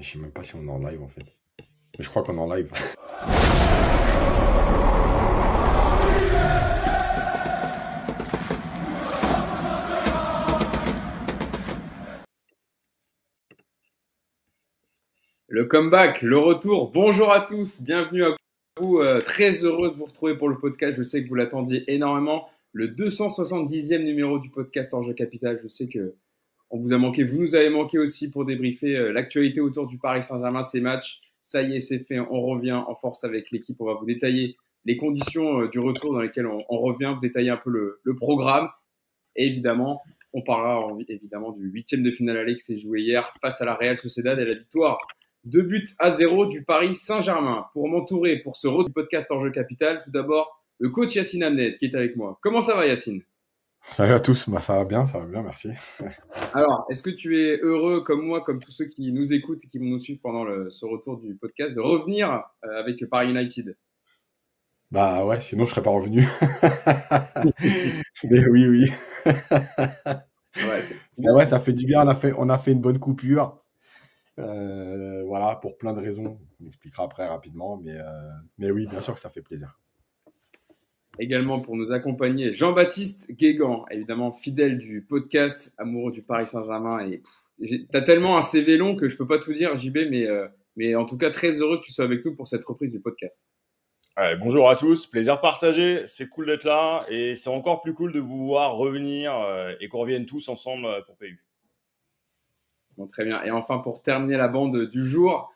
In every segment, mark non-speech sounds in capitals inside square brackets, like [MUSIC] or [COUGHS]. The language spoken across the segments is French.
Mais je sais même pas si on est en live en fait. Mais je crois qu'on est en live. Le comeback, le retour. Bonjour à tous, bienvenue à vous. Euh, très heureux de vous retrouver pour le podcast. Je sais que vous l'attendiez énormément. Le 270e numéro du podcast Enjeu Capital. Je sais que on vous a manqué, vous nous avez manqué aussi pour débriefer euh, l'actualité autour du Paris Saint-Germain, ces matchs. Ça y est, c'est fait. On revient en force avec l'équipe. On va vous détailler les conditions euh, du retour dans lesquelles on, revient, vous détailler un peu le, programme. Et évidemment, on parlera évidemment du huitième de finale aller qui s'est joué hier face à la Real Sociedad et la victoire deux buts à zéro du Paris Saint-Germain. Pour m'entourer pour ce du podcast Enjeu Capital, tout d'abord, le coach Yacine Amned qui est avec moi. Comment ça va Yacine? Salut à tous, bah, ça va bien, ça va bien, merci. [LAUGHS] Alors, est-ce que tu es heureux comme moi, comme tous ceux qui nous écoutent et qui vont nous suivre pendant ce retour du podcast, de revenir euh, avec Paris United? Bah ouais, sinon je serais pas revenu. [LAUGHS] Mais oui, oui. [LAUGHS] ouais, ouais, ça fait du bien, on a fait, on a fait une bonne coupure. Euh, voilà, pour plein de raisons. On expliquera après rapidement, mais, euh, mais oui, bien sûr que ça fait plaisir. Également pour nous accompagner, Jean-Baptiste Guégan, évidemment fidèle du podcast, amoureux du Paris Saint-Germain. Et t'as tellement un CV long que je peux pas tout dire, JB, mais, euh, mais en tout cas très heureux que tu sois avec nous pour cette reprise du podcast. bonjour à tous, plaisir partagé, c'est cool d'être là et c'est encore plus cool de vous voir revenir et qu'on revienne tous ensemble pour PU très bien. Et enfin, pour terminer la bande du jour,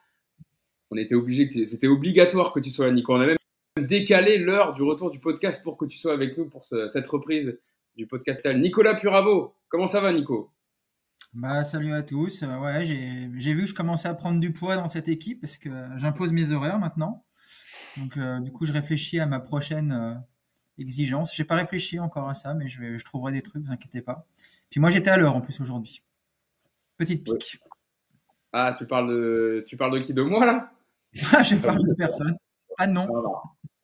on était obligé, c'était obligatoire que tu sois là, Nico. On a même décalé l'heure du retour du podcast pour que tu sois avec nous pour cette reprise du podcast. Nicolas Puravo, comment ça va, Nico? Bah, salut à tous. Euh, ouais, j'ai vu que je commençais à prendre du poids dans cette équipe parce que j'impose mes horaires maintenant. Donc, euh, du coup, je réfléchis à ma prochaine euh, exigence. J'ai pas réfléchi encore à ça, mais je, vais, je trouverai des trucs, vous inquiétez pas. Puis moi, j'étais à l'heure en plus aujourd'hui. Petite pique. Ah, tu parles de, tu parles de qui? De moi, là? [LAUGHS] Je parle de personne. Ah non.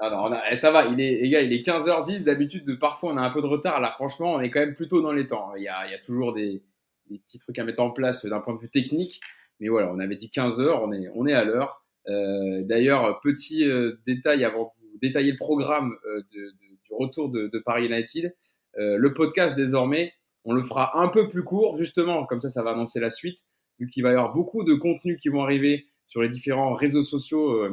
Ah non, eh, ça va, il est, les gars, il est 15h10. D'habitude, parfois, on a un peu de retard. Là, franchement, on est quand même plutôt dans les temps. Il y a, toujours des, petits trucs à mettre en place d'un point de vue technique. Mais voilà, on avait dit 15h, on est, on est à l'heure. Euh, D'ailleurs, petit euh, détail avant de vous détailler le programme euh, du retour de, de Paris United. Le podcast, désormais, on le fera un peu plus court, justement, comme ça, ça va annoncer la suite, vu qu'il va y avoir beaucoup de contenus qui vont arriver sur les différents réseaux sociaux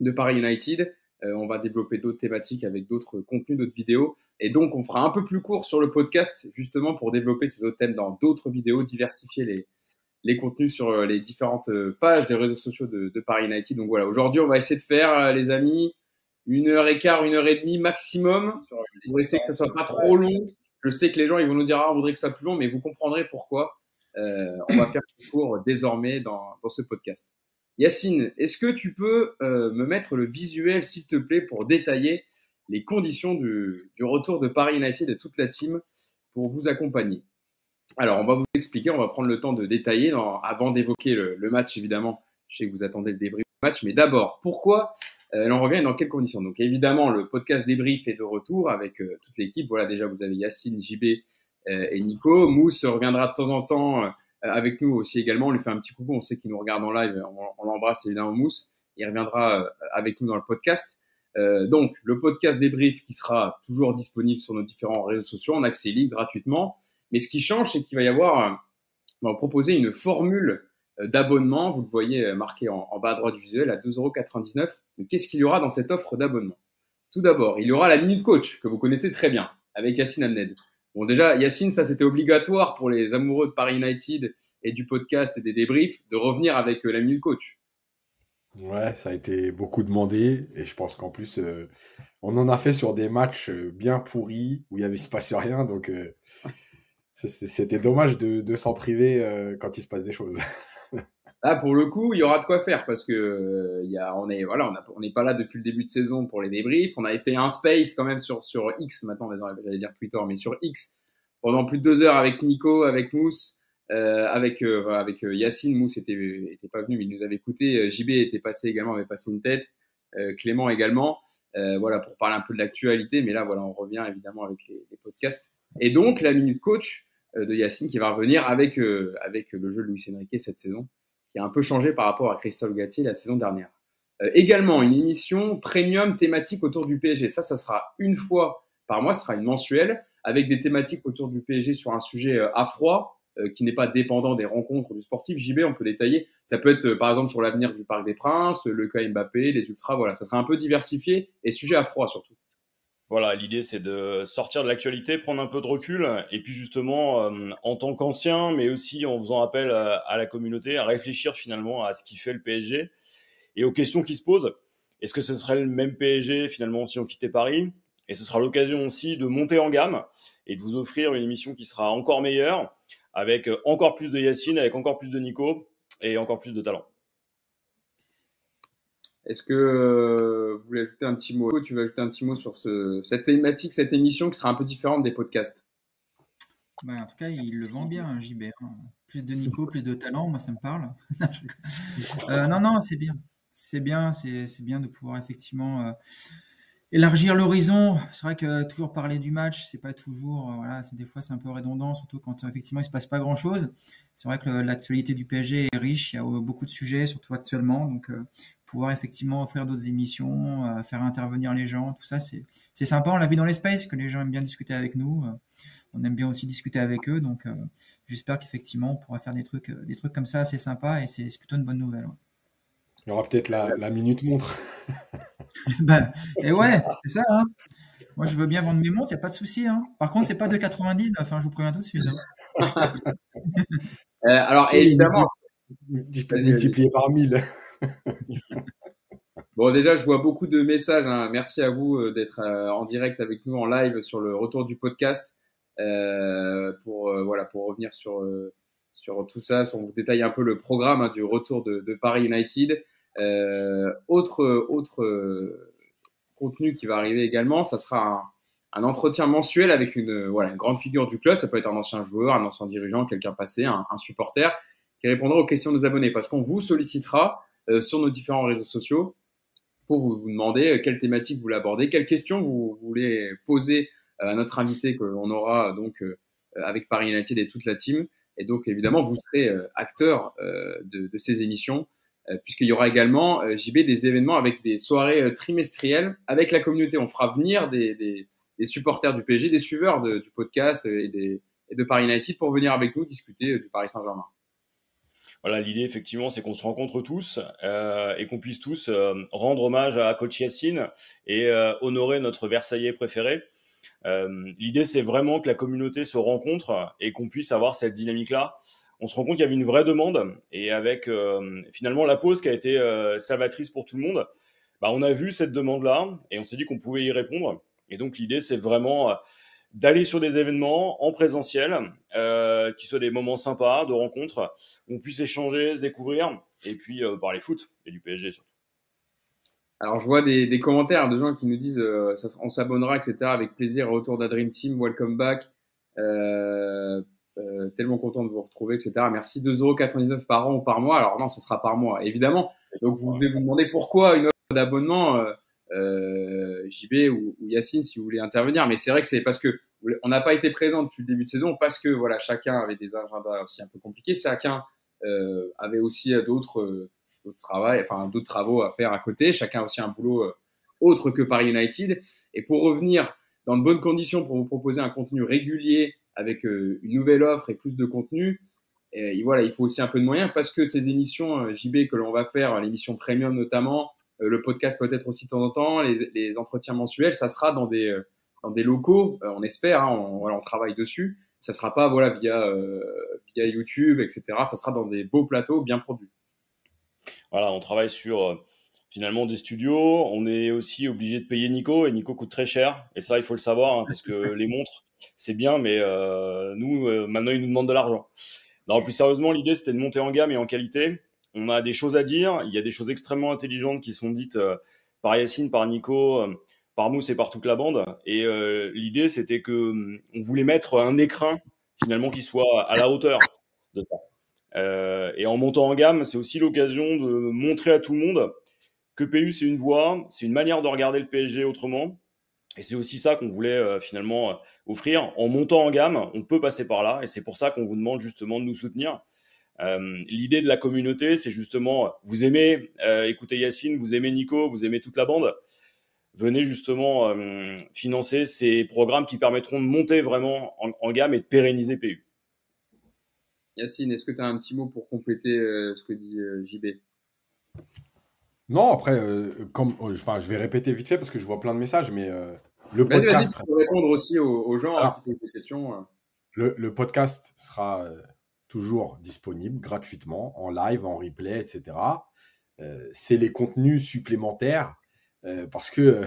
de Paris United. Euh, on va développer d'autres thématiques avec d'autres contenus, d'autres vidéos. Et donc, on fera un peu plus court sur le podcast, justement, pour développer ces autres thèmes dans d'autres vidéos, diversifier les, contenus sur euh, les différentes pages des réseaux sociaux de, Paris United. Donc voilà, aujourd'hui, on va essayer de faire, les amis, une heure et quart, une heure et demie maximum, pour essayer que ça soit pas trop long je sais que les gens ils vont nous dire ah, on voudrait que ça soit plus long, mais vous comprendrez pourquoi. Euh, on va faire ce cours désormais dans, ce podcast. Yacine, est-ce que tu peux euh, me mettre le visuel, s'il te plaît, pour détailler les conditions du, retour de Paris United et de toute la team pour vous accompagner? Alors, on va vous expliquer, on va prendre le temps de détailler avant d'évoquer le, match, évidemment. Je sais que vous attendez le débrief du match, mais d'abord, pourquoi euh, on revient dans quelles conditions? Donc évidemment, le podcast débrief est de retour avec euh, toute l'équipe. Voilà, déjà vous avez Yacine, JB euh, et Nico. Mousse reviendra de temps en temps avec nous aussi également. On lui fait un petit coucou. On sait qu'il nous regarde en live. On, l'embrasse évidemment, Mousse. Il reviendra avec nous dans le podcast. donc le podcast débrief qui sera toujours disponible sur nos différents réseaux sociaux en accès libre gratuitement. Mais ce qui change, c'est qu'il va y avoir, on va proposer une formule euh, d'abonnement. Vous le voyez euh, marqué en, bas à droite du visuel à 2,99€. Mais qu'est-ce qu'il y aura dans cette offre d'abonnement? Tout d'abord, il y aura la Minute Coach, que vous connaissez très bien, avec Yacine Amned. Bon, déjà, Yacine, ça c'était obligatoire pour les amoureux de Paris United et du podcast et des débriefs de revenir avec euh, la Minute Coach. Ouais, ça a été beaucoup demandé et je pense qu'en plus, on en a fait sur des matchs bien pourris où il avait se passe rien. Donc, [LAUGHS] c'était dommage de s'en priver quand il se passe des choses. [LAUGHS] Là, pour le coup, il y aura de quoi faire parce que euh, on est, voilà, on n'est pas là depuis le début de saison pour les débriefs. On avait fait un space quand même sur, sur X, maintenant, j'allais dire Twitter, mais sur X pendant plus de deux heures avec Nico, avec Mousse, euh, avec, euh, avec Yacine. Mousse était, était pas venu, mais il nous avait écouté. JB était passé également, avait passé une tête. Clément également. voilà, pour parler un peu de l'actualité. Mais là, voilà, on revient évidemment avec les, les podcasts. Et donc, la minute coach de Yacine qui va revenir avec, avec le jeu de Luis Enrique cette saison qui a un peu changé par rapport à Christophe Gatier la saison dernière. Euh, également, une émission premium thématique autour du PSG. Ça, ça sera une fois par mois, ce sera une mensuelle, avec des thématiques autour du PSG sur un sujet euh, à froid, euh, qui n'est pas dépendant des rencontres du sportif. JB, on peut détailler. Ça peut être, par exemple, sur l'avenir du Parc des Princes, le cas Mbappé, les ultras. Voilà, ça sera un peu diversifié et sujet à froid surtout. Voilà, l'idée c'est de sortir de l'actualité, prendre un peu de recul, et puis justement, en tant qu'ancien, mais aussi en faisant appel à, la communauté, à réfléchir finalement à ce qui fait le PSG et aux questions qui se posent. Est-ce que ce serait le même PSG finalement si on quittait Paris? Et ce sera l'occasion aussi de monter en gamme et de vous offrir une émission qui sera encore meilleure, avec encore plus de Yacine, avec encore plus de Nico et encore plus de talent. Est-ce que euh, vous voulez ajouter un petit mot Tu veux ajouter un petit mot sur ce, cette thématique, cette émission qui sera un peu différente des podcasts? Bah, En tout cas, il le vend bien, hein, JB. Hein. Plus de Nico, plus de talent, moi ça me parle. [LAUGHS] euh, non, non, c'est bien c'est bien, c'est bien de pouvoir effectivement euh, élargir l'horizon. C'est vrai que toujours parler du match, c'est pas toujours, euh, voilà, c'est des fois c'est un peu redondant, surtout quand effectivement il se passe pas grand chose. C'est vrai que l'actualité du PSG est riche, il y a beaucoup de sujets, surtout actuellement, donc euh, pouvoir effectivement offrir d'autres émissions, faire intervenir les gens, tout ça, c'est sympa. On l'a vu dans l'espace que les gens aiment bien discuter avec nous. on aime bien aussi discuter avec eux, donc j'espère qu'effectivement on pourra faire des trucs, des trucs comme ça assez sympas et c'est plutôt une bonne nouvelle. Il y aura peut-être la, minute montre. [LAUGHS] ben, et ouais, c'est ça. Hein. Moi, je veux bien vendre mes montres, il n'y a pas de souci. Hein. Par contre, c'est pas de 99, hein, je vous préviens tout de suite. Hein. [LAUGHS] euh, alors, évidemment. Multiplié par 1000. [LAUGHS] bon, déjà, je vois beaucoup de messages. Hein. Merci à vous euh, d'être euh, en direct avec nous en live sur le retour du podcast. Euh, pour, euh, voilà, pour revenir sur sur tout ça. On vous détaille un peu le programme hein, du retour de, de, Paris United. Euh, autre euh, contenu qui va arriver également, ça sera un, entretien mensuel avec une, voilà, une grande figure du club. Ça peut être un ancien joueur, un ancien dirigeant, quelqu'un passé, un, supporter, qui répondra aux questions des abonnés. Parce qu'on vous sollicitera euh, sur nos différents réseaux sociaux pour vous, demander euh, quelle thématique vous voulez aborder, quelles questions vous, voulez poser à notre invité que l'on aura donc avec Paris United et toute la team. Et donc, évidemment, vous serez euh, acteur euh, de, ces émissions, euh, puisqu'il y aura également, JB, des événements avec des soirées trimestrielles avec la communauté. On fera venir des, supporters du PSG, des suiveurs du podcast et, de Paris United pour venir avec nous discuter du Paris Saint-Germain. Voilà, l'idée effectivement, c'est qu'on se rencontre tous euh, et qu'on puisse tous euh, rendre hommage à Coach Yassine et euh, honorer notre Versaillais préféré. Euh, l'idée, c'est vraiment que la communauté se rencontre et qu'on puisse avoir cette dynamique-là. On se rend compte qu'il y avait une vraie demande et avec euh, finalement la pause qui a été euh, salvatrice pour tout le monde, bah, on a vu cette demande-là et on s'est dit qu'on pouvait y répondre. Et donc l'idée, c'est vraiment d'aller sur des événements en présentiel, euh, qui soient des moments sympas de rencontres, où on puisse échanger, se découvrir, et puis parler foot et du PSG surtout. Alors, je vois des, commentaires de gens qui nous disent euh, ça, on s'abonnera, etc. Avec plaisir. Retour de Dream Team, welcome back. Euh, euh, tellement content de vous retrouver, etc. Merci. 2,99€ par an ou par mois. Alors, non, ça sera par mois, évidemment. Donc, vous devez vous demander pourquoi une offre d'abonnement, euh, euh JB ou, Yacine, si vous voulez intervenir. Mais c'est vrai que c'est parce que on n'a pas été présent depuis le début de saison, parce que voilà, chacun avait des agendas aussi un peu compliqués. Chacun avait aussi d'autres travaux à faire à côté. Chacun aussi un boulot autre que Paris United. Et pour revenir dans de bonnes conditions pour vous proposer un contenu régulier avec euh, une nouvelle offre et plus de contenu, voilà, il faut aussi un peu de moyens parce que ces émissions euh, JB que l'on va faire, l'émission premium notamment, le podcast peut-être aussi de temps en temps, les, entretiens mensuels, ça sera dans des dans des locaux, on espère, hein, on, travaille dessus. Ça sera pas voilà via via YouTube, etc. Ça sera dans des beaux plateaux bien produits. Voilà, on travaille sur euh, finalement des studios. On est aussi obligé de payer Nico et Nico coûte très cher. Et ça, il faut le savoir hein, parce que les montres, c'est bien, mais euh, nous, euh, maintenant, ils nous demandent de l'argent. Non, plus sérieusement, l'idée, c'était de monter en gamme et en qualité. On a des choses à dire. Il y a des choses extrêmement intelligentes qui sont dites par Yacine, par Nico, par Mousse et par toute la bande. Et l'idée, c'était que on voulait mettre un écrin finalement qui soit à la hauteur de ça. Euh, et en montant en gamme, c'est aussi l'occasion de montrer à tout le monde que PU, c'est une voie, c'est une manière de regarder le PSG autrement. Et c'est aussi ça qu'on voulait euh, finalement euh, offrir. En montant en gamme, on peut passer par là. Et c'est pour ça qu'on vous demande justement de nous soutenir. L'idée de la communauté, c'est justement, vous aimez écouter Yacine, vous aimez Nico, vous aimez toute la bande, venez justement financer ces programmes qui permettront de monter vraiment en, gamme et de pérenniser PU. Yacine, est-ce que tu as un petit mot pour compléter ce que dit JB non, après, euh, comme, euh, enfin, je vais répéter vite fait parce que je vois plein de messages, mais euh, le podcast. Vas-y, répondre aussi aux, gens à qui des questions. Le, podcast sera toujours disponible gratuitement, en live, en replay, etc. c'est les contenus supplémentaires parce que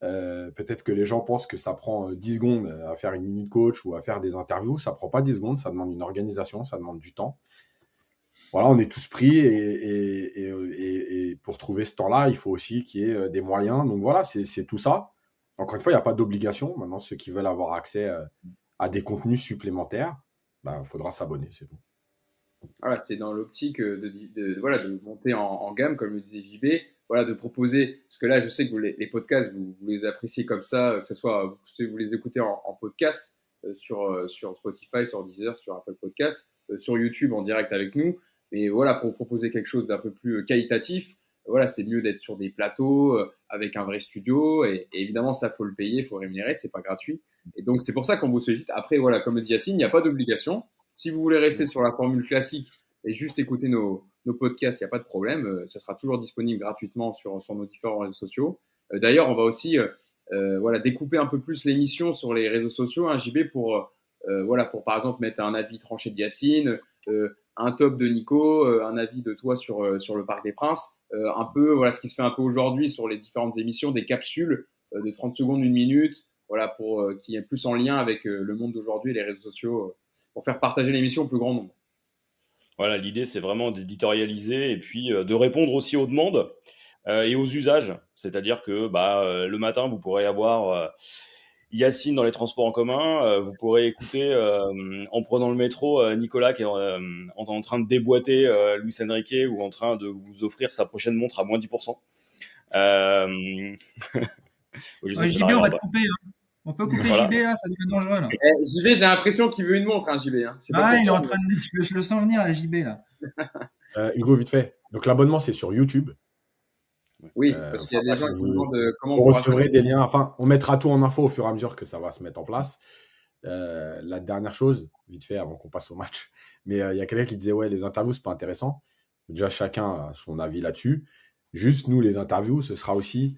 [LAUGHS] peut-être que les gens pensent que ça prend 10 secondes à faire une minute coach ou à faire des interviews. Ça prend pas 10 secondes, ça demande une organisation, ça demande du temps voilà, on est tous pris et, pour trouver ce temps-là, il faut aussi qu'il y ait euh, des moyens. Donc voilà, c'est tout ça. Encore une fois, il n'y a pas d'obligation. Maintenant, ceux qui veulent avoir accès euh, à des contenus supplémentaires, il ben, faudra s'abonner, c'est tout. Voilà, c'est dans l'optique de, voilà, de monter en, gamme, comme le disait JB, voilà, de proposer, parce que là, je sais que les, podcasts, vous, les appréciez comme ça, que ce soit, vous, vous les écoutez en, podcast, euh, sur, sur Spotify, sur Deezer, sur Apple Podcast, sur YouTube en direct avec nous. Mais voilà, pour proposer quelque chose d'un peu plus euh, qualitatif, voilà, c'est mieux d'être sur des plateaux euh, avec un vrai studio. Et, évidemment, ça, faut le payer, faut rémunérer, c'est pas gratuit. Et donc, c'est pour ça qu'on vous sollicite. Après, voilà, comme le dit Yacine, il n'y a pas d'obligation. Si vous voulez rester sur la formule classique et juste écouter nos, nos podcasts, il n'y a pas de problème. Euh, ça sera toujours disponible gratuitement sur, sur nos différents réseaux sociaux. D'ailleurs, on va aussi euh, voilà, découper un peu plus l'émission sur les réseaux sociaux, hein, JB, pour, euh, voilà, pour par exemple mettre un avis tranché de Yacine, un top de Nico, euh, un avis de toi sur, euh, sur le Parc des Princes, euh, un peu voilà ce qui se fait un peu aujourd'hui sur les différentes émissions, des capsules de 30 secondes, une minute, voilà pour qui est plus en lien avec le monde d'aujourd'hui et les réseaux sociaux pour faire partager l'émission au plus grand nombre. Voilà, l'idée c'est vraiment d'éditorialiser et puis de répondre aussi aux demandes et aux usages. C'est-à-dire que bah, le matin, vous pourrez avoir Yacine dans les transports en commun. Euh, vous pourrez écouter euh, en prenant le métro euh, Nicolas qui est en, train de déboîter Luis Enrique ou en train de vous offrir sa prochaine montre à moins 10%. [LAUGHS] JB, on va te couper. Hein. On peut couper JB là, ça devient dangereux. Là. Eh, JB, j'ai l'impression qu'il veut une montre, hein, JB. Hein. Ah, il est en train de. Je, le sens venir, la JB là. Hugo, vite fait. Donc l'abonnement, c'est sur YouTube. Oui, euh, parce qu'il y a des gens qui demandent euh, comment on recevrez des liens. Enfin, on mettra tout en info au fur et à mesure que ça va se mettre en place. Euh, la dernière chose, vite fait, avant qu'on passe au match, [LAUGHS] mais il y a quelqu'un qui disait ouais, les interviews c'est pas intéressant. Déjà chacun a son avis là-dessus. Juste nous, les interviews, ce sera aussi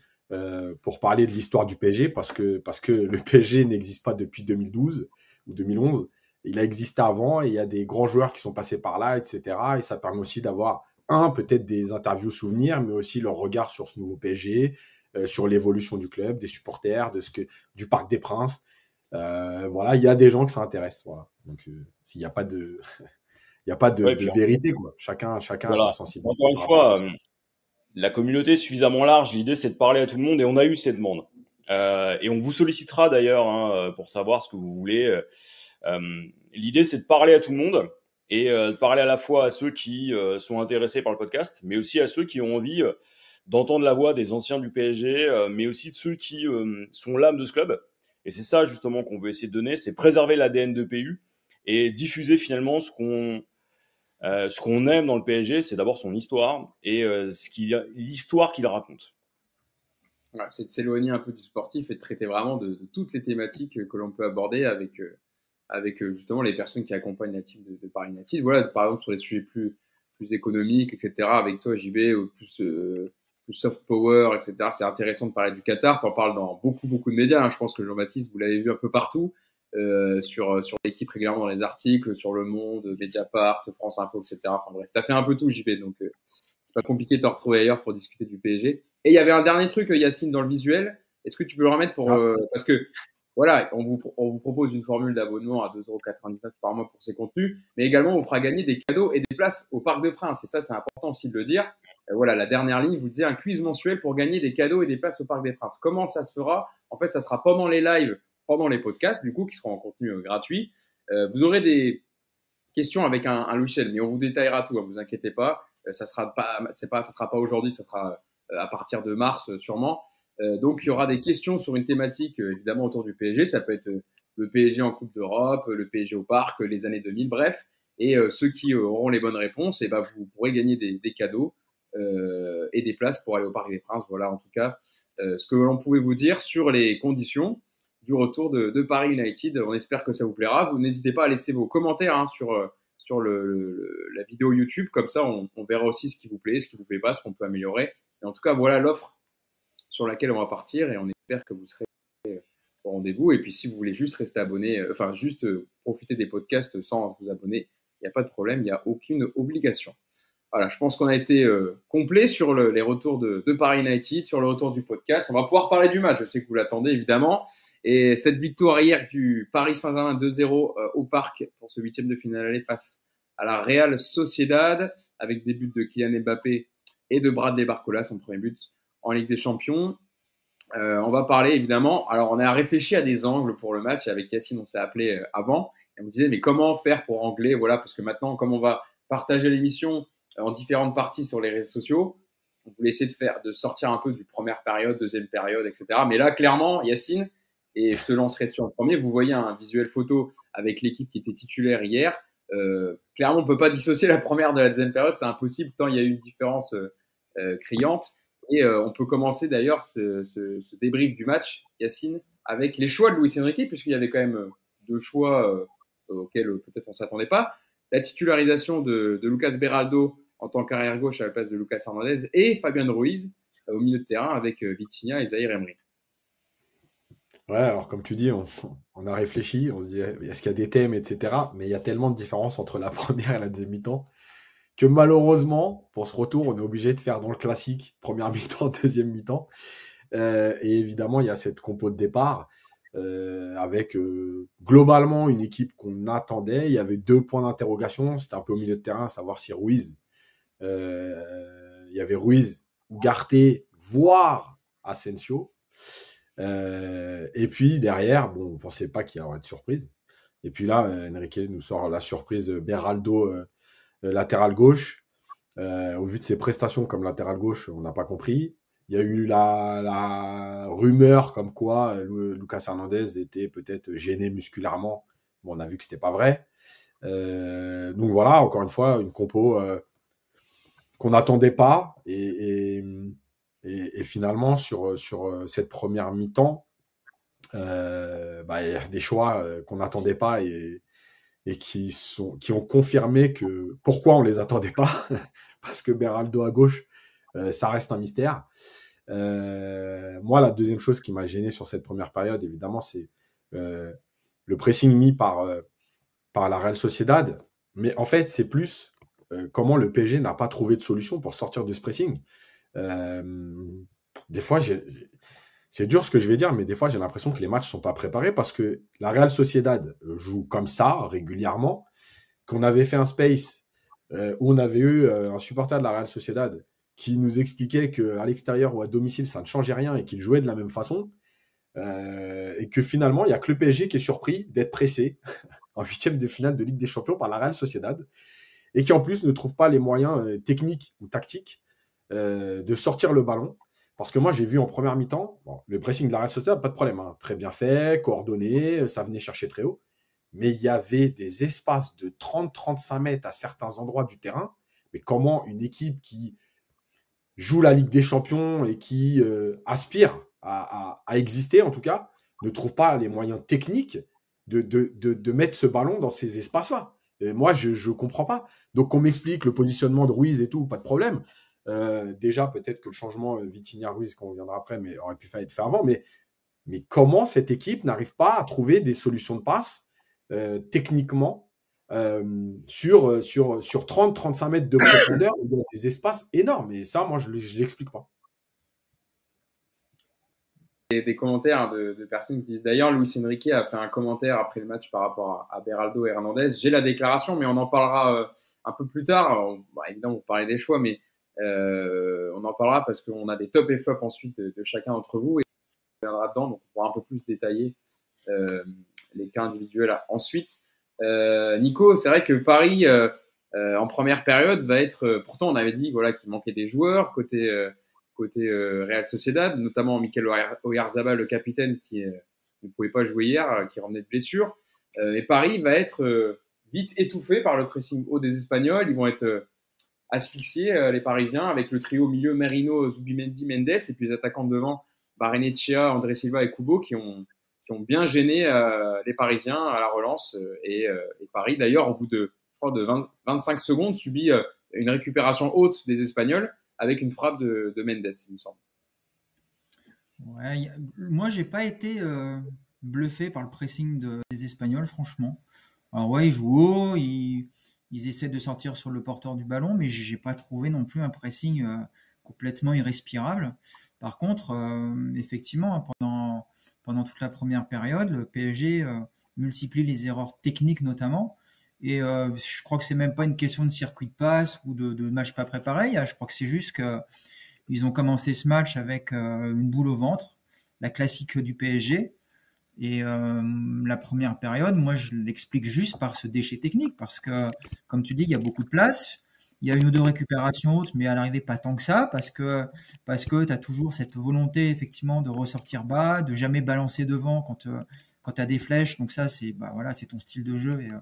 pour parler de l'histoire du PSG parce que parce que le PSG n'existe pas depuis 2012 ou 2011. Il a existé avant et il y a des grands joueurs qui sont passés par là, etc. Et ça permet aussi d'avoir un, peut-être des interviews souvenirs, mais aussi leur regard sur ce nouveau PSG, euh, sur l'évolution du club, des supporters, de ce que, du Parc des Princes. Euh, voilà, il y a des gens qui s'intéressent. Voilà. Donc, euh, s'il n'y a pas de, [LAUGHS] il y a pas de, vérité, quoi. Chacun, chacun a sa sensibilité. Encore une fois, la communauté est suffisamment large. L'idée, c'est de parler à tout le monde et on a eu ces demandes. et on vous sollicitera d'ailleurs hein, pour savoir ce que vous voulez. L'idée, c'est de parler à tout le monde et euh, de parler à la fois à ceux qui euh, sont intéressés par le podcast, mais aussi à ceux qui ont envie euh, d'entendre la voix des anciens du PSG, mais aussi de ceux qui sont l'âme de ce club. Et c'est ça justement qu'on veut essayer de donner, c'est préserver l'ADN de PU et diffuser finalement ce qu'on ce qu'on aime dans le PSG, c'est d'abord son histoire et ce l'histoire qu'il raconte. c'est de s'éloigner un peu du sportif et de traiter vraiment de, de toutes les thématiques que l'on peut aborder avec avec euh, justement les personnes qui accompagnent la team de, de Paris Native. Voilà, par exemple sur les sujets plus, plus économiques, etc. Avec toi, JB, ou plus, euh, plus soft power, etc. C'est intéressant de parler du Qatar. Tu en parles dans beaucoup, beaucoup de médias. Hein. Je pense que Jean-Baptiste, vous l'avez vu un peu partout. Euh, sur, sur l'équipe régulièrement dans les articles, sur Le Monde, Mediapart, France Info, etc. Enfin bref, tu as fait un peu tout, JB, donc euh, c'est pas compliqué de te retrouver ailleurs pour discuter du PSG. Et il y avait un dernier truc, Yacine, dans le visuel. Est-ce que tu peux le remettre pour. Ah. parce que voilà, on vous, propose une formule d'abonnement à 2,99€ par mois pour ces contenus, mais également on fera gagner des cadeaux et des places au Parc de Princes. Et ça, c'est important aussi de le dire. Euh, voilà, la dernière ligne vous disait un quiz mensuel pour gagner des cadeaux et des places au Parc des Princes. Comment ça se fera? En fait, ça sera pendant les lives, pendant les podcasts, du coup, qui seront en contenu euh, gratuit. Euh, vous aurez des questions avec un, un, logiciel, mais on vous détaillera tout, ne hein, vous inquiétez pas. ça sera pas, pas, sera pas aujourd'hui, ça sera à partir de mars sûrement. Euh, donc, il y aura des questions sur une thématique, euh, évidemment, autour du PSG. Ça peut être euh, le PSG en Coupe d'Europe, le PSG au Parc, les années 2000, bref. Et ceux qui auront les bonnes réponses, et ben, vous pourrez gagner des, cadeaux et des places pour aller au Parc des Princes. Voilà en tout cas ce que l'on pouvait vous dire sur les conditions du retour de, Paris United. On espère que ça vous plaira. Vous n'hésitez pas à laisser vos commentaires hein, sur sur la vidéo YouTube. Comme ça, on, on, verra aussi ce qui vous plaît, ce qui vous plaît pas, ce qu'on peut améliorer. Et en tout cas, voilà l'offre sur laquelle on va partir et on espère que vous serez au rendez-vous. Et puis, si vous voulez juste rester abonné, euh, enfin, juste euh, profiter des podcasts sans vous abonner, il n'y a pas de problème, il n'y a aucune obligation. Voilà, je pense qu'on a été euh, complet sur le, les retours de, de, Paris United, sur le retour du podcast. On va pouvoir parler du match. Je sais que vous l'attendez évidemment. Et cette victoire hier du Paris Saint-Germain 2-0 au parc pour ce huitième de finale aller face à la Real Sociedad avec des buts de Kylian Mbappé et de Bradley Barcola, son premier but en Ligue des Champions. Euh, on va parler évidemment. Alors, on a réfléchi à des angles pour le match. Avec Yacine, on s'est appelé euh, avant. Et on disait, mais comment faire pour angler? Voilà, parce que maintenant, comme on va partager l'émission euh, en différentes parties sur les réseaux sociaux, on voulait essayer de faire, de sortir un peu du première période, deuxième période, etc. Mais là, clairement, Yacine, et je te lancerai sur le premier, vous voyez un visuel photo avec l'équipe qui était titulaire hier. Clairement, on peut pas dissocier la première de la deuxième période, c'est impossible tant il y a eu une différence criante. Et euh, on peut commencer d'ailleurs ce, débrief du match, Yacine, avec les choix de Luis Enrique, puisqu'il y avait quand même deux choix auxquels peut-être on s'attendait pas. La titularisation de, Lucas Beraldo en tant qu'arrière gauche à la place de Lucas Hernandez et Fabian Ruiz au milieu de terrain avec Vitinha et Zahir Emery. Ouais, alors comme tu dis, on, a réfléchi, on se dit, est-ce qu'il y a des thèmes, etc. Mais il y a tellement de différences entre la [LAUGHS] première et la deuxième mi-temps que malheureusement, pour ce retour, on est obligé de faire dans le classique, première [LAUGHS] mi-temps, deuxième mi-temps. Euh, et évidemment, il y a cette compo de départ euh, avec euh, globalement une équipe qu'on attendait. Il y avait deux points d'interrogation. C'était un peu au milieu de terrain, savoir si Ruiz, il y avait Ruiz, Garté, voire Asensio. Et puis derrière, bon, on pensait pas qu'il y aurait de surprise. Et puis là, Enrique nous sort la surprise Beraldo latéral gauche. Euh, au vu de ses prestations comme latéral gauche, on n'a pas compris. Il y a eu la, la rumeur comme quoi Lucas Hernandez était peut-être gêné musculairement. Bon, on a vu que c'était pas vrai. Euh, donc voilà, encore une fois, une compo euh, qu'on n'attendait pas. Et, et, et, finalement, sur, sur cette première mi-temps, euh, bah, des choix qu'on n'attendait pas et, et qui, sont, qui ont confirmé que pourquoi on les attendait pas, [LAUGHS] parce que Beraldo à gauche, euh, ça reste un mystère. Euh, moi, la deuxième chose qui m'a gêné sur cette première période, évidemment, c'est euh, le pressing mis par, par la Real Sociedad. Mais en fait, c'est plus comment le PSG n'a pas trouvé de solution pour sortir de ce pressing. des fois, j'ai c'est dur ce que je vais dire, mais des fois, j'ai l'impression que les matchs sont pas préparés parce que la Real Sociedad joue comme ça régulièrement. Qu'on avait fait un space euh, où on avait eu euh, un supporter de la Real Sociedad qui nous expliquait qu'à l'extérieur ou à domicile, ça ne changeait rien et qu'il jouait de la même façon. Euh, et que finalement, il y a que le PSG qui est surpris d'être pressé [LAUGHS] en huitième de finale de Ligue des Champions par la Real Sociedad et qui en plus ne trouve pas les moyens techniques ou tactiques de sortir le ballon parce que moi, j'ai vu en première mi-temps, le pressing de la Real Sociedad, pas de problème, hein, très bien fait, coordonné, ça venait chercher très haut. Mais il y avait des espaces de 30-35 mètres à certains endroits du terrain. Mais comment une équipe qui joue la Ligue des Champions et qui euh, aspire à, exister, en tout cas, ne trouve pas les moyens techniques de, mettre ce ballon dans ces espaces-là Moi, je ne comprends pas. Donc, on m'explique le positionnement de Ruiz et tout, pas de problème. Euh, déjà, peut-être que le changement euh, Vitinha Ruiz, qu'on reviendra après, mais aurait pu être fait avant. Mais, mais comment cette équipe n'arrive pas à trouver des solutions de passe euh, techniquement euh, sur, sur, sur 30-35 mètres de profondeur, dans des espaces énormes? Et ça, moi, je ne l'explique pas. Des, des commentaires de, personnes qui disent d'ailleurs, Luis Enrique a fait un commentaire après le match par rapport à, à Beraldo et Hernandez. J'ai la déclaration, mais on en parlera un peu plus tard. On, bah, évidemment, vous parlez des choix, mais on en parlera parce qu'on a des top et flops ensuite de, chacun d'entre vous et on reviendra dedans, donc on pourra un peu plus détailler euh, les cas individuels ensuite. Euh, Nico, c'est vrai que Paris euh, euh, en première période va être, pourtant on avait dit voilà qu'il manquait des joueurs côté côté Real Sociedad, notamment Mikel Oyarzabal, le capitaine qui ne pouvait pas jouer hier, qui revenait de blessure. et Paris va être vite étouffés par le pressing haut des Espagnols. Ils vont être asphyxiés, les Parisiens, avec le trio milieu Merino, Zubimendi, Mendes, et puis les attaquants devant, Barenechea, André Silva et Kubo, qui ont, qui ont bien gêné les Parisiens à la relance. Et, Paris, d'ailleurs, au bout de, de 25 secondes, subit une récupération haute des Espagnols avec une frappe de, Mendes, il me semble. Ouais, moi, j'ai pas été euh, bluffé par le pressing des Espagnols, franchement. Alors ouais, ils jouent haut, ils, essaient de sortir sur le porteur du ballon, mais j'ai pas trouvé non plus un pressing euh, complètement irrespirable. Par contre, euh, effectivement, pendant, pendant toute la première période, le PSG multiplie les erreurs techniques notamment. Et euh, je crois que c'est même pas une question de circuit de passe ou de, match pas préparé. Je crois que c'est juste que ils ont commencé ce match avec euh, une boule au ventre, la classique du PSG. Et euh, la première période, moi, je l'explique juste par ce déchet technique, parce que, comme tu dis, il y a beaucoup de place. Il y a une ou deux récupérations hautes, mais à l'arrivée, pas tant que ça, parce que, parce que tu as toujours cette volonté, effectivement, de ressortir bas, de jamais balancer devant quand, quand tu as des flèches, donc ça, c'est bah, voilà, ton style de jeu. Et, euh,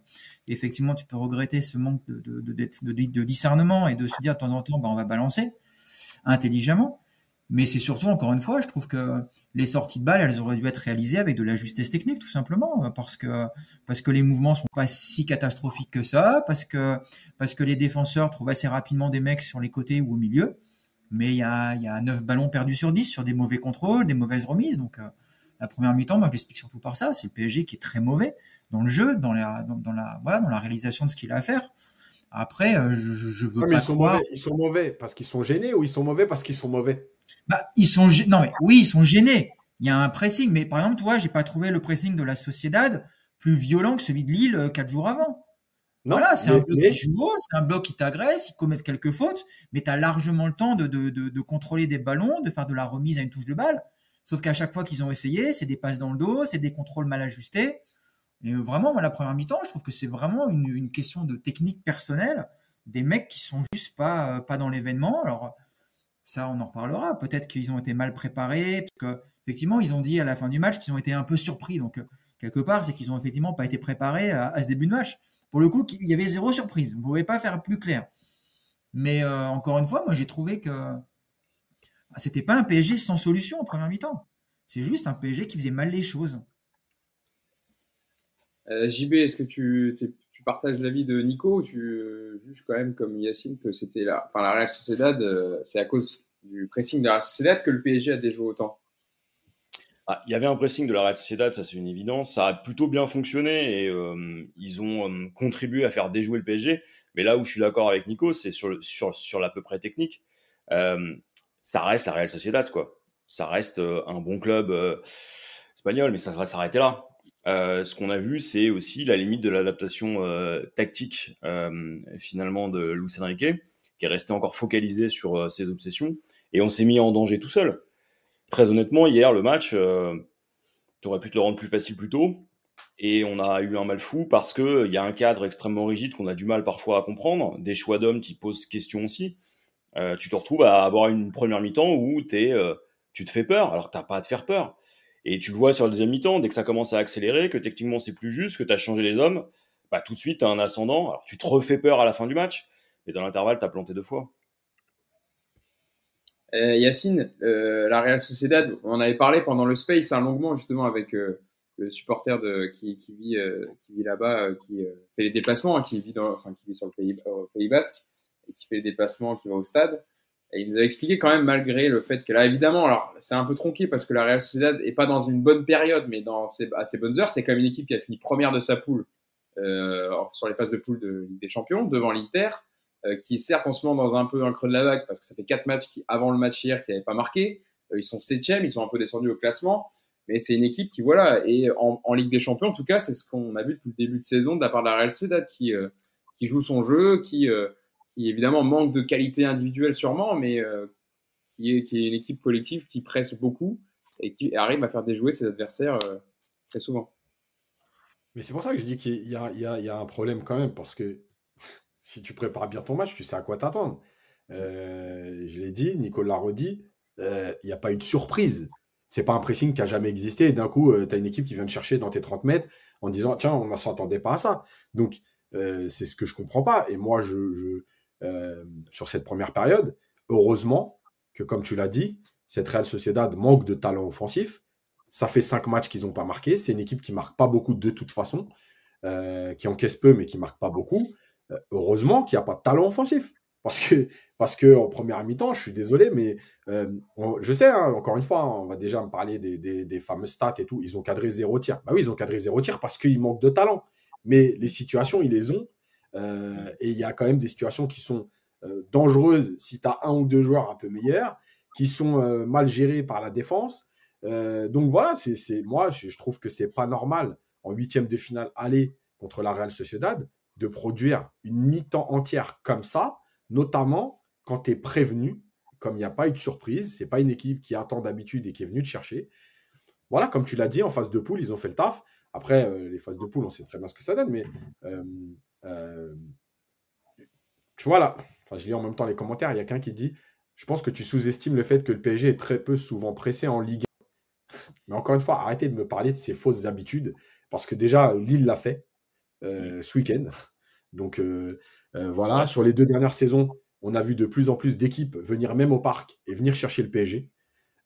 effectivement, tu peux regretter ce manque de, de, de, discernement et de se dire de temps en temps, bah, on va balancer intelligemment. Mais c'est surtout, encore une fois, je trouve que les sorties de balles, elles auraient dû être réalisées avec de la justesse technique, tout simplement, parce que, parce que les mouvements sont pas si catastrophiques que ça, parce que, parce que les défenseurs trouvent assez rapidement des mecs sur les côtés ou au milieu. Mais il y a, y a 9 ballons perdus sur 10 sur des mauvais contrôles, des mauvaises remises. Donc, euh, la première mi-temps, moi je l'explique surtout par ça, c'est le PSG qui est très mauvais dans le jeu, dans la, dans, la, voilà, dans la réalisation de ce qu'il a à faire. Après, euh, je, je veux pas ils sont Mauvais. Ils sont mauvais parce qu'ils sont gênés ou ils sont mauvais parce qu'ils sont mauvais? Bah, ils sont non mais oui, ils sont gênés. Il y a un pressing, mais par exemple, toi, j'ai pas trouvé le pressing de la Sociedad plus violent que celui de Lille euh, quatre jours avant. Non, voilà, c'est un bloc qui joue haut, c'est un bloc qui t'agresse, ils commettent quelques fautes, mais tu as largement le temps de, de, de, de, contrôler des ballons, de faire de la remise à une touche de balle. Sauf qu'à chaque fois qu'ils ont essayé, c'est des passes dans le dos, c'est des contrôles mal ajustés. Et vraiment, moi, la première mi-temps, je trouve que c'est vraiment une, question de technique personnelle des mecs qui sont juste pas, euh, pas dans l'événement. Alors, ça, on en reparlera. Peut-être qu'ils ont été mal préparés, parce que, effectivement, ils ont dit à la fin du match qu'ils ont été un peu surpris. Donc, euh, quelque part, c'est qu'ils ont effectivement pas été préparés à, ce début de match. Pour le coup, il y avait zéro surprise. Vous ne pouvez pas faire plus clair. Mais euh, encore une fois, moi, j'ai trouvé que c'était pas un PSG sans solution en première mi-temps. C'est juste un PSG qui faisait mal les choses. Euh, JB, est-ce que tu, partages l'avis de Nico ou tu juges quand même comme Yacine que c'était la, enfin, la Real Sociedad, euh, c'est à cause du pressing de la Real Sociedad que le PSG a déjoué autant? Ah, il y avait un pressing de la Real Sociedad, ça c'est une évidence. Ça a plutôt bien fonctionné et euh, ils ont contribué à faire déjouer le PSG. Mais là où je suis d'accord avec Nico, c'est sur, l'à peu près technique ça reste la Real Sociedad, quoi. Ça reste un bon club espagnol, mais ça va s'arrêter là. Euh, ce qu'on a vu, c'est aussi la limite de l'adaptation tactique finalement de Luis Enrique, qui est resté encore focalisé sur ses obsessions, et on s'est mis en danger tout seul. Très honnêtement, hier, le match, tu aurais pu te le rendre plus facile plus tôt, et on a eu un mal fou parce qu'il y a un cadre extrêmement rigide qu'on a du mal parfois à comprendre, des choix d'hommes qui posent question aussi. Euh, tu te retrouves à avoir une première mi-temps où euh, tu te fais peur, alors tu n'as pas à te faire peur. Et tu le vois sur le deuxième mi-temps, dès que ça commence à accélérer, que techniquement c'est plus juste, que tu as changé les hommes, bah, tout de suite tu as un ascendant. Alors tu te refais peur à la fin du match, mais dans l'intervalle, tu as planté deux fois. Euh, Yacine, la Real Sociedad, on en avait parlé pendant le Space hein, longuement justement avec le supporter qui, vit, là-bas, qui fait les déplacements, hein, qui, vit dans, sur le Pays, Basque qui fait les déplacements, qui va au stade. Et il nous a expliqué quand même, malgré le fait que là, évidemment, alors c'est un peu tronqué parce que la Real Sociedad est pas dans une bonne période, mais dans ses, à ses bonnes heures, c'est quand même une équipe qui a fini première de sa poule euh, sur les phases de poule de Ligue des Champions, devant l'Inter, euh, qui est certes en ce moment dans un peu un creux de la vague parce que ça fait quatre matchs qui, avant le match hier qui n'avaient pas marqué. Euh, ils sont septièmes, ils sont un peu descendus au classement, mais c'est une équipe qui, voilà, et en, en, Ligue des Champions, en tout cas, c'est ce qu'on a vu depuis le début de saison de la part de la Real Sociedad qui, euh, qui joue son jeu, qui qui évidemment manque de qualité individuelle sûrement, mais euh, qui, est, qui, est, une équipe collective qui presse beaucoup et qui arrive à faire déjouer ses adversaires euh, très souvent. Mais c'est pour ça que je dis qu'il y, y, y, a un problème quand même, parce que [LAUGHS] si tu prépares bien ton match, tu sais à quoi t'attendre. Euh, je l'ai dit, Nicolas l'a redit, il n'y a pas eu de surprise. C'est pas un pressing qui a jamais existé. Et d'un coup, tu as une équipe qui vient te chercher dans tes 30 mètres en disant Tiens, on ne s'attendait pas à ça. Donc, c'est ce que je comprends pas. Et moi, je, sur cette première période, heureusement que, comme tu l'as dit, cette Real Sociedad manque de talent offensif. Ça fait cinq matchs qu'ils n'ont pas marqué. C'est une équipe qui marque pas beaucoup de toute façon, qui encaisse peu mais qui marque pas beaucoup. heureusement qu'il n'y a pas de talent offensif. Parce que, parce que en première mi-temps, je suis désolé, mais euh, je sais, hein, encore une fois, hein, on va déjà me parler des, fameux stats et tout. Ils ont cadré zéro tir. Bah oui, ils ont cadré zéro tir parce qu'ils manquent de talent. Mais les situations, ils les ont. Euh, et il y a quand même des situations qui sont euh, dangereuses si tu as un ou deux joueurs un peu meilleurs, qui sont mal gérés par la défense. donc voilà, c'est moi, je, trouve que c'est pas normal en huitième de finale aller contre la Real Sociedad de produire une mi-temps entière comme ça notamment quand tu es prévenu, comme il n'y a pas eu de surprise, c'est pas une équipe qui attend d'habitude et qui est venue te chercher. Voilà, comme tu l'as dit, en phase de poule, ils ont fait le taf. Après, euh, les phases de poule, on sait très bien ce que ça donne, mais euh, euh, tu vois là, enfin, je lis en même temps les commentaires, il y a quelqu'un qui dit Je pense que tu sous-estimes le fait que le PSG est très peu souvent pressé en Ligue 1. Mais encore une fois, arrêtez de me parler de ces fausses habitudes, parce que déjà, Lille l'a fait ce week-end. Donc, euh, voilà, sur les deux dernières saisons, on a vu de plus en plus d'équipes venir même au parc et venir chercher le PSG.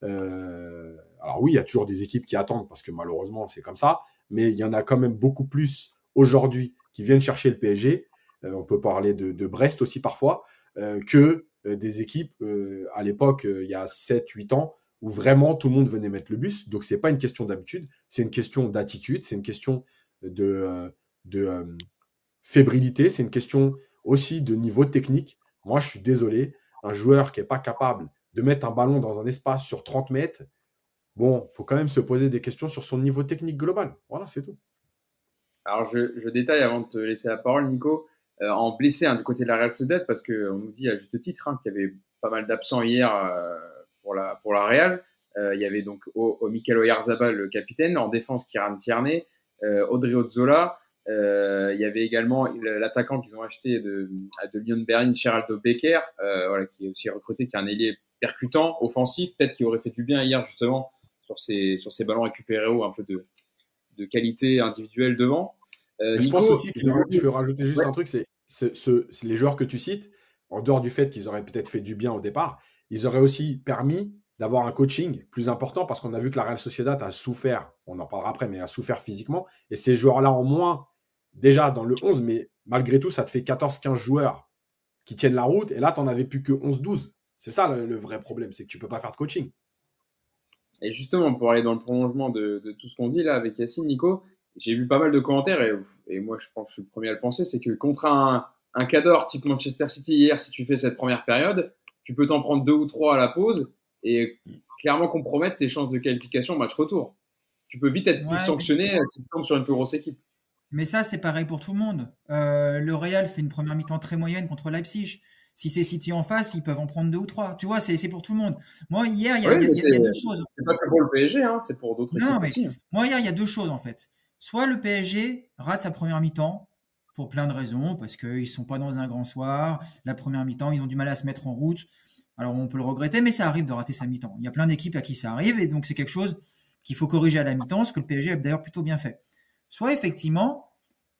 Euh, alors oui, il y a toujours des équipes qui attendent parce que malheureusement c'est comme ça, mais il y en a quand même beaucoup plus aujourd'hui qui viennent chercher le PSG. Euh, on peut parler de, Brest aussi parfois, que des équipes à l'époque, il y a 7-8 ans, où vraiment tout le monde venait mettre le bus. Donc c'est pas une question d'habitude, c'est une question d'attitude, c'est une question de fébrilité, c'est une question aussi de niveau technique. Moi, je suis désolé, un joueur qui n'est pas capable de mettre un ballon dans un espace sur 30 mètres, bon, il faut quand même se poser des questions sur son niveau technique global. Voilà, c'est tout. Alors, je, détaille avant de te laisser la parole, Nico. Euh, en blessé hein, du côté de la Real Sociedad, parce qu'on nous dit à juste titre hein, qu'il y avait pas mal d'absents hier euh, pour, la, pour la Real. Euh, il y avait donc au, au Mikel Oyarzabal, le capitaine, en défense Kiran Tierney, Audrey Ozzola, euh, il y avait également l'attaquant qu'ils ont acheté de, de Lyon Berlin, Geraldo Becker, euh, voilà, qui est aussi recruté, qui est un ailier percutant, offensif, peut-être qu'il aurait fait du bien hier justement sur ces, sur ces ballons récupérés ou un peu de, de qualité individuelle devant. Euh, je pense aussi que je veux rajouter juste un truc, c'est ce, les joueurs que tu cites, en dehors du fait qu'ils auraient peut-être fait du bien au départ, ils auraient aussi permis d'avoir un coaching plus important parce qu'on a vu que la Real Sociedad a souffert, on en parlera après, mais a souffert physiquement. Et ces joueurs-là en moins déjà dans le 11, mais malgré tout, ça te fait 14-15 joueurs qui tiennent la route. Et là, tu n'en avais plus que 11-12. C'est ça le, vrai problème, c'est que tu ne peux pas faire de coaching. Et justement, pour aller dans le prolongement de, tout ce qu'on dit là avec Yacine, Nico, j'ai vu pas mal de commentaires et, moi je pense que je suis le premier à le penser, c'est que contre un, un cadre type Manchester City hier, si tu fais cette première période, tu peux t'en prendre deux ou trois à la pause et clairement compromettre tes chances de qualification match retour. Tu peux vite être plus sanctionné si tu tombes sur une plus grosse équipe. Mais ça, c'est pareil pour tout le monde. Euh, le Real fait une première mi-temps très moyenne contre Leipzig. Si c'est City en face, ils peuvent en prendre deux ou trois. Tu vois, c'est pour tout le monde. Moi, hier, il y a, deux choses. C'est pas que pour le PSG, hein, c'est pour d'autres équipes aussi. Hein. Moi, hier, il y a deux choses en fait. Soit le PSG rate sa première mi-temps pour plein de raisons, parce qu'ils ne sont pas dans un grand soir. La première mi-temps, ils ont du mal à se mettre en route. Alors, on peut le regretter, mais ça arrive de rater sa mi-temps. Il y a plein d'équipes à qui ça arrive, et donc c'est quelque chose qu'il faut corriger à la mi-temps, ce que le PSG a d'ailleurs plutôt bien fait soit effectivement,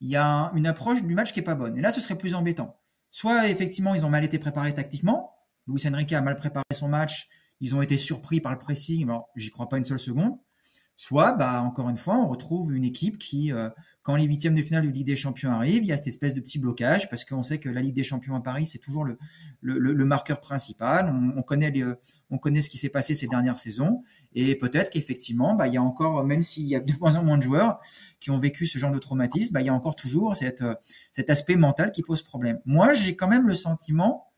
il y a une approche du match qui est pas bonne. Et là, ce serait plus embêtant. Soit effectivement, ils ont mal été préparés tactiquement. Luis Enrique a mal préparé son match. Ils ont été surpris par le pressing. Alors, j'y crois pas une seule seconde. Soit, bah, encore une fois, on retrouve une équipe qui, euh, quand les huitièmes de finale de Ligue des Champions arrivent, il y a cette espèce de petit blocage parce qu'on sait que la Ligue des Champions à Paris, c'est toujours le, marqueur principal. On, connaît on connaît ce qui s'est passé ces dernières saisons et peut-être qu'effectivement, bah, il y a encore, même s'il y a de moins en moins de joueurs qui ont vécu ce genre de traumatisme, bah, il y a encore toujours cette, cet aspect mental qui pose problème. Moi, j'ai quand même le sentiment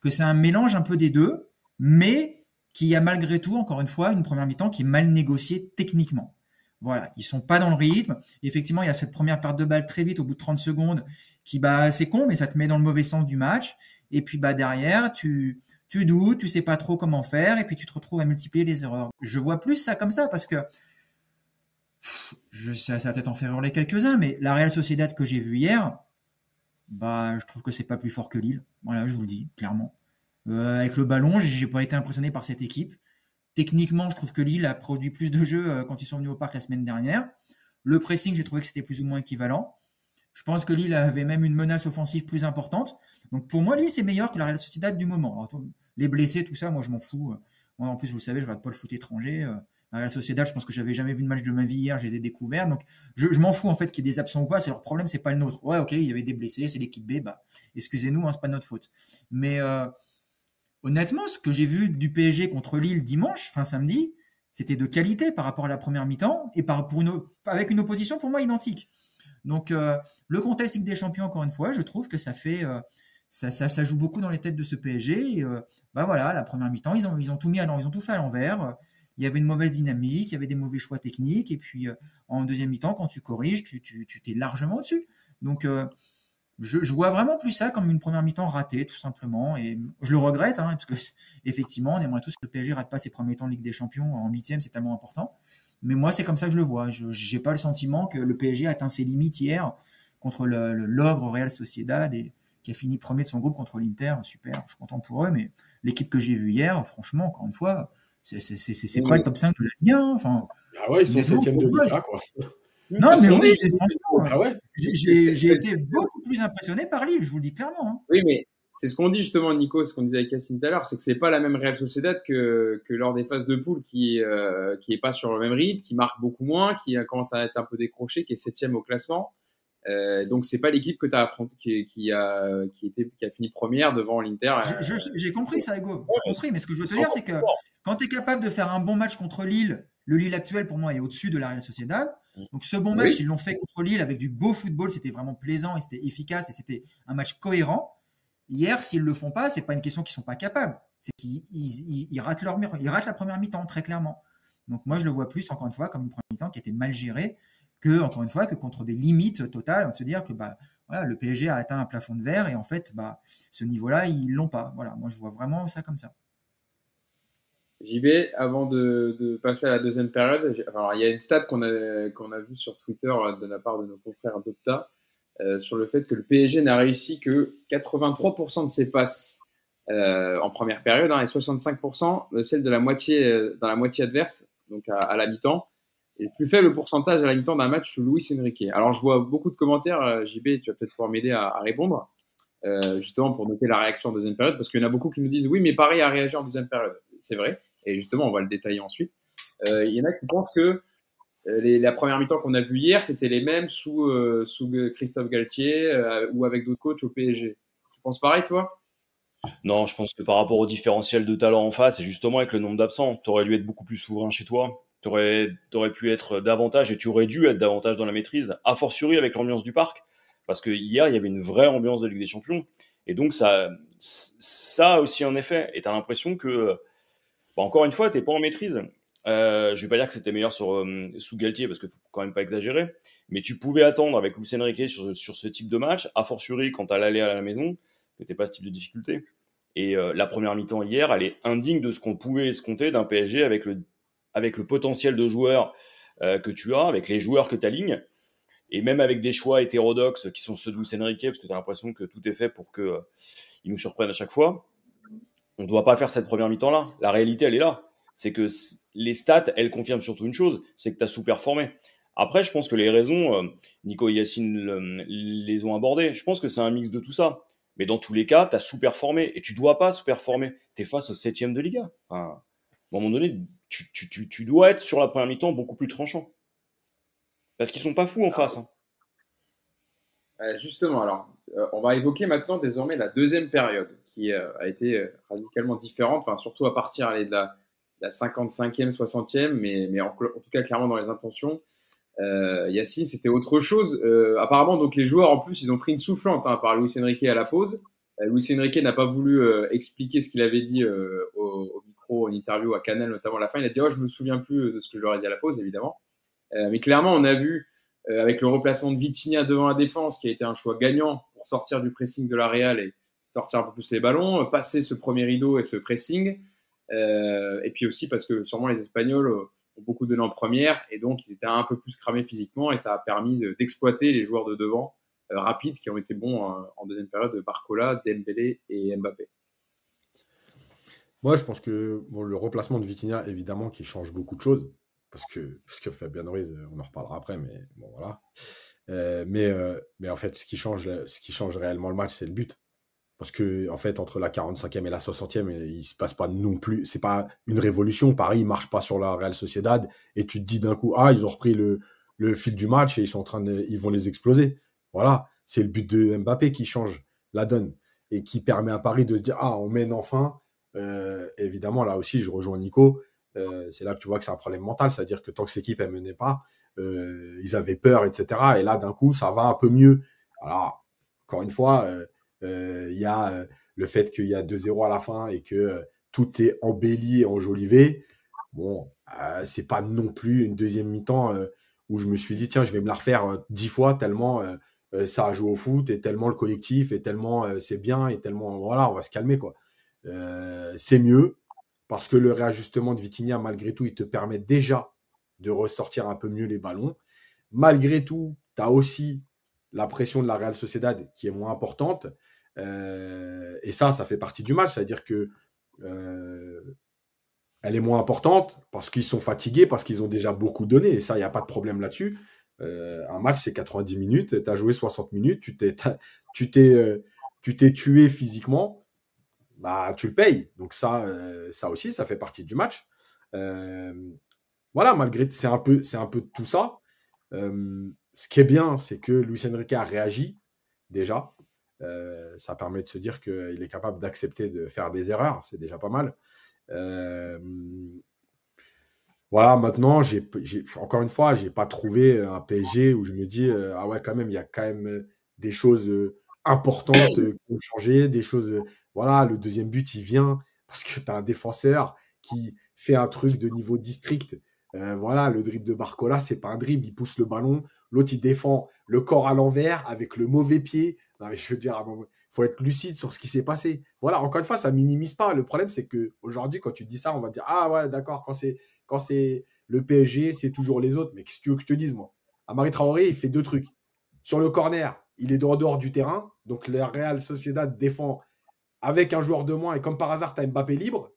que c'est un mélange un peu des deux, mais qui a malgré tout, encore une fois, une première mi-temps qui est mal négociée techniquement. Voilà, ils sont pas dans le rythme. effectivement, il y a cette première perte de balle très vite au bout de 30 secondes qui, bah, c'est con, mais ça te met dans le mauvais sens du match. Et puis, bah, derrière, tu, tu doutes, tu sais pas trop comment faire, et puis tu te retrouves à multiplier les erreurs. Je vois plus ça comme ça parce que je sais, ça va peut-être en faire hurler quelques-uns, mais la Real Sociedad que j'ai vue hier, bah, je trouve que c'est pas plus fort que Lille. Voilà, je vous le dis clairement. Euh, avec le ballon, j'ai pas été impressionné par cette équipe. Techniquement, je trouve que Lille a produit plus de jeux euh, quand ils sont venus au parc la semaine dernière. Le pressing, j'ai trouvé que c'était plus ou moins équivalent. Je pense que Lille avait même une menace offensive plus importante. Donc pour moi, Lille, c'est meilleur que la Real Sociedad du moment. les blessés, tout ça, moi, je m'en fous. Moi, en plus, vous savez, je regarde pas le foot étranger. La Real Sociedad, je pense que j'avais jamais vu de match de ma vie hier, je les ai découverts. Donc je, m'en fous en fait qu'il y ait des absents ou pas. C'est leur problème, c'est pas le nôtre. Ouais, ok, il y avait des blessés, c'est l'équipe B. Bah, excusez-nous, hein, c'est pas notre faute. Mais honnêtement, ce que j'ai vu du PSG contre Lille dimanche, fin samedi, c'était de qualité par rapport à la première mi-temps et par, pour avec une opposition pour moi identique. Donc euh, le contexte Ligue des Champions, encore une fois, je trouve que ça fait euh, ça, ça, joue beaucoup dans les têtes de ce PSG. Et, euh, bah voilà, la première mi-temps, ils ont, ils ont tout mis à ils ont tout fait à l'envers. Il y avait une mauvaise dynamique, il y avait des mauvais choix techniques. Et puis en deuxième mi-temps, quand tu corriges, tu t'es tu, largement au-dessus. Donc je, vois vraiment plus ça comme une première mi-temps ratée, tout simplement. Et je le regrette, hein, parce que [LAUGHS] effectivement, on aimerait tous que le PSG rate pas ses premiers temps de Ligue des Champions en huitième, c'est tellement important. Mais moi, c'est comme ça que je le vois. Je n'ai pas le sentiment que le PSG a atteint ses limites hier contre le, l'ogre Real Sociedad et qui a fini premier de son groupe contre l'Inter. Super, je suis content pour eux. Mais l'équipe que j'ai vue hier, franchement, encore une fois, c'est, pas le top 5 de la Ligue 1. Enfin, ah ouais, ils sont 7 de Ligue quoi. Non, mais oui, ah j'ai été beaucoup plus impressionné par Lille, je vous le dis clairement. Hein. Oui, mais c'est ce qu'on dit justement, Nico, ce qu'on disait avec Yacine tout à l'heure, c'est que c'est pas la même Real Sociedad que, que lors des phases de poule qui, euh, qui est pas sur le même rythme, qui marque beaucoup moins, qui commence à être un peu décroché, qui est septième au classement. Euh, donc c'est pas l'équipe que tu as affronté qui, qui, a qui était qui a fini première devant l'Inter. J'ai compris ça, Hugo. J'ai compris, mais ce que je veux te dire, c'est que quand tu es capable de faire un bon match contre Lille, le Lille actuel pour moi est au-dessus de la Real Sociedad. Mm. Donc ce bon match, ils l'ont fait contre Lille avec du beau football, c'était vraiment plaisant et c'était efficace et c'était un match cohérent. Hier, s'ils le font pas, c'est pas une question qu'ils sont pas capables, c'est qu'ils ratent leur ils ratent la première mi-temps très clairement. Donc moi je le vois plus encore une fois comme une première mi-temps qui était mal gérée que encore une fois que contre des limites totales, de se dire que bah voilà, le PSG a atteint un plafond de verre et en fait bah ce niveau-là, ils l'ont pas. Voilà, moi je vois vraiment ça comme ça. JB, avant de, passer à la deuxième période, il y a une stat qu'on a, a vue sur Twitter euh, de la part de nos confrères d'Opta euh, sur le fait que le PSG n'a réussi que 83% de ses passes euh, en première période hein, et 65% celle de la moitié, dans la moitié adverse, donc à, la mi-temps. Et le plus faible pourcentage à la mi-temps d'un match sous Luis Enrique. Alors je vois beaucoup de commentaires, JB, tu vas peut-être pouvoir m'aider à, répondre, justement pour noter la réaction en deuxième période, parce qu'il y en a beaucoup qui nous disent oui, mais Paris a réagi en deuxième période. C'est vrai et justement, on va le détailler ensuite. Euh, il y en a qui pensent que euh, la première mi-temps qu'on a vue hier, c'était les mêmes sous, euh, sous Christophe Galtier ou avec d'autres coachs au PSG. Tu penses pareil, toi? Non, je pense que par rapport au différentiel de talent en face, et justement avec le nombre d'absents, tu aurais dû être beaucoup plus souverain chez toi. Tu aurais, aurais, pu être davantage et tu aurais dû être davantage dans la maîtrise, a fortiori avec l'ambiance du parc. Parce que hier, il y avait une vraie ambiance de Ligue des Champions. Et donc, ça, ça aussi, en effet. Et tu as l'impression que encore une fois, tu n'es pas en maîtrise. Euh, je vais pas dire que c'était meilleur sur, euh, sous Galtier parce qu'il faut quand même pas exagérer, mais tu pouvais attendre avec Lucien Riquet sur, ce type de match, a fortiori quand tu allais à la maison, que tu pas ce type de difficulté. Et euh, la première mi-temps hier, elle est indigne de ce qu'on pouvait escompter d'un PSG avec le, avec le potentiel de joueurs que tu as, avec les joueurs que tu alignes, et même avec des choix hétérodoxes qui sont ceux de Lucien Riquet, parce que tu as l'impression que tout est fait pour qu'ils nous surprennent à chaque fois on ne doit pas faire cette première mi-temps-là. La réalité, elle est là. C'est que les stats, elles confirment surtout une chose, c'est que tu as sous-performé. Après, je pense que les raisons, euh, Nico et Yacine les ont abordées. Je pense que c'est un mix de tout ça. Mais dans tous les cas, tu as sous-performé et tu dois pas sous-performer. Tu es face au septième de Liga. à un moment donné, tu, dois être sur la première mi-temps beaucoup plus tranchant. Parce qu'ils sont pas fous en face. Hein. justement, alors, euh, on va évoquer maintenant désormais la deuxième période qui euh, a été euh, radicalement différente, enfin, surtout à partir de la, la 55e, 60e, mais, mais en, tout cas clairement dans les intentions. Euh, Yacine, c'était autre chose. Apparemment, donc les joueurs en plus, ils ont pris une soufflante hein, par Luis Enrique à la pause. Euh, Luis Enrique n'a pas voulu expliquer ce qu'il avait dit au, micro, en interview à Canal, notamment à la fin. Il a dit oh, je me souviens plus de ce que je leur ai dit à la pause, évidemment. mais clairement, on a vu avec le replacement de Vitinha devant la défense, qui a été un choix gagnant pour sortir du pressing de la Real et sortir un peu plus les ballons, passer ce premier rideau et ce pressing. Euh, et puis aussi parce que sûrement les Espagnols ont beaucoup donné en première et donc ils étaient un peu plus cramés physiquement et ça a permis d'exploiter les joueurs de devant euh, rapides qui ont été bons euh, en deuxième période de Barcola, Dembélé et Mbappé. Moi, je pense que le remplacement de Vitinha, évidemment, qui change beaucoup de choses parce que, parce que Fabien Ruiz, on en reparlera après, mais bon, voilà. mais, en fait, ce qui change réellement le match, c'est le but. Parce que, en fait, entre la 45e et la 60e, il se passe pas non plus. C'est pas une révolution. Paris, il marche pas sur la Real Sociedad. Et tu te dis d'un coup, ah, ils ont repris le, le fil du match et ils sont en train de, ils vont les exploser. Voilà. C'est le but de Mbappé qui change la donne et qui permet à Paris de se dire, ah, on mène enfin. Euh, évidemment, là aussi, je rejoins Nico. Euh, c'est là que tu vois que c'est un problème mental. C'est-à-dire que tant que cette équipe, elle menait pas, euh, ils avaient peur, etc. Et là, d'un coup, ça va un peu mieux. Alors, encore une fois, il y a euh, le fait qu'il y a 2-0 à la fin et que euh, tout est embelli et enjolivé. Bon, c'est pas non plus une deuxième mi-temps où je me suis dit, tiens, je vais me la refaire dix fois tellement ça a joué au foot et tellement le collectif et tellement c'est bien et tellement, voilà, on va se calmer, quoi. c'est mieux parce que le réajustement de Vitinha, malgré tout, il te permet déjà de ressortir un peu mieux les ballons. Malgré tout, tu as aussi la pression de la Real Sociedad qui est moins importante. Euh, et ça, ça fait partie du match, c'est-à-dire que euh, elle est moins importante parce qu'ils sont fatigués, parce qu'ils ont déjà beaucoup donné. Et ça, il n'y a pas de problème là-dessus. Euh, un match, c'est 90 minutes. Tu as joué 60 minutes. Tu t'es, tu t'es, tu t'es tué physiquement. Bah, tu le payes. Donc ça, ça aussi, ça fait partie du match. voilà, malgré, c'est un peu, c'est un peu tout ça. Ce qui est bien, c'est que Luis Enrique a réagi déjà. Euh, ça permet de se dire qu'il est capable d'accepter de faire des erreurs, c'est déjà pas mal. Euh, voilà, maintenant, encore une fois, j'ai pas trouvé un PSG où je me dis, euh, ah ouais, quand même, il y a quand même des choses importantes qui ont changé, des choses. voilà, le deuxième but, il vient parce que tu as un défenseur qui fait un truc de niveau district. voilà, le dribble de Barcola, c'est pas un dribble, il pousse le ballon, l'autre il défend le corps à l'envers avec le mauvais pied, non, mais je veux dire, il faut être lucide sur ce qui s'est passé. Voilà, encore une fois, ça minimise pas. Le problème, c'est que aujourd'hui, quand tu dis ça, on va dire Ah ouais, d'accord, quand c'est quand c'est le PSG, c'est toujours les autres. Mais qu'est-ce que tu veux que je te dise, moi? Amari Traoré, il fait deux trucs. Sur le corner, il est en dehors du terrain. Donc, la Real Sociedad défend avec un joueur de moins. Et comme par hasard, tu as Mbappé libre.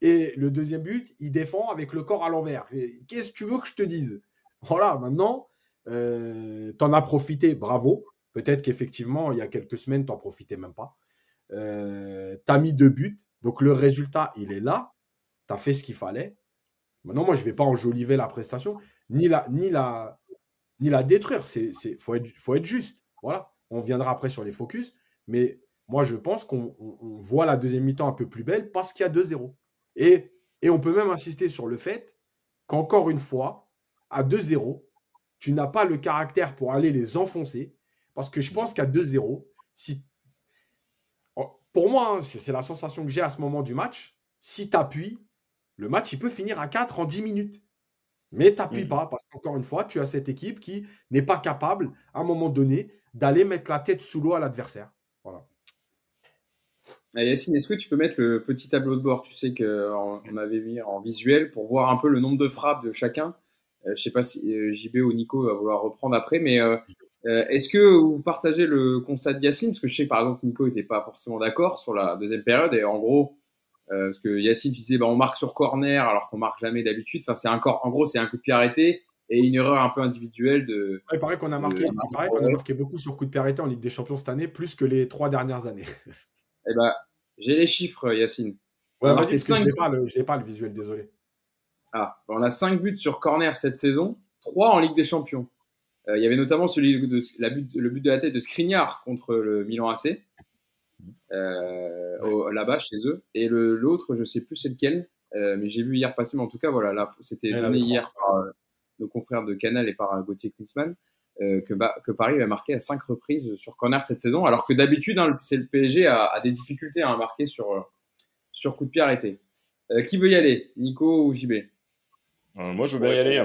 Et le deuxième but, il défend avec le corps à l'envers. Qu'est-ce que tu veux que je te dise? Voilà, maintenant, euh, tu en as profité, bravo. Peut-être qu'effectivement, il y a quelques semaines, tu n'en profitais même pas. Euh, tu as mis deux buts. Donc le résultat, il est là. Tu as fait ce qu'il fallait. Maintenant, moi, je ne vais pas enjoliver la prestation, ni la, ni la, ni la détruire. Il faut, être, faut être juste. Voilà. On viendra après sur les focus. Mais moi, je pense qu'on voit la deuxième mi-temps un peu plus belle parce qu'il y a 2-0. Et, et on peut même insister sur le fait qu'encore une fois, à 2-0, tu n'as pas le caractère pour aller les enfoncer parce que je pense qu'à 2-0, si... Oh, pour moi, hein, c'est la sensation que j'ai à ce moment du match. Si tu appuies, le match, il peut finir à 4 en 10 minutes. Mais tu n'appuies mm. pas, parce qu'encore une fois, tu as cette équipe qui n'est pas capable, à un moment donné, d'aller mettre la tête sous l'eau à l'adversaire. Voilà. Yacine, est-ce que tu peux mettre le petit tableau de bord? Tu sais qu'on avait mis en visuel pour voir un peu le nombre de frappes de chacun. Euh, je ne sais pas si euh, JB ou Nico va vouloir reprendre après, mais euh, est-ce que vous partagez le constat de Yacine Parce que je sais que par exemple, Nico n'était pas forcément d'accord sur la deuxième période. Et en gros, parce que Yacine disait bah, on marque sur corner alors qu'on marque jamais d'habitude. Enfin, c'est encore, en gros, c'est un coup de pied arrêté et une erreur un peu individuelle de. il paraît qu'on a marqué, a marqué beaucoup sur coup de pied arrêté en Ligue des Champions cette année, plus que les trois dernières années. eh ben, j'ai les chiffres, Yacine. Ouais, je n'ai pas le visuel, désolé. Ah, on a 5 buts sur corner cette saison, 3 en Ligue des Champions. Euh, il y avait notamment celui de la but, le but de la tête de Skriniar contre le Milan AC, euh, là-bas chez eux. Et l'autre, je ne sais plus c'est lequel, euh, mais j'ai vu hier passer, mais en tout cas, voilà, c'était donné hier par nos confrères de Canal et par Gauthier Kunzmann. que, que, Paris a marqué à cinq reprises sur corner cette saison, alors que d'habitude, hein, c'est le PSG a, des difficultés à marquer sur, sur coup de pied arrêté. qui veut y aller? Nico ou JB Moi, je veux bien y aller.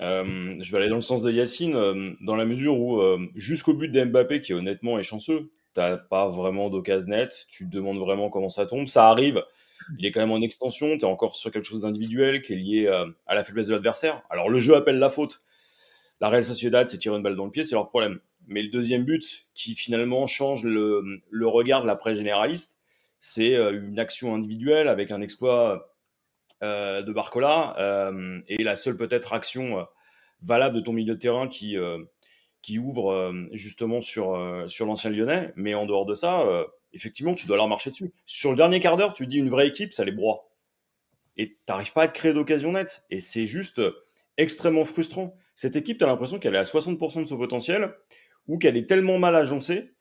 Euh, je vais aller dans le sens de Yacine, euh, dans la mesure où, euh, jusqu'au but d'Mbappé, qui honnêtement est chanceux, t'as pas vraiment d'occasion nette, tu te demandes vraiment comment ça tombe, ça arrive, il est quand même en extension, tu es encore sur quelque chose d'individuel qui est lié à la faiblesse de l'adversaire. Alors le jeu appelle la faute. La Real Sociedad s'est tiré une balle dans le pied, c'est leur problème. Mais le deuxième but, qui finalement change le, le regard de la presse généraliste, c'est une action individuelle avec un exploit euh, de Barcola euh, et la seule peut-être action euh, valable de ton milieu de terrain qui, qui ouvre justement sur, sur l'ancien lyonnais. Mais en dehors de ça, effectivement, tu dois leur marcher dessus. Sur le dernier quart d'heure, tu dis une vraie équipe, ça les broie. Et tu n'arrives pas à te créer d'occasion nette. Et c'est juste extrêmement frustrant. Cette équipe, tu as l'impression qu'elle est à 60% de son potentiel ou qu'elle est tellement mal agencée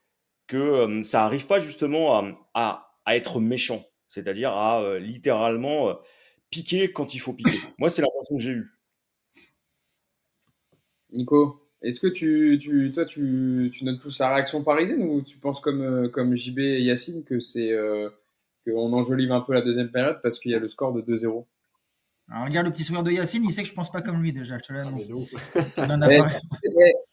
que ça n'arrive pas justement à, à, être méchant, c'est-à-dire à, littéralement piquer quand il faut piquer. [LAUGHS] Moi, c'est l'impression que j'ai eue. Nico, est-ce que tu, tu, toi, tu, tu, notes plus la réaction parisienne ou tu penses comme, euh, comme JB et Yacine que c'est euh, qu'on enjolive un peu la deuxième période parce qu'il y a le score de 2-0 regarde le petit sourire de Yacine, il sait que je pense pas comme lui déjà, je te l'annonce. [LAUGHS]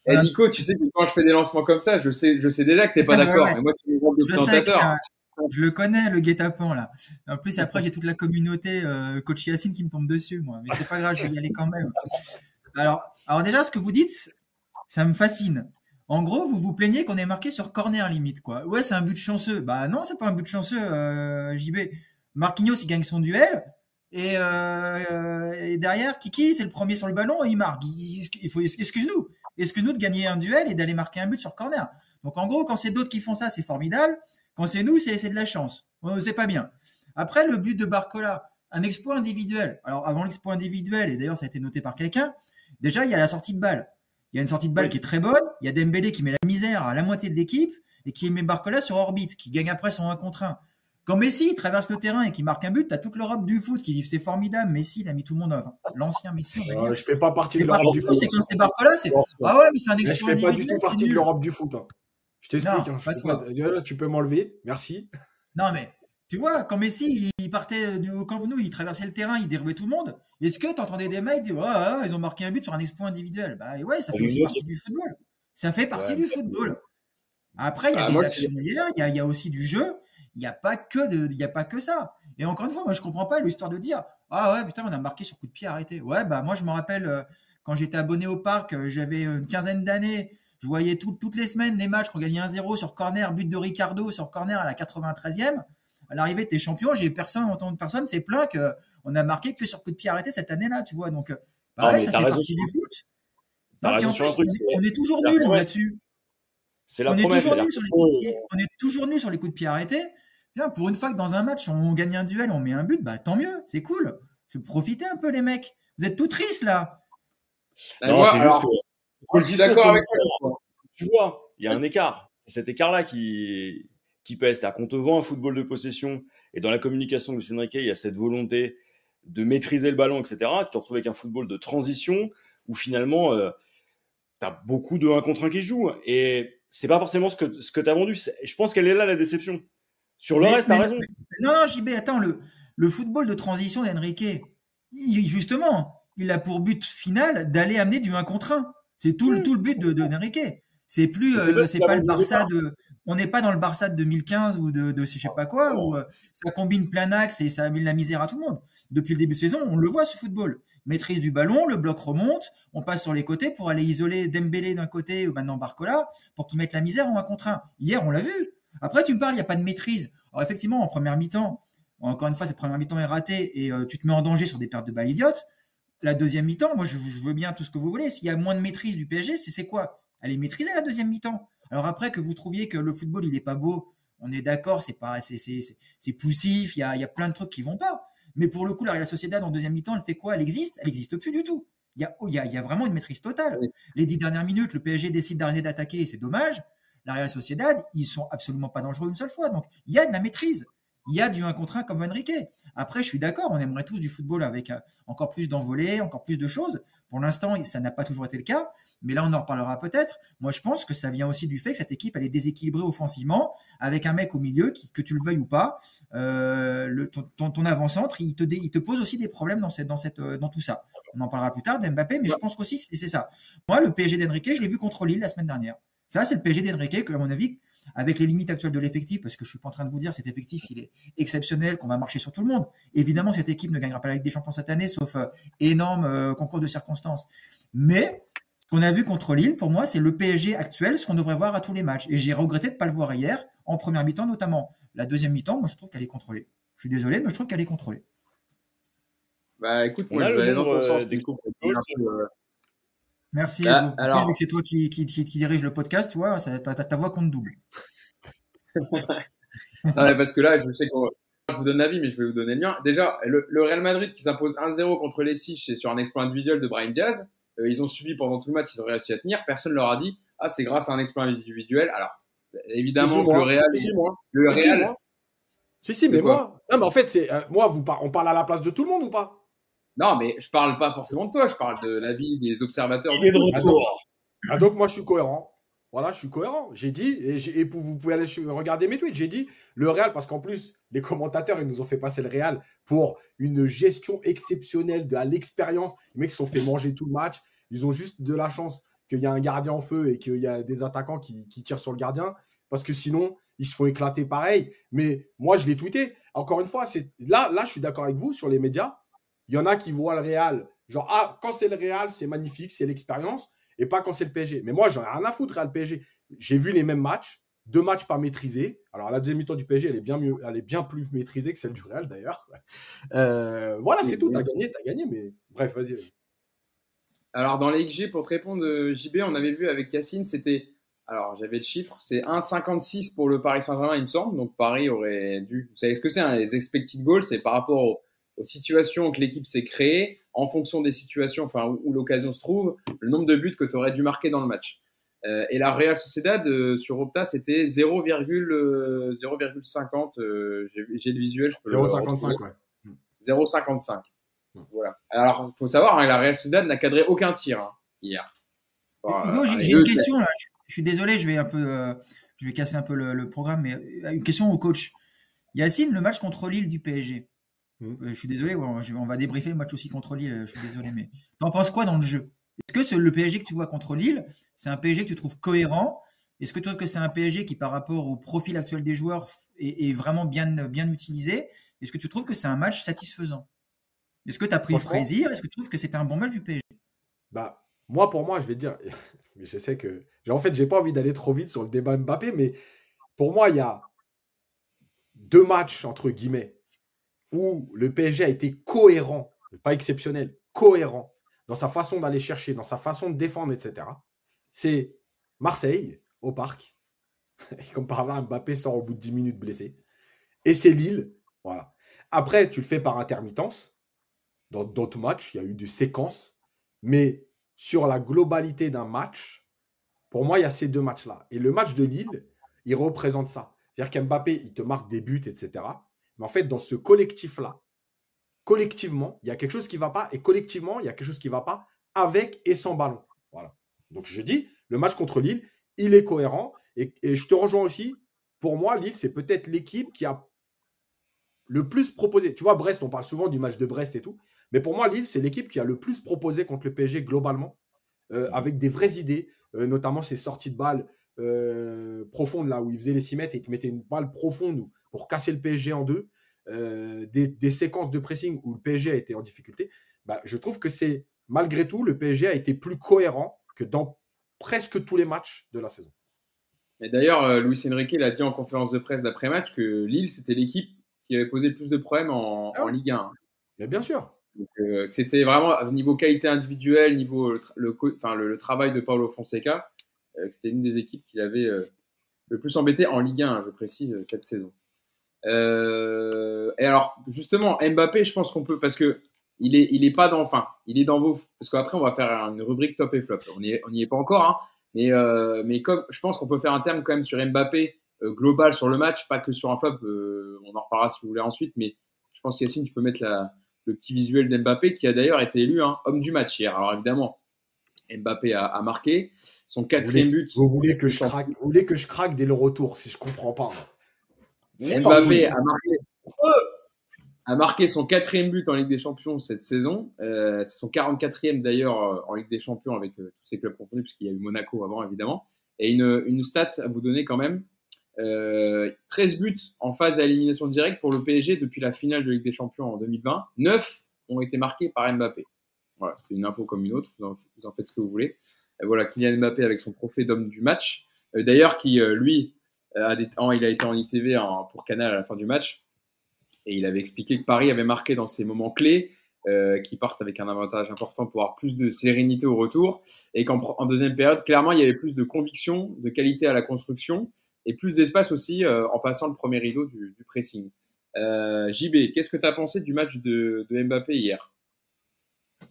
Eh, eh, Nico, tu sais que quand je fais des lancements comme ça, je sais, je sais déjà que tu n'es pas [LAUGHS] d'accord. moi, c'est le rôle de présentateur. Je le connais, le guet-apens là. En plus, après, j'ai toute la communauté euh, coach Yacine qui me tombe dessus, moi. Mais c'est pas grave, je vais y aller quand même. Alors, alors déjà, ce que vous dites, ça me fascine. En gros, vous vous plaignez qu'on ait marqué sur corner limite, quoi. Ouais, c'est un but chanceux. Bah non, c'est pas un but chanceux, euh, JB. Marquinhos, il gagne son duel. Et, euh, et derrière, Kiki, c'est le premier sur le ballon et il marque. Il, faut, excuse-nous. Excuse-nous de gagner un duel et d'aller marquer un but sur corner. Donc en gros, quand c'est d'autres qui font ça, c'est formidable. Quand c'est nous, c'est de la chance. C'est pas bien. Après, le but de Barcola, un exploit individuel. Alors avant l'exploit individuel, et d'ailleurs ça a été noté par quelqu'un, déjà il y a la sortie de balle. Il y a une sortie de balle qui est très bonne. Il y a Dembélé qui met la misère à la moitié de l'équipe et qui met Barcola sur orbite, qui gagne après son 1 contre 1. Quand Messi traverse le terrain et qui marque un but, t'as toute l'Europe du foot qui dit c'est formidable. Messi, il a mis tout le monde, enfin, l'ancien Messi, on va dire. je fais pas partie de l'Europe du foot. C'est quand c'est Barcola, c'est ah ouais, mais c'est un exploit Je fais pas du tout partie de l'Europe du foot. Je t'explique. Hein, tu peux m'enlever, merci. Non mais tu vois, quand Messi, il partait du Camp Nou, il traversait le terrain, il dérivait tout le monde. Est-ce que tu entendais des mecs dire oh, ils ont marqué un but sur un exploit individuel? Bah ouais, ça fait aussi partie du football. Ça fait partie du football. Après, il y a ah, des actions il y, a, aussi du jeu. Il n'y a pas que de, il y a pas que ça. Et encore une fois, moi je comprends pas l'histoire de dire ah ouais putain on a marqué sur coup de pied arrêté. Ouais bah moi je me rappelle euh, quand j'étais abonné au parc, euh, j'avais une quinzaine d'années. Je voyais toutes les semaines des matchs qu'on gagnait 1-0 sur corner, but de Ricardo sur corner à la 93e à l'arrivée, t'es champion. J'ai personne, entendu personne, c'est plein qu'on a marqué que sur coup de pied arrêté cette année-là, tu vois. Donc, bah ça fait partie du foot. on, est, toujours nul là-dessus. C'est la on, est toujours nul sur les coups de pied, on est toujours nul sur les coups de pied arrêtés. Bien, pour une fois que dans un match, on gagne un duel, on met un but, bah tant mieux, c'est cool. Profitez un peu, les mecs. Vous êtes tout tristes là. Non, c'est juste que. Je suis d'accord avec toi. Tu vois, il y a un écart. C'est cet écart-là qui, qui pèse. C'est-à-dire qu'on te vend un football de possession et dans la communication de Lucien Riquet, il y a cette volonté de maîtriser le ballon, etc. Tu te retrouves avec un football de transition où finalement, euh, tu as beaucoup de 1 contre 1 qui jouent. Et c'est pas forcément ce que, ce que tu as vendu. Je pense qu'elle est là la déception. Sur le reste, tu as raison. Non, non, JB, attends, le, le football de transition d'Enrique, justement, il a pour but final d'aller amener du 1 contre 1. C'est tout, le, tout le but de, de C'est plus, euh, c'est pas le Barça de, on n'est pas dans le Barça de 2015 ou de, de je sais pas quoi, où euh, ça combine plein axe et ça met la misère à tout le monde. Depuis le début de saison, on le voit ce football. Maîtrise du ballon, le bloc remonte, on passe sur les côtés pour aller isoler Dembélé d'un côté ou maintenant Barcola pour qu'ils mettent la misère en un contre un. Hier, on l'a vu. Après, tu me parles, il n'y a pas de maîtrise. Alors effectivement, en première mi-temps, encore une fois, cette première mi-temps est ratée et euh, tu te mets en danger sur des pertes de balles idiotes. La deuxième mi-temps, moi, je, je, veux bien tout ce que vous voulez. S'il y a moins de maîtrise du PSG, c'est quoi? Elle est maîtrisée la deuxième mi-temps. Alors après que vous trouviez que le football il est pas beau, on est d'accord, c'est pas c'est c'est poussif, il y a, y a plein de trucs qui vont pas. Mais pour le coup, la Real Sociedad en deuxième mi-temps, elle fait quoi? Elle existe? Elle n'existe plus du tout. Il y, a, il, y a, y a vraiment une maîtrise totale. Les dix dernières minutes, le PSG décide d'arrêter d'attaquer, c'est dommage. La Real Sociedad, ils sont absolument pas dangereux une seule fois. Donc il y a de la maîtrise. Il y a du 1 contre 1 comme Enrique. Après, je suis d'accord, on aimerait tous du football avec euh, encore plus d'envolées, encore plus de choses. Pour l'instant, ça n'a pas toujours été le cas. Mais là, on en reparlera peut-être. Moi, je pense que ça vient aussi du fait que cette équipe, elle est déséquilibrée offensivement, avec un mec au milieu, qui, que tu le veuilles ou pas, euh, le, ton, ton, avant-centre, il te, il te pose aussi des problèmes dans, cette, dans, cette, euh, dans tout ça. On en parlera plus tard d'Mbappé, mais je pense aussi que c'est ça. Moi, le PSG d'Enrique, je l'ai vu contre Lille la semaine dernière. Ça, c'est le PSG d'Enrique, que, à mon avis, avec les limites actuelles de l'effectif, parce que je suis pas en train de vous dire cet effectif, il est exceptionnel, qu'on va marcher sur tout le monde. Évidemment, cette équipe ne gagnera pas la Ligue des Champions cette année, sauf euh, énorme concours de circonstances. Mais ce qu'on a vu contre Lille, pour moi, c'est le PSG actuel, ce qu'on devrait voir à tous les matchs. Et j'ai regretté de ne pas le voir hier, en première mi-temps notamment. La deuxième mi-temps, moi, je trouve qu'elle est contrôlée. Je suis désolé, mais je trouve qu'elle est contrôlée. Bah écoute, moi, je vais aller dans ton sens. Merci. Bah, Hugo. alors- c'est toi qui, qui, qui- qui dirige le podcast, tu vois, ça- ta, ta- voix compte double. [LAUGHS] Non, mais parce que là, je sais qu'on je vous donne l'avis, mais je vais vous donner le mien. Déjà, le, le Real Madrid qui s'impose 1-0 contre Leipzig, c'est sur un exploit individuel de Brian Diaz. Euh, ils ont subi pendant tout le match, ils ont réussi à tenir. Personne leur a dit, ah, c'est grâce à un exploit individuel. Alors, évidemment que le Real, le Real, moi. Si, si, mais moi. Non, mais en fait, c'est euh, moi, vous par- on parle à la place de tout le monde ou pas? Non, mais je parle pas forcément de toi, je parle de l'avis des observateurs. Il est de retour. Ah, donc moi je suis cohérent. Voilà, je suis cohérent. J'ai dit, et, j'ai- et pour- vous pouvez aller regarder mes tweets, j'ai dit le Real, parce qu'en plus, les commentateurs, ils nous ont fait passer le Real pour une gestion exceptionnelle de à l'expérience. Les mecs se sont fait manger tout le match. Ils ont juste de la chance qu'il y a un gardien en feu et qu'il y a des attaquants qui, qui tirent sur le gardien, parce que sinon, ils se font éclater pareil. Mais moi, je l'ai tweeté. Encore une fois, c'est là, là, je suis d'accord avec vous sur les médias. Il y en a qui voient le Real, genre, ah, quand c'est le Real, c'est magnifique, c'est l'expérience et pas quand c'est le PSG. Mais moi, j'en ai rien à foutre, Real PSG. J'ai vu les mêmes matchs, deux matchs pas maîtrisés. Alors, la deuxième mi-temps du PSG, elle est bien, mieux, elle est bien plus maîtrisée que celle du Real, d'ailleurs. [LAUGHS] Euh, voilà, c'est tout. T'as gagné, t'as gagné, mais bref, vas-y. Alors, dans les XG, pour te répondre, euh, JB, on avait vu avec Yacine, c'était. Alors, j'avais le chiffre, c'est 1,56 pour le Paris Saint-Germain, il me semble. Donc, Paris aurait dû. Vous savez ce que c'est, hein, les expected goals C'est par rapport aux, aux situations que l'équipe s'est créée, en fonction des situations enfin, où, où l'occasion se trouve, le nombre de buts que tu aurais dû marquer dans le match. Euh, et la Real Sociedad, euh, sur Opta, c'était 0,0, euh, 0,50. euh, j'ai j'ai le visuel, je peux le 0,55, retrouver. ouais. 0,55. Hmm. Voilà. Alors, il faut savoir, hein, la Real Sociedad n'a cadré aucun tir hein, hier. Enfin, Hugo, j'ai une question là. Je suis désolé, je vais un peu, euh, je vais casser un peu le, le programme, mais une question au coach. Yacine, le match contre Lille du PSG. Euh, je suis désolé, on va débriefer le match aussi contre Lille. Je suis désolé, mais t'en penses quoi dans le jeu? Est-ce que ce- le PSG que tu vois contre Lille, c'est un PSG que tu trouves cohérent? Est-ce que tu trouves que c'est un PSG qui, par rapport au profil actuel des joueurs, est, est vraiment bien, bien utilisé? Est-ce que tu trouves que c'est un match satisfaisant? Est-ce que tu as pris Franchement- plaisir? Est-ce que tu trouves que c'était un bon match du PSG Bah, moi, pour moi, je vais te dire, [LAUGHS] mais je sais que, en fait, j'ai pas envie d'aller trop vite sur le débat Mbappé, mais pour moi, il y a deux matchs, entre guillemets, où le PSG a été cohérent, pas exceptionnel, cohérent dans sa façon d'aller chercher, dans sa façon de défendre, etc. C'est Marseille, au parc. Et [LAUGHS] comme par hasard, Mbappé sort au bout de 10 minutes blessé. Et c'est Lille. Voilà. Après, tu le fais par intermittence. Dans d'autres matchs, il y a eu des séquences. Mais sur la globalité d'un match, pour moi, il y a ces deux matchs-là. Et le match de Lille, il représente ça. C'est-à-dire qu'Mbappé, il te marque des buts, etc. Mais en fait, dans ce collectif-là, collectivement, il y a quelque chose qui ne va pas. Et collectivement, il y a quelque chose qui ne va pas avec et sans ballon. Voilà. Donc je dis, le match contre Lille, il est cohérent. Et, et je te rejoins aussi. Pour moi, Lille, c'est peut-être l'équipe qui a le plus proposé. Tu vois, Brest, on parle souvent du match de Brest et tout. Mais pour moi, Lille, c'est l'équipe qui a le plus proposé contre le PSG globalement, euh, avec des vraies idées, euh, notamment ses sorties de balles euh, profondes, là où il faisait les 6 mètres et il te mettait une balle profonde pour casser le PSG en deux, euh, des, des séquences de pressing où le PSG a été en difficulté. Bah, je trouve que c'est, malgré tout, le PSG a été plus cohérent que dans presque tous les matchs de la saison. Et d'ailleurs, euh, Luis Enrique il a dit en conférence de presse d'après-match que Lille, c'était l'équipe qui avait posé le plus de problèmes en, Ah ouais. en Ligue 1. Mais bien sûr. Euh, c'était vraiment au niveau qualité individuelle, niveau le, tra- le, co- enfin, le, le travail de Paulo Fonseca, euh, que c'était une des équipes qui l'avait euh, le plus embêté en Ligue 1, je précise, cette saison. Euh, et alors, justement, Mbappé, je pense qu'on peut, parce que il est, il est pas dans, enfin, il est dans vos, parce qu'après, on va faire une rubrique top et flop. On n'y est, on y est pas encore, hein, mais, euh, mais comme je pense qu'on peut faire un terme quand même sur Mbappé euh, global sur le match, pas que sur un flop. on en reparlera si vous voulez ensuite, mais je pense qu'Yacine, tu peux mettre la, le petit visuel d'Mbappé qui a d'ailleurs été élu hein, homme du match hier. Alors évidemment, Mbappé a, a marqué son quatrième but. Vous voulez que je craque, vous voulez que je craque dès le retour, si je comprends pas. Mbappé a marqué, a marqué son quatrième but en Ligue des Champions cette saison. Euh, c'est son 44e d'ailleurs euh, en Ligue des Champions avec euh, tous ces clubs confondus, puisqu'il y a eu Monaco avant évidemment. Et une, une stat à vous donner quand même. Euh, 13 buts en phase à élimination directe pour le PSG depuis la finale de Ligue des Champions en 2020. 9 ont été marqués par Mbappé. Voilà, c'était une info comme une autre. Vous en, vous en faites ce que vous voulez. Et voilà, Kylian Mbappé avec son trophée d'homme du match. D'ailleurs, qui lui, en- il a été en ITV pour Canal à la fin du match. Et il avait expliqué que Paris avait marqué dans ces moments clés euh, qui partent avec un avantage important pour avoir plus de sérénité au retour. Et qu'en en deuxième période, clairement, il y avait plus de conviction, de qualité à la construction et plus d'espace aussi euh, en passant le premier rideau du, pressing. Euh, JB, qu'est-ce que tu as pensé du match de, Mbappé hier?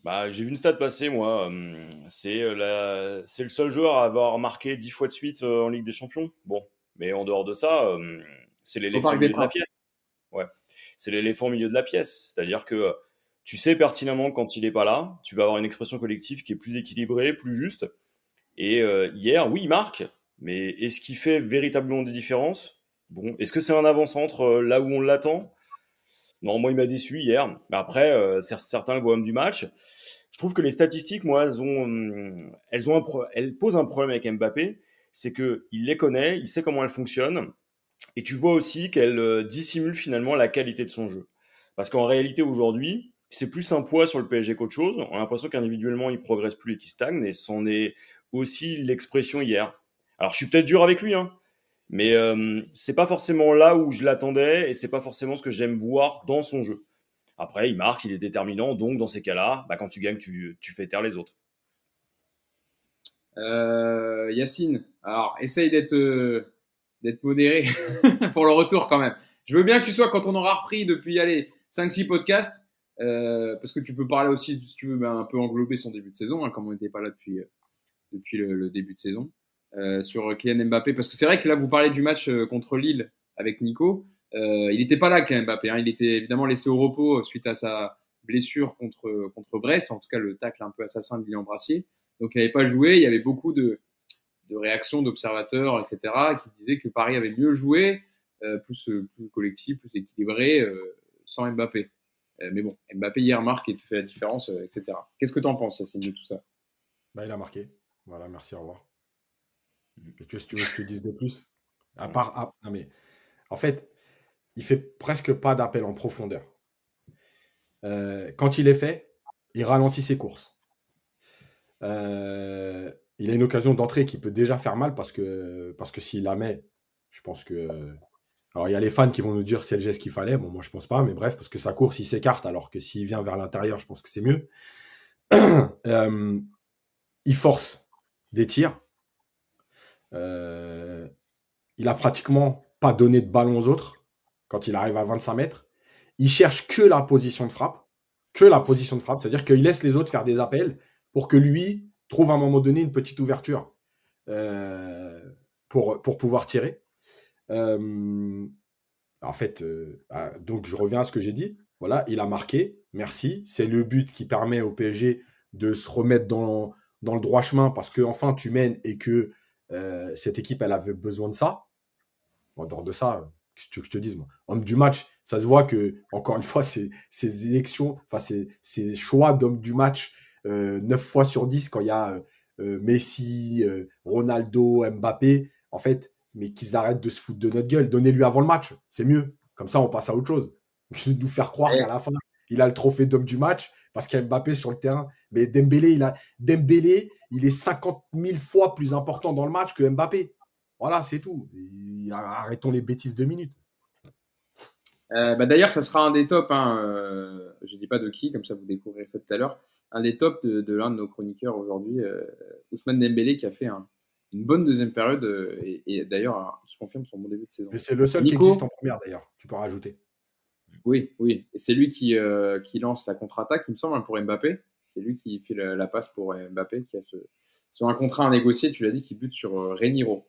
Bah, j'ai vu une stat passer, moi. Hum, c'est euh, le seul joueur à avoir marqué 10 fois de suite euh, en Ligue des Champions. Bon, mais en dehors de ça, hum, c'est l'éléphant au milieu de la pièce. Ouais, c'est l'éléphant au milieu de la pièce. C'est-à-dire que tu sais pertinemment quand il n'est pas là, tu vas avoir une expression collective qui est plus équilibrée, plus juste. Et euh, hier, oui, il marque, mais est-ce qu'il fait véritablement des différences? Bon, est-ce que c'est un avant-centre là où on l'attend? Non, moi, il m'a déçu hier. Mais après, euh, certains le voient homme du match. Je trouve que les statistiques, moi, elles, ont, hum, elles, ont un elles posent un problème avec Mbappé. C'est qu'il les connaît, il sait comment elles fonctionnent. Et tu vois aussi qu'elle euh, dissimule finalement la qualité de son jeu. Parce qu'en réalité, aujourd'hui, c'est plus un poids sur le PSG qu'autre chose. On a l'impression qu'individuellement, il progresse plus et qu'il stagne. Et c'en est aussi l'expression hier. Alors, je suis peut-être dur avec lui, hein, mais euh, c'est pas forcément là où je l'attendais et c'est pas forcément ce que j'aime voir dans son jeu. Après, il marque, il est déterminant, donc dans ces cas-là, bah, quand tu gagnes, tu, tu, fais taire les autres. Euh, Yacine, alors essaye d'être euh, modéré [LAUGHS] pour le retour quand même. Je veux bien que tu sois quand on aura repris depuis allez 5-6 podcasts, euh, parce que tu peux parler aussi, si tu veux, ben, un peu englober son début de saison, hein, comme on n'était pas là depuis, euh, depuis le, début de saison. Sur Kylian Mbappé Parce que c'est vrai que là, vous parlez du match contre Lille avec Nico. Il n'était pas là, Kylian Mbappé. Hein. Il était évidemment laissé au repos suite à sa blessure contre, contre Brest, en tout cas le tacle un peu assassin de Lilian Brassier. Donc il n'avait pas joué. Il y avait beaucoup de, réactions d'observateurs, etc., qui disaient que Paris avait mieux joué, plus, plus collectif, plus équilibré, sans Mbappé. mais bon, Mbappé hier marque et fait la différence, etc. Qu'est-ce que tu en penses, Yacine, de tout ça? Bah, Il a marqué. Voilà, merci, au revoir. Tu veux, tu veux que je te dise de plus? À part. Ah, non mais, en fait, il fait presque pas d'appel en profondeur. Euh, quand il est fait, il ralentit ses courses. Euh, il a une occasion d'entrée qui peut déjà faire mal parce que, parce que s'il la met, je pense que. Alors, il y a les fans qui vont nous dire c'est le geste qu'il fallait. Bon, moi, je pense pas, mais bref, parce que sa course, il s'écarte, alors que s'il vient vers l'intérieur, je pense que c'est mieux. [CLEARS THROAT] euh, il force des tirs. Euh, il a pratiquement pas donné de ballon aux autres quand il arrive à 25 mètres. Il cherche que la position de frappe, que la position de frappe, c'est-à-dire qu'il laisse les autres faire des appels pour que lui trouve à un moment donné une petite ouverture euh, pour, pour pouvoir tirer. Euh, en fait, euh, ah, donc je reviens à ce que j'ai dit. Voilà, il a marqué, merci. C'est le but qui permet au PSG de se remettre dans, dans le droit chemin parce que enfin tu mènes et que cette équipe, elle avait besoin de ça. En dehors de ça, qu'est-ce que tu veux que je te dise, moi? Homme du match, ça se voit que, encore une fois, [LAUGHS] ces, ces élections, enfin, ces, ces choix d'homme du match, 9 fois sur 10, quand il y a euh, Messi, euh, Ronaldo, Mbappé, en fait, mais qu'ils arrêtent de se foutre de notre gueule. Donnez-lui avant le match, c'est mieux. Comme ça, on passe à autre chose. [LAUGHS] nous faire croire qu'à la fin, il a le trophée d'homme du match parce qu'il y a Mbappé sur le terrain. Mais Dembélé, il a Dembélé, il est 50 000 fois plus important dans le match que Mbappé. Voilà, c'est tout. arrêtons les bêtises de minutes. Euh, bah D'ailleurs, ça sera un des tops. Hein, euh, je ne dis pas de qui, comme ça vous découvrirez ça tout à l'heure. Un des tops de, l'un de nos chroniqueurs aujourd'hui, euh, Ousmane Dembélé, qui a fait une bonne deuxième période et, d'ailleurs, je confirme son bon début de saison. C'est le seul qui existe en première d'ailleurs. Tu peux rajouter. Oui, oui. Et c'est lui qui, qui lance la contre-attaque, il me semble, hein, pour Mbappé. C'est lui qui fait la, passe pour Mbappé, qui a ce, sur un contrat à négocier, tu l'as dit, qui bute sur Reniro.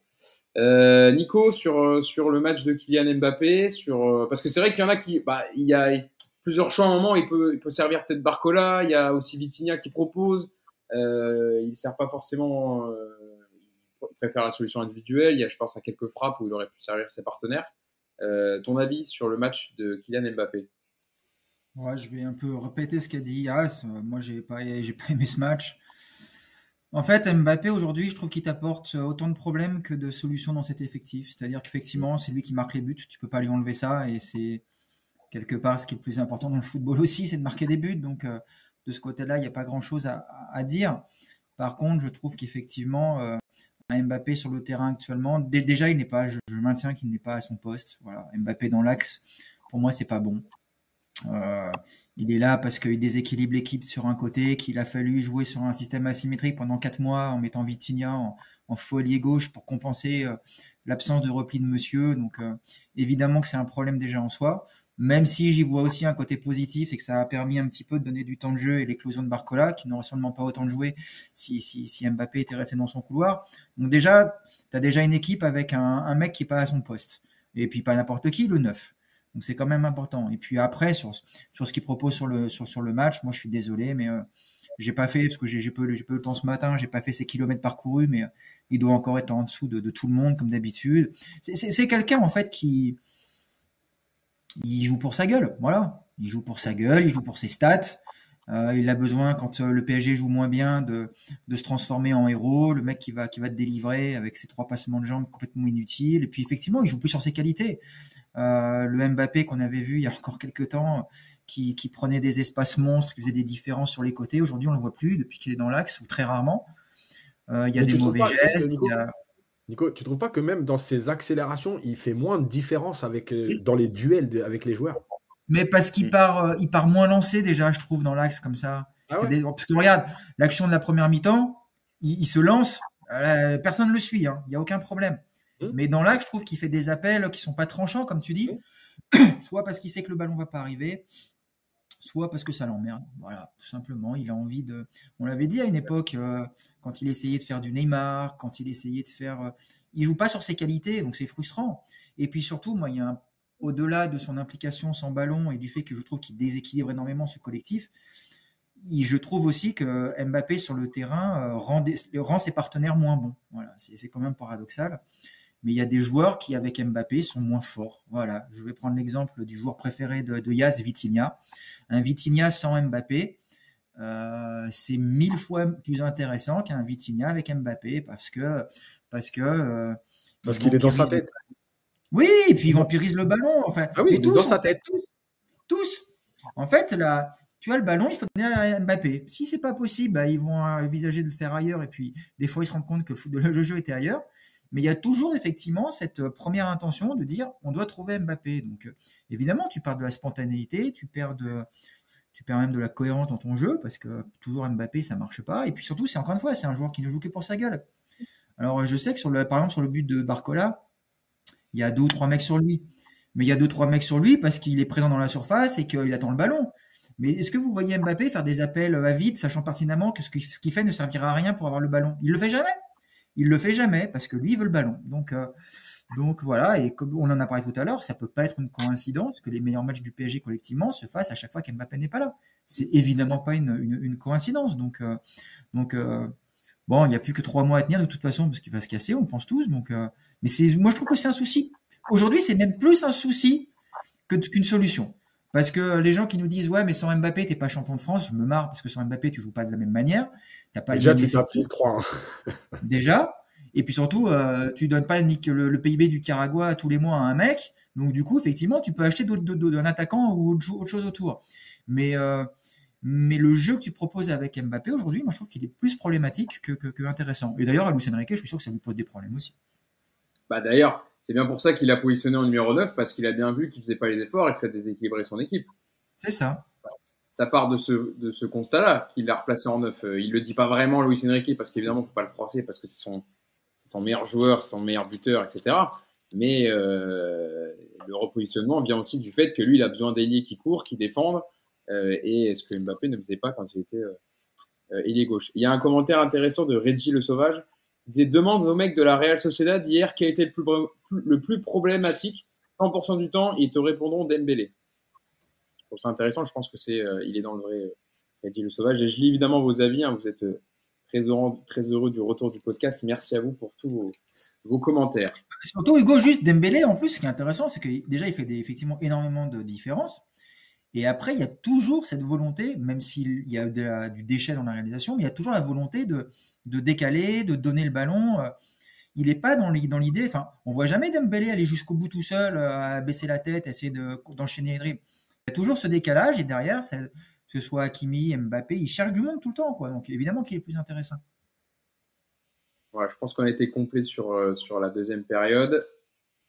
Euh, Nico, sur, sur le match de Kylian Mbappé, sur, parce que c'est vrai qu'il y en a qui. Bah, il y a plusieurs choix à un moment, il peut, il peut servir peut-être Barcola, il y a aussi Vitinha qui propose. il ne sert pas forcément. il préfère la solution individuelle. Il y a, je pense, à quelques frappes où il aurait pu servir ses partenaires. Euh, ton avis sur le match de Kylian Mbappé? Je vais un peu répéter ce qu'a dit Yas. Moi, j'ai pas, j'ai pas aimé ce match. En fait, Mbappé, aujourd'hui, je trouve qu'il t'apporte autant de problèmes que de solutions dans cet effectif. C'est-à-dire qu'effectivement, c'est lui qui marque les buts. Tu peux pas lui enlever ça. Et c'est quelque part ce qui est le plus important dans le football aussi, c'est de marquer des buts. Donc, euh, de ce côté-là, il n'y a pas grand-chose à, dire. Par contre, je trouve qu'effectivement, euh, Mbappé sur le terrain actuellement. Déjà, il n'est pas, je, maintiens qu'il n'est pas à son poste. Voilà, Mbappé dans l'axe, pour moi, c'est pas bon. Il est là parce qu'il déséquilibre l'équipe sur un côté, qu'il a fallu jouer sur un système asymétrique pendant quatre mois en mettant Vitinha en, en gauche pour compenser euh, l'absence de repli de monsieur. Donc euh, évidemment que c'est un problème déjà en soi. Même si j'y vois aussi un côté positif, c'est que ça a permis un petit peu de donner du temps de jeu et l'éclosion de Barcola, qui n'aurait sûrement pas autant de jouer si, si, Mbappé était resté dans son couloir. Donc déjà, tu as déjà une équipe avec un, un mec qui est pas à son poste. Et puis pas n'importe qui, le neuf. Donc c'est quand même important. Et puis après, sur, sur ce qu'il propose sur le, sur, sur le match, moi je suis désolé, mais euh, j'ai pas fait, parce que j'ai peu, peu le temps ce matin, j'ai pas fait ses kilomètres parcourus, mais euh, il doit encore être en dessous de, de tout le monde, comme d'habitude. C'est quelqu'un, en fait, qui il joue pour sa gueule. Voilà. Il joue pour sa gueule, il joue pour ses stats. Euh, il a besoin, quand euh, le PSG joue moins bien, de, de, se transformer en héros, le mec qui va, qui va te délivrer avec ses trois passements de jambes complètement inutiles. Et puis effectivement, il joue plus sur ses qualités. Euh, le Mbappé qu'on avait vu il y a encore quelques temps, qui, qui, prenait des espaces monstres, qui faisait des différences sur les côtés, aujourd'hui on ne le voit plus depuis qu'il est dans l'axe, ou très rarement. Euh, il y a des mauvais gestes. Nico, Nico, tu trouves pas que même dans ses accélérations, il fait moins de différence avec, dans les duels avec les joueurs? Mais parce qu'il part, il part moins lancé déjà, je trouve, dans l'axe comme ça. Ah parce que regarde, l'action de la première mi-temps, il, se lance, personne ne le suit, hein. il n'y a aucun problème. Mmh. Mais dans l'axe, je trouve qu'il fait des appels qui sont pas tranchants, comme tu dis, mmh. [CLEARS THROAT] soit parce qu'il sait que le ballon va pas arriver, soit parce que ça l'emmerde. Voilà, tout simplement. Il a envie de. On l'avait dit à une époque, euh, quand il essayait de faire du Neymar, quand il essayait de faire. Euh, il joue pas sur ses qualités, donc c'est frustrant. Et puis surtout, moi, il y a au-delà de son implication sans ballon et du fait que je trouve qu'il déséquilibre énormément ce collectif, je trouve aussi que Mbappé sur le terrain euh, rend, rend ses partenaires moins bons. Voilà, c'est quand même paradoxal mais il y a des joueurs qui, avec Mbappé, sont moins forts. Voilà, je vais prendre l'exemple du joueur préféré de, de Yaz, Vitinha. Un Vitinha sans Mbappé, euh, c'est mille fois plus intéressant qu'un Vitinha avec Mbappé parce que parce que euh, parce qu'il est dans sa tête. Oui, et puis il vampirise le ballon. Enfin, ah oui, tous, dans sa tête. Tous, En fait, là, tu as le ballon, il faut donner à Mbappé. Si c'est pas possible, bah, ils vont envisager de le faire ailleurs. Et puis, des fois, ils se rendent compte que le, [LAUGHS] le jeu était ailleurs. Mais il y a toujours effectivement cette euh, première intention de dire on doit trouver Mbappé. Donc euh, évidemment, tu perds de la spontanéité, tu perds de, tu perds même de la cohérence dans ton jeu parce que toujours Mbappé ça marche pas. Et puis surtout, c'est encore une fois, c'est un joueur qui ne joue que pour sa gueule. Alors je sais que sur le, par exemple sur le but de Barcola, il y a deux ou trois mecs sur lui. Mais il y a deux trois mecs sur lui parce qu'il est présent dans la surface et qu'il attend le ballon. Mais est-ce que vous voyez Mbappé faire des appels à vide, sachant pertinemment que ce qu'il fait ne servira à rien pour avoir le ballon? Il le fait jamais. Il le fait jamais parce que lui, il veut le ballon. Donc, euh, donc voilà, et comme on en a parlé tout à l'heure, ça peut pas être une coïncidence que les meilleurs matchs du PSG collectivement se fassent à chaque fois qu'Mbappé n'est pas là. C'est évidemment pas une, coïncidence. Donc, euh, donc euh, bon, il n'y a plus que trois mois à tenir de toute façon parce qu'il va se casser, on pense tous. Donc, mais c'est, moi je trouve que c'est un souci. Aujourd'hui, c'est même plus un souci que, qu'une solution. Parce que les gens qui nous disent ouais mais sans Mbappé t'es pas champion de France, je me marre parce que sans Mbappé tu joues pas de la même manière. Pas Déjà tu crois. Hein. [LAUGHS] Déjà. Et puis surtout, euh, tu donnes pas le, le, PIB du Caragua tous les mois à un mec. Donc du coup, effectivement, tu peux acheter d'un attaquant ou autre, chose autour. Mais euh, mais le jeu que tu proposes avec Mbappé aujourd'hui, moi je trouve qu'il est plus problématique que, que, intéressant. Et d'ailleurs, à Lucien Riquet, je suis sûr que ça lui pose des problèmes aussi. Bah d'ailleurs, c'est bien pour ça qu'il a positionné en numéro 9, parce qu'il a bien vu qu'il faisait pas les efforts et que ça déséquilibrait son équipe. C'est ça. Ça part de ce, de ce constat-là, qu'il l'a replacé en 9. Euh, il le dit pas vraiment, Luis Enrique, parce qu'évidemment, il ne faut pas le froisser, parce que c'est son, son meilleur joueur, son meilleur buteur, etc. Mais euh, le repositionnement vient aussi du fait que lui, il a besoin d'ailiers qui courent, qui défendent, et ce que Mbappé ne faisait pas quand il était ailier gauche? Il y a un commentaire intéressant de Reggie Le Sauvage des demandes aux mecs de la Real Sociedad hier qui a été le plus, le plus problématique? 100% du temps, ils te répondront Dembélé. C'est intéressant, je pense que c'est, euh, il est dans le vrai euh, dit le sauvage. Et je lis évidemment vos avis, hein. vous êtes euh, très heureux, du retour du podcast. Merci à vous pour tous vos, commentaires. Surtout Hugo, juste Dembélé, en plus, ce qui est intéressant, c'est que déjà il fait effectivement énormément de différences. Et après, il y a toujours cette volonté, même s'il y a du déchet dans la réalisation, mais il y a toujours la volonté de, de décaler, de donner le ballon. Euh, il n'est pas dans l'idée, enfin, on voit jamais Dembélé aller jusqu'au bout tout seul, euh, à baisser la tête, essayer d'enchaîner les dribbles. Il y a toujours ce décalage et derrière, que ce soit Hakimi, Mbappé, il cherche du monde tout le temps. Donc évidemment qu'il est plus intéressant. je pense qu'on a été complet sur, euh, sur la deuxième période.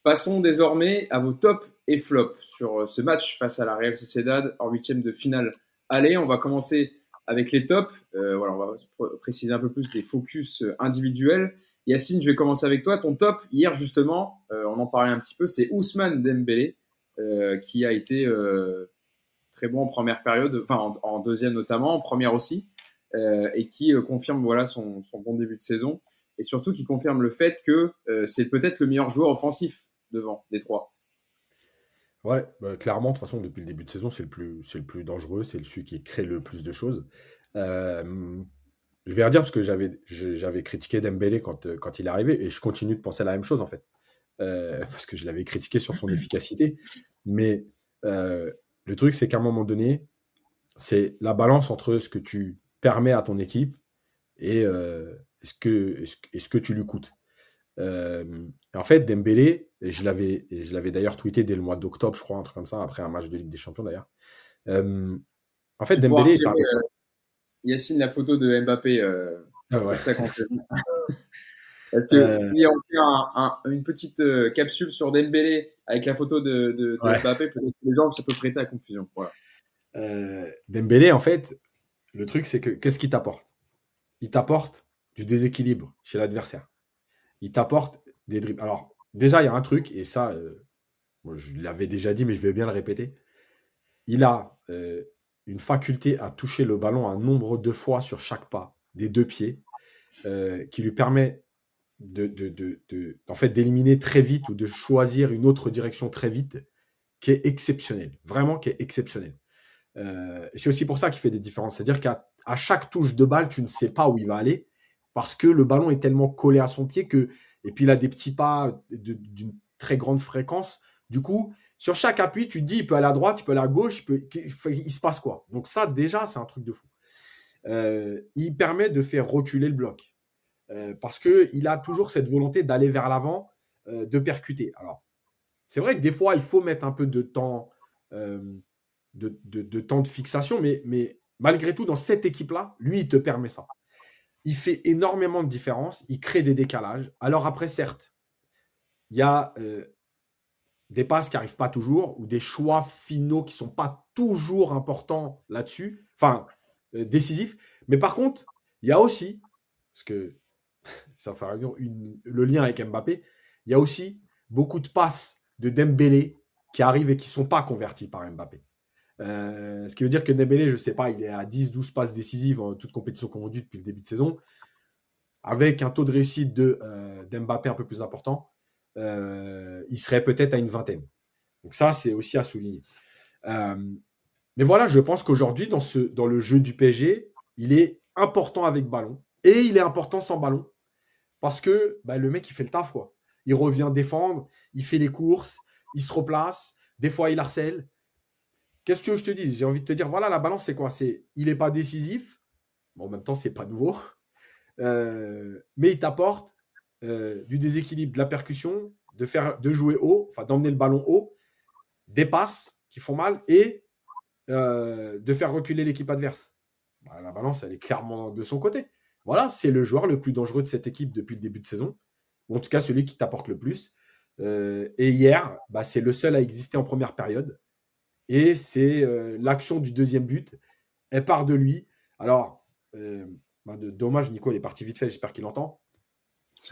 Passons désormais à vos tops et flop sur ce match face à la Real Sociedad en huitième de finale. Allez, on va commencer avec les tops. voilà, on va préciser un peu plus les focus individuels. Yacine, je vais commencer avec toi. Ton top, hier justement, on en parlait un petit peu, c'est Ousmane Dembélé, qui a été très bon en première période, enfin en, deuxième notamment, en première aussi, euh, et qui euh, confirme voilà son, bon début de saison, et surtout qui confirme le fait que euh, c'est peut-être le meilleur joueur offensif devant les trois. Ouais, bah, clairement, de toute façon, depuis le début de saison, c'est le plus, le plus dangereux, c'est celui qui crée le plus de choses. je vais redire parce que j'avais, critiqué Dembélé quand, quand il est arrivé, et je continue de penser la même chose en fait, [LAUGHS] parce que je l'avais critiqué sur son efficacité. Mais le truc, c'est qu'à un moment donné, c'est la balance entre ce que tu permets à ton équipe et euh, ce, que, ce, que tu lui coûtes. Euh, en fait, Dembélé, et je l'avais, je l'avais d'ailleurs tweeté dès le mois d'octobre, je crois, un truc comme ça, après un match de Ligue des Champions d'ailleurs. Euh, en fait, Dembélé. Par... Yacine, la photo de Mbappé. Ah ouais. ça Est-ce [LAUGHS] que si on fait une petite capsule sur Dembélé avec la photo de, de, Mbappé, peut-être que les gens, ça peut prêter à confusion. Voilà. Euh, Dembélé, en fait, le truc, c'est que qu'est-ce qu'il t'apporte? Il t'apporte du déséquilibre chez l'adversaire. Il t'apporte des dribbles. Alors, déjà, il y a un truc, et ça, euh, je l'avais déjà dit, mais je vais bien le répéter. Il a euh, une faculté à toucher le ballon un nombre de fois sur chaque pas des deux pieds qui lui permet de, en fait, d'éliminer très vite ou de choisir une autre direction très vite qui est exceptionnelle, vraiment qui est exceptionnelle. Euh, c'est aussi pour ça qu'il fait des différences. C'est-à-dire qu'à chaque touche de balle, tu ne sais pas où il va aller parce que le ballon est tellement collé à son pied que, et puis il a des petits pas d'une très grande fréquence. Du coup, sur chaque appui, tu te dis, il peut aller à droite, il peut aller à gauche, il, se passe quoi? Donc ça, déjà, c'est un truc de fou. Euh, il permet de faire reculer le bloc. Euh, parce qu'il a toujours cette volonté d'aller vers l'avant, euh, de percuter. Alors, c'est vrai que des fois, il faut mettre un peu de temps, de, temps de fixation, mais, mais malgré tout, dans cette équipe-là, lui, il te permet ça. Il fait énormément de différence, il crée des décalages. Alors après, certes, il y a des passes qui n'arrivent pas toujours ou des choix finaux qui ne sont pas toujours importants là-dessus, enfin, décisifs. Mais par contre, il y a aussi, parce que [LAUGHS] ça fait le lien avec Mbappé. Il y a aussi beaucoup de passes de Dembélé qui arrivent et qui ne sont pas converties par Mbappé. Euh, ce qui veut dire que Dembélé, je ne sais pas, il est à 10-12 passes décisives en toute compétition confondues depuis le début de saison, avec un taux de réussite de euh, d'Mbappé un peu plus important, euh, il serait peut-être à une vingtaine. Donc ça, c'est aussi à souligner. mais voilà, je pense qu'aujourd'hui, dans, dans le jeu du PSG, il est important avec ballon et il est important sans ballon. Parce que bah, le mec, il fait le taf, quoi. Il revient défendre, il fait les courses, il se replace, des fois il harcèle. Qu'est-ce que je te dis? J'ai envie de te dire, voilà, la balance, c'est quoi? C'est il n'est pas décisif. en même temps, c'est pas nouveau. Euh, mais il t'apporte euh, du déséquilibre, de la percussion, de, faire, de jouer haut, enfin d'emmener le ballon haut, des passes qui font mal et euh, de faire reculer l'équipe adverse. Bah, la balance, elle est clairement de son côté. Voilà, c'est le joueur le plus dangereux de cette équipe depuis le début de saison. Ou en tout cas, celui qui t'apporte le plus. Et hier, bah, c'est le seul à exister en première période. Et c'est euh, l'action du deuxième but. Elle part de lui. Alors, euh, bah, dommage, Nico, il est parti vite fait, j'espère qu'il entend.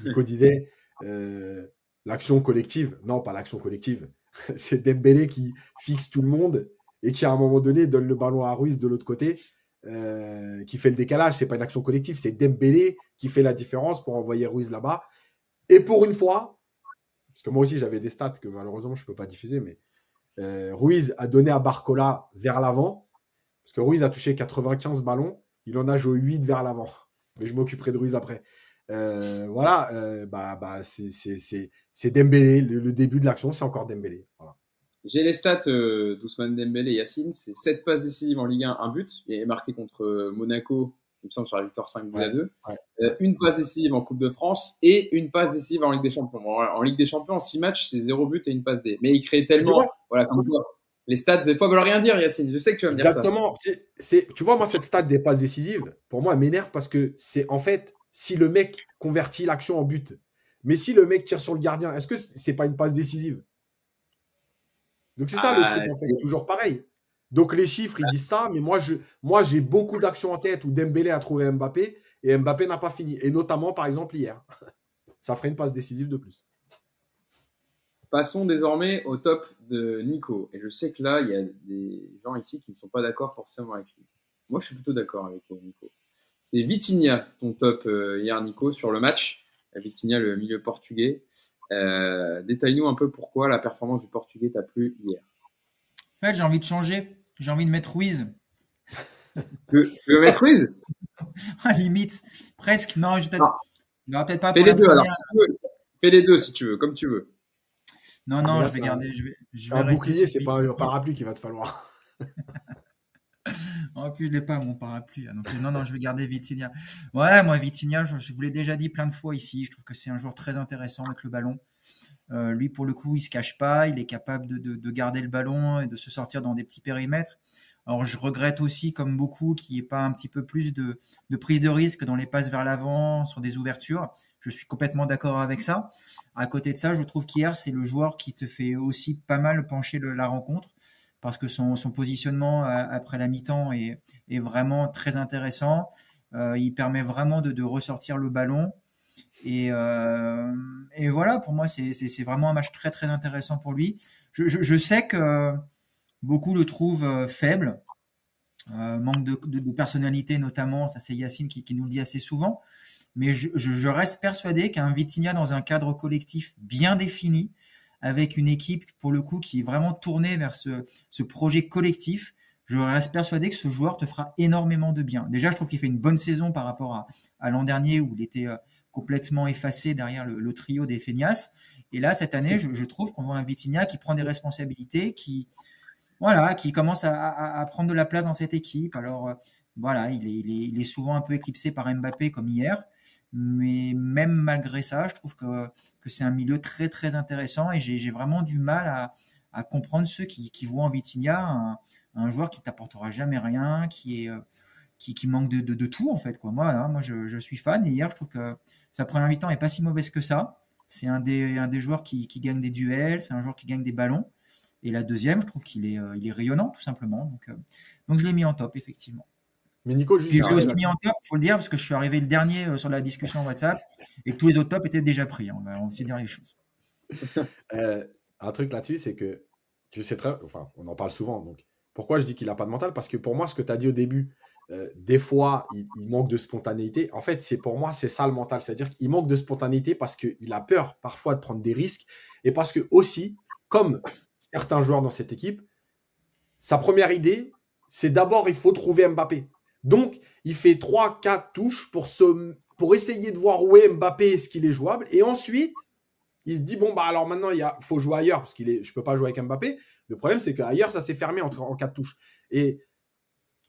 Nico [LAUGHS] disait l'action collective. Non, pas l'action collective. [LAUGHS] c'est Dembélé qui fixe tout le monde et qui, à un moment donné, donne le ballon à Ruiz de l'autre côté. Euh, qui fait le décalage. C'est pas une action collective, c'est Dembélé qui fait la différence pour envoyer Ruiz là-bas. Et pour une fois, parce que moi aussi j'avais des stats que malheureusement je peux pas diffuser, mais euh, Ruiz a donné à Barcola vers l'avant, parce que Ruiz a touché 95 ballons, il en a joué 8 vers l'avant. Mais je m'occuperai de Ruiz après. Euh, voilà, bah, bah, c'est Dembélé. Le, début de l'action, c'est encore Dembélé. J'ai les stats euh, d'Ousmane Dembélé et Yacine. C'est 7 passes décisives en Ligue 1, un but. Il est marqué contre euh, Monaco, il me semble, sur la victoire 5 2 à 2. Euh, une passe décisive en Coupe de France et une passe décisive en Ligue des Champions. en Ligue des Champions, en 6 matchs, c'est 0 but et une passe D. Mais il crée tellement. Voilà, comme Les stats, des fois, veulent rien dire, Yacine. Je sais que tu vas me dire ça. Exactement. Tu vois, moi, cette stat des passes décisives, pour moi, elle m'énerve parce que c'est en fait, si le mec convertit l'action en but, mais si le mec tire sur le gardien, est-ce que c'est pas une passe décisive? Donc c'est ça le truc, en fait, toujours pareil. Donc les chiffres, ils disent ça, mais moi, je, moi j'ai beaucoup d'actions en tête où Dembélé a trouvé Mbappé et Mbappé n'a pas fini. Et notamment, par exemple, hier. [LAUGHS] ça ferait une passe décisive de plus. Passons désormais au top de Nico. Et je sais que là, il y a des gens ici qui ne sont pas d'accord forcément avec lui. Moi, je suis plutôt d'accord avec Nico. C'est Vitinha, ton top euh, hier, Nico, sur le match. Vitinha, le milieu portugais. Euh, détaille-nous un peu pourquoi la performance du portugais t'a plu hier. En fait, j'ai envie de changer. J'ai envie de mettre Ruiz. Tu veux, mettre Ruiz? [LAUGHS] À limite, presque. Non, je vais peut-être pas. Fais les deux alors. Fais les deux si tu veux, comme tu veux. Non, non, je vais garder. Je vais, je vais un bouclier, c'est pas un parapluie qu'il va te falloir. [LAUGHS] en plus, je l'ai pas mon parapluie. Donc, non, non, je vais garder Vitinha. Ouais, moi, Vitinha, je, vous l'ai déjà dit plein de fois ici. Je trouve que c'est un joueur très intéressant avec le ballon. Euh, lui, pour le coup, il se cache pas. Il est capable de, garder le ballon et de se sortir dans des petits périmètres. Alors, je regrette aussi, comme beaucoup, qu'il n'y ait pas un petit peu plus de, de prise de risque dans les passes vers l'avant, sur des ouvertures. Je suis complètement d'accord avec ça. À côté de ça, je trouve qu'hier, c'est le joueur qui te fait aussi pas mal pencher la rencontre parce que son, positionnement euh, après la mi-temps est, vraiment très intéressant. Euh, il permet vraiment de, ressortir le ballon. Euh, et, voilà, pour moi, c'est vraiment un match très très intéressant pour lui. Je, sais que beaucoup le trouvent faible, manque de, personnalité notamment, ça c'est Yacine qui, nous le dit assez souvent. Mais je, reste persuadé qu'un Vitinha dans un cadre collectif bien défini, avec une équipe, pour le coup, qui est vraiment tournée vers ce, projet collectif, je reste persuadé que ce joueur te fera énormément de bien. Déjà, je trouve qu'il fait une bonne saison par rapport à, l'an dernier où il était euh, complètement effacé derrière le, trio des Feignas. Et là, cette année, je, trouve qu'on voit un Vitinha qui prend des responsabilités, qui, voilà, qui commence à, prendre de la place dans cette équipe. Alors, euh, voilà, il est, souvent un peu éclipsé par Mbappé comme hier. Mais même malgré ça, je trouve que, que c'est un milieu très très intéressant et j'ai vraiment du mal à, comprendre ceux qui, voient en Vitinha un, joueur qui t'apportera jamais rien, qui est qui, qui manque de, de, tout en fait quoi. Moi, hein, moi je, je, suis fan et hier je trouve que sa première mi-temps est pas si mauvaise que ça. C'est un des, un des joueurs qui, qui gagne des duels, c'est un joueur qui gagne des ballons. Et la deuxième, je trouve qu'il est, il est rayonnant tout simplement. Donc, euh, donc je l'ai mis en top effectivement. Mais Nico, juste. je l'ai aussi mis en top, il faut le dire, parce que je suis arrivé le dernier euh, sur la discussion WhatsApp et que tous les autres tops étaient déjà pris. On va, aussi dire les choses. [LAUGHS] Euh, un truc là-dessus, c'est que tu sais très. Enfin, on en parle souvent. Donc, pourquoi je dis qu'il n'a pas de mental? Parce que pour moi, ce que tu as dit au début, euh, des fois, il, manque de spontanéité. En fait, c'est pour moi, c'est ça le mental. C'est-à-dire qu'il manque de spontanéité parce qu'il a peur parfois de prendre des risques et parce que aussi, comme certains joueurs dans cette équipe, sa première idée, c'est d'abord, il faut trouver Mbappé. Donc, il fait 3-4 touches pour, pour essayer de voir où est Mbappé, est-ce qu'il est jouable? Et ensuite, il se dit, bon, bah alors maintenant, il faut jouer ailleurs, parce que je ne peux pas jouer avec Mbappé. Le problème, c'est qu'ailleurs, ça s'est fermé en, en 4 touches. Et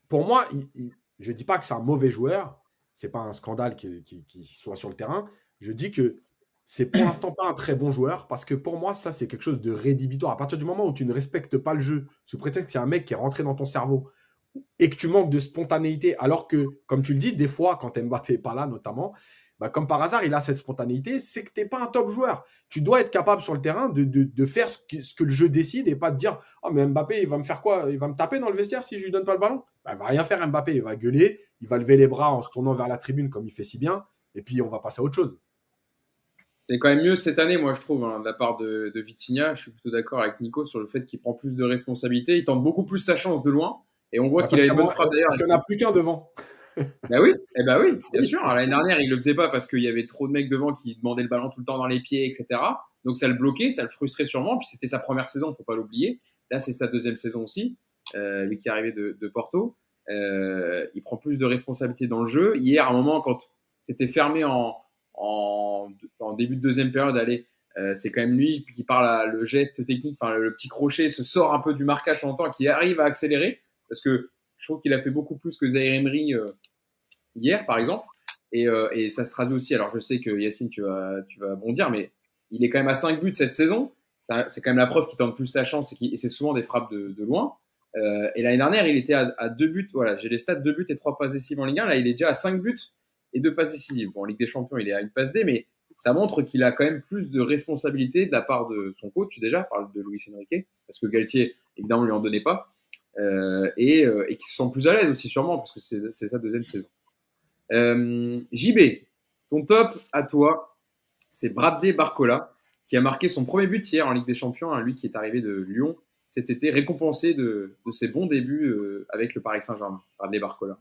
pour moi, je ne dis pas que c'est un mauvais joueur. Ce n'est pas un scandale qu'il soit sur le terrain. Je dis que c'est pour l'instant pas un très bon joueur parce que pour moi, ça, c'est quelque chose de rédhibitoire. À partir du moment où tu ne respectes pas le jeu, sous prétexte qu'il y a un mec qui est rentré dans ton cerveau, et que tu manques de spontanéité, alors que, comme tu le dis, des fois, quand Mbappé n'est pas là, notamment, bah, comme par hasard, il a cette spontanéité, c'est que tu n'es pas un top joueur. Tu dois être capable sur le terrain de, de, faire ce que, le jeu décide et pas de dire Oh, mais Mbappé, il va me faire quoi? Il va me taper dans le vestiaire si je lui donne pas le ballon bah, Il va rien faire, Mbappé. Il va gueuler, il va lever les bras en se tournant vers la tribune comme il fait si bien, et puis on va passer à autre chose. C'est quand même mieux cette année, moi, je trouve, hein, de la part de, de Vitinha. Je suis plutôt d'accord avec Nico sur le fait qu'il prend plus de responsabilités. Il tente beaucoup plus sa chance de loin. Et on voit bah, qu'il a une bonne frappe d'ailleurs. Parce qu'il n'y en a plus qu'un devant. [LAUGHS] bah oui, eh bah oui, bien sûr. L'année dernière, il le faisait pas parce qu'il y avait trop de mecs devant qui demandaient le ballon tout le temps dans les pieds, etc. Donc ça le bloquait, ça le frustrait sûrement. Puis c'était sa première saison, faut pas l'oublier. Là, c'est sa deuxième saison aussi, euh, lui qui est arrivé de, Porto. Euh, il prend plus de responsabilités dans le jeu. Hier, à un moment, quand c'était fermé en, début de deuxième période, euh, c'est quand même lui qui parle le geste technique, enfin le, petit crochet se sort un peu du marquage en temps, qui arrive à accélérer parce que je trouve qu'il a fait beaucoup plus que Zaire Emery euh, hier, par exemple. Euh, et, ça se traduit aussi. Alors, je sais que Yacine, tu vas, tu vas bondir, mais il est quand même à 5 buts cette saison. C'est quand même la preuve qu'il tente plus sa chance et, c'est souvent des frappes de, loin. Euh, et l'année dernière, il était à, 2 buts. Voilà, j'ai les stats 2 buts et 3 passes décisives en Ligue 1. Là, il est déjà à 5 buts et 2 passes décisives. Bon, en Ligue des Champions, il est à une passe D, mais ça montre qu'il a quand même plus de responsabilités de la part de son coach déjà, parle de Luis Enrique, parce que Galtier, évidemment, lui en donnait pas, et, euh, et qui se sent plus à l'aise aussi sûrement, parce que c'est sa deuxième saison. Euh, JB, ton top à toi, c'est Bradley Barcola, qui a marqué son premier but hier en Ligue des Champions, hein, lui qui est arrivé de Lyon cet été, récompensé de, ses bons débuts euh, avec le Paris Saint-Germain, Bradley Barcola.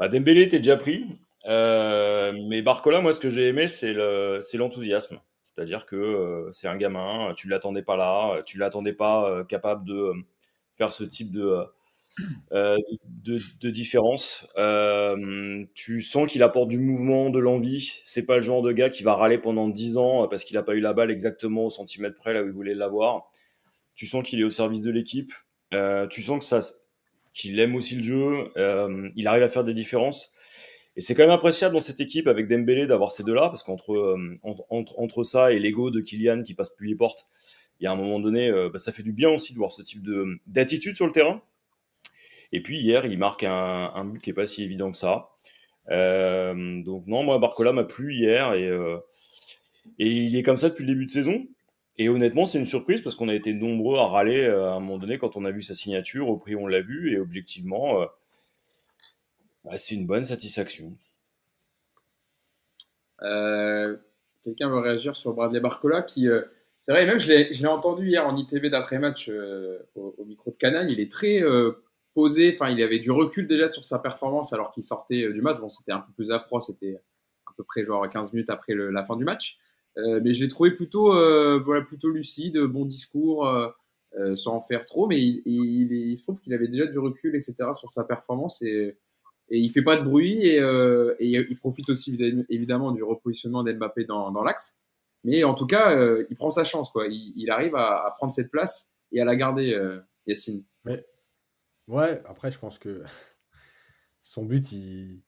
Bah, Dembélé était déjà pris, euh, mais Barcola, moi, ce que j'ai aimé, c'est l'enthousiasme. C'est-à-dire que euh, c'est un gamin, tu l'attendais pas là, tu l'attendais pas euh, capable de euh, faire ce type de, euh, de, différence. tu sens qu'il apporte du mouvement, de l'envie. C'est pas le genre de gars qui va râler pendant 10 ans parce qu'il n'a pas eu la balle exactement au centimètre près là où il voulait l'avoir. Tu sens qu'il est au service de l'équipe. tu sens que ça, qu'il aime aussi le jeu. il arrive à faire des différences. Et c'est quand même appréciable dans cette équipe avec Dembélé d'avoir ces deux-là, parce qu'entre euh, entre, entre, ça et l'ego de Kylian qui passe plus les portes, y a un moment donné, euh, bah, ça fait du bien aussi de voir ce type d'attitude sur le terrain. Et puis hier, il marque un, but qui est pas si évident que ça. Euh, donc non, moi Barcola m'a plu hier et, euh, et il est comme ça depuis le début de saison. Et honnêtement, c'est une surprise parce qu'on a été nombreux à râler à un moment donné quand on a vu sa signature, au prix on l'a vu, et objectivement, bah, c'est une bonne satisfaction. Quelqu'un veut réagir sur Bradley Barcola qui, c'est vrai, même je l'ai entendu hier en ITV d'après-match euh, au, micro de Canal, il est très posé, enfin il avait du recul déjà sur sa performance alors qu'il sortait du match, bon c'était un peu plus affreux, c'était à peu près genre 15 minutes après la fin du match, mais je l'ai trouvé plutôt, voilà, plutôt lucide, bon discours, sans en faire trop, mais il, il, trouve qu'il avait déjà du recul, etc. sur sa performance. Et et il fait pas de bruit. Et, euh, et il profite aussi évidemment du repositionnement d'Mbappé dans, dans l'axe. Mais en tout cas, euh, il prend sa chance, quoi. Il, il arrive à, à, prendre cette place et à la garder, euh, Yacine. Mais, ouais, après, je pense que [LAUGHS] son but, il,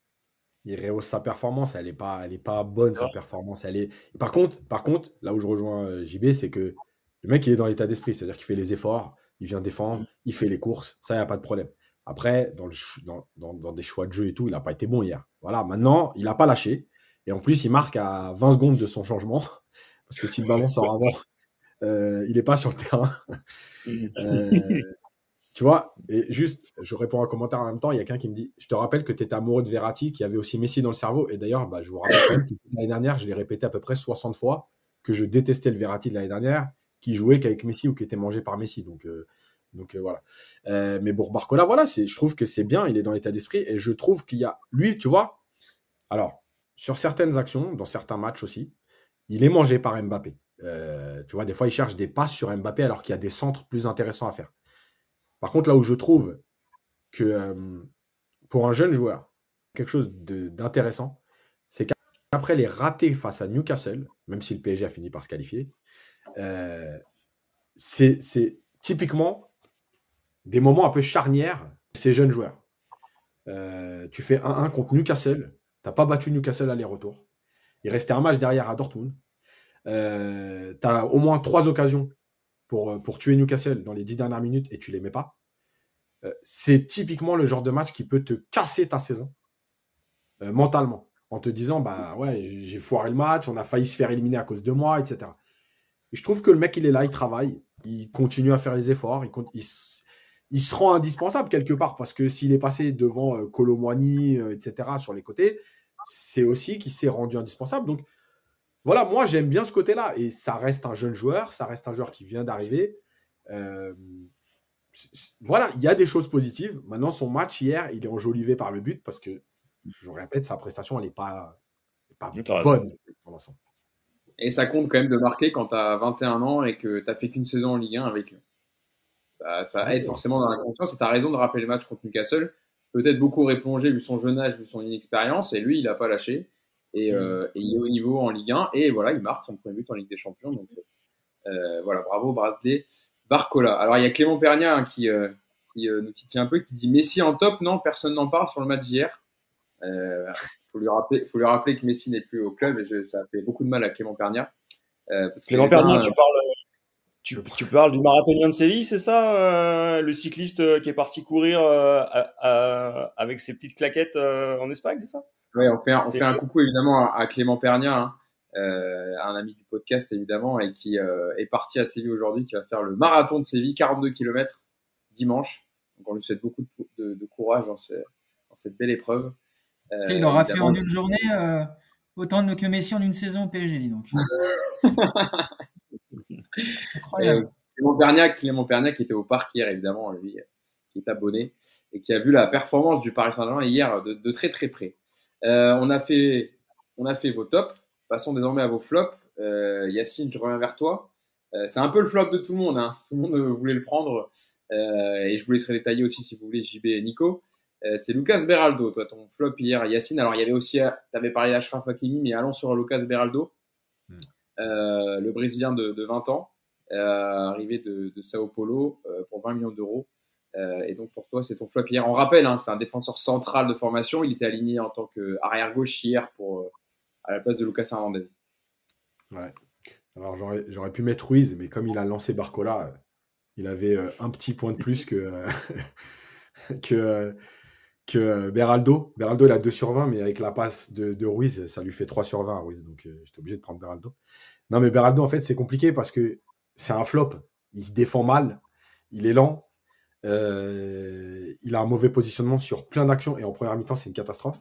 il rehausse sa performance. Elle n'est pas, elle est pas bonne, sa performance. Elle est... Par, contre, par contre, là où je rejoins euh, JB, c'est que le mec, il est dans l'état d'esprit. C'est-à-dire qu'il fait les efforts, il vient défendre, il fait les courses. Ça, il n'y a pas de problème. Après, dans, le, dans, dans, dans, des choix de jeu et tout, il n'a pas été bon hier. Voilà, maintenant, il n'a pas lâché. Et en plus, il marque à 20 secondes de son changement. [LAUGHS] Parce que si le ballon sort [LAUGHS] avant, euh, il n'est pas sur le terrain. [LAUGHS] euh, tu vois, et juste, je réponds à un commentaire en même temps. Il y a quelqu'un qui me dit Je te rappelle que tu étais amoureux de Verratti, qui avait aussi Messi dans le cerveau. Et d'ailleurs, bah, je vous rappelle quand même que l'année dernière, je l'ai répété à peu près 60 fois que je détestais le Verratti de l'année dernière, qui jouait qu'avec Messi ou qui était mangé par Messi. Donc, euh, donc voilà. Mais pour Barcola, voilà, je trouve que c'est bien, il est dans l'état d'esprit et je trouve qu'il y a, lui, tu vois, alors, sur certaines actions, dans certains matchs aussi, il est mangé par Mbappé. Euh, tu vois, des fois, il cherche des passes sur Mbappé alors qu'il y a des centres plus intéressants à faire. Par contre, là où je trouve que euh, pour un jeune joueur, quelque chose d'intéressant, c'est qu'après les ratés face à Newcastle, même si le PSG a fini par se qualifier, euh, c'est, typiquement des moments un peu charnières de ces jeunes joueurs. Tu fais 1-1 contre Newcastle. Tu n'as pas battu Newcastle aller-retour. Il restait un match derrière à Dortmund. Euh, tu as au moins trois occasions pour, pour tuer Newcastle dans les dix dernières minutes et tu les mets pas. Euh, c'est typiquement le genre de match qui peut te casser ta saison euh, mentalement en te disant bah ouais j'ai foiré le match, on a failli se faire éliminer à cause de moi, etc. Et je trouve que le mec il est là, il travaille, il continue à faire les efforts, il, il, se rend indispensable quelque part parce que s'il est passé devant euh, Colomwani, euh, etc., sur les côtés, c'est aussi qu'il s'est rendu indispensable. Donc voilà, moi j'aime bien ce côté-là et ça reste un jeune joueur, ça reste un joueur qui vient d'arriver. Euh, voilà, il y a des choses positives. Maintenant, son match hier, il est enjolivé par le but parce que, je répète, sa prestation, elle n'est pas, pas bonne pour l'instant. Et ça compte quand même de marquer quand tu as 21 ans et que tu n'as fait qu'une saison en Ligue 1 avec eux. Ça, ça aide forcément dans la confiance. Et tu as raison de rappeler le match contre Newcastle. Peut-être beaucoup réplongé vu son jeune âge, vu son inexpérience. Et lui, il n'a pas lâché. Et, euh, et, il est au niveau en Ligue 1. Et voilà, il marque son premier but en Ligue des Champions. Donc euh, voilà, bravo Bradley Barcola. Alors il y a Clément Pernia hein, qui, euh, qui euh, nous titille un peu, qui dit Messi en top. Non, personne n'en parle sur le match d'hier. Il euh, faut, lui rappeler, faut lui rappeler que Messi n'est plus au club. Et je, ça fait beaucoup de mal à Clément Pernia. parce Clément Pernia, tu parles tu, tu, parles du marathonien de Séville, c'est ça euh, Le cycliste euh, qui est parti courir euh, à, à, avec ses petites claquettes euh, en Espagne, c'est ça? Oui, on fait un, on fait un coucou évidemment à, à Clément Pernia, hein, un ami du podcast évidemment, et qui est parti à Séville aujourd'hui, qui va faire le marathon de Séville, 42 km dimanche. Donc on lui souhaite beaucoup de, courage dans, cette belle épreuve. il aura fait en une journée autant que Messi en une saison au PSG, donc. [LAUGHS] [LAUGHS] Incroyable. Clément Perniac, Clément Perniac était au parc hier, évidemment, lui, qui est abonné et qui a vu la performance du Paris Saint-Germain hier de, très très près. Euh, on, a fait, on a fait vos tops. Passons désormais à vos flops. Euh, Yacine, je reviens vers toi. Euh, c'est un peu le flop de tout le monde. Hein. Tout le monde voulait le prendre. et je vous laisserai détailler aussi si vous voulez, JB et Nico. c'est Lucas Beraldo, toi, ton flop hier, Yacine. Alors, il y avait aussi, tu avais parlé d'Ashraf Hakimi, mais allons sur Lucas Beraldo, hmm. Le Brésilien de, de 20 ans. Euh, arrivé de, Sao Paulo euh, pour 20 millions d'euros. Euh, et donc pour toi, c'est ton flop hier. On rappelle, hein, c'est un défenseur central de formation. Il était aligné en tant qu'arrière gauche hier pour, à la place de Lucas Hernandez. Ouais. Alors j'aurais pu mettre Ruiz, mais comme il a lancé Barcola, il avait un petit point de plus que, [LAUGHS] que Beraldo. Beraldo, il a 2 sur 20, mais avec la passe de, Ruiz, ça lui fait 3 sur 20 Ruiz. Donc j'étais obligé de prendre Beraldo. Non, mais Beraldo, en fait, c'est compliqué parce que c'est un flop. Il défend mal, il est lent, euh, il a un mauvais positionnement sur plein d'actions et en première mi-temps, c'est une catastrophe.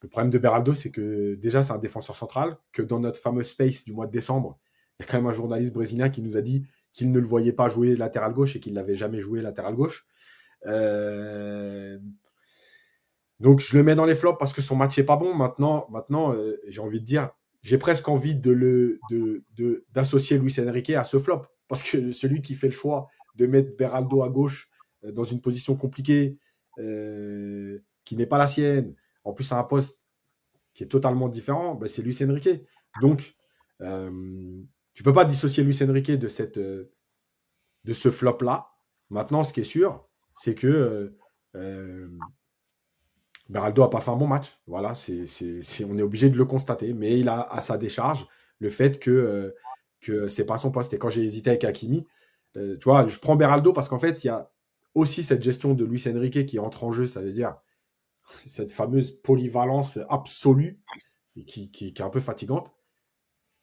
Le problème de Beraldo, c'est que déjà, c'est un défenseur central, que dans notre fameux space du mois de décembre, il y a quand même un journaliste brésilien qui nous a dit qu'il ne le voyait pas jouer latéral gauche et qu'il n'avait jamais joué latéral gauche. Euh, donc je le mets dans les flops parce que son match n'est pas bon. Maintenant, maintenant euh, j'ai envie de dire, j'ai presque envie de le de, d'associer Luis Enrique à ce flop parce que celui qui fait le choix de mettre Beraldo à gauche euh, dans une position compliquée euh, qui n'est pas la sienne, en plus à un poste qui est totalement différent, bah, c'est Luis Enrique. Donc tu peux pas dissocier Luis Enrique de cette de ce flop là. Maintenant, ce qui est sûr, c'est que Beraldo n'a pas fait un bon match. Voilà, c'est, on est obligé de le constater. Mais il a à sa décharge le fait que, euh, que c'est pas son poste. Et quand j'ai hésité avec Hakimi, euh, tu vois, je prends Beraldo parce qu'en fait, il y a aussi cette gestion de Luis Enrique qui entre en jeu. Ça veut dire cette fameuse polyvalence absolue qui, qui, est un peu fatigante.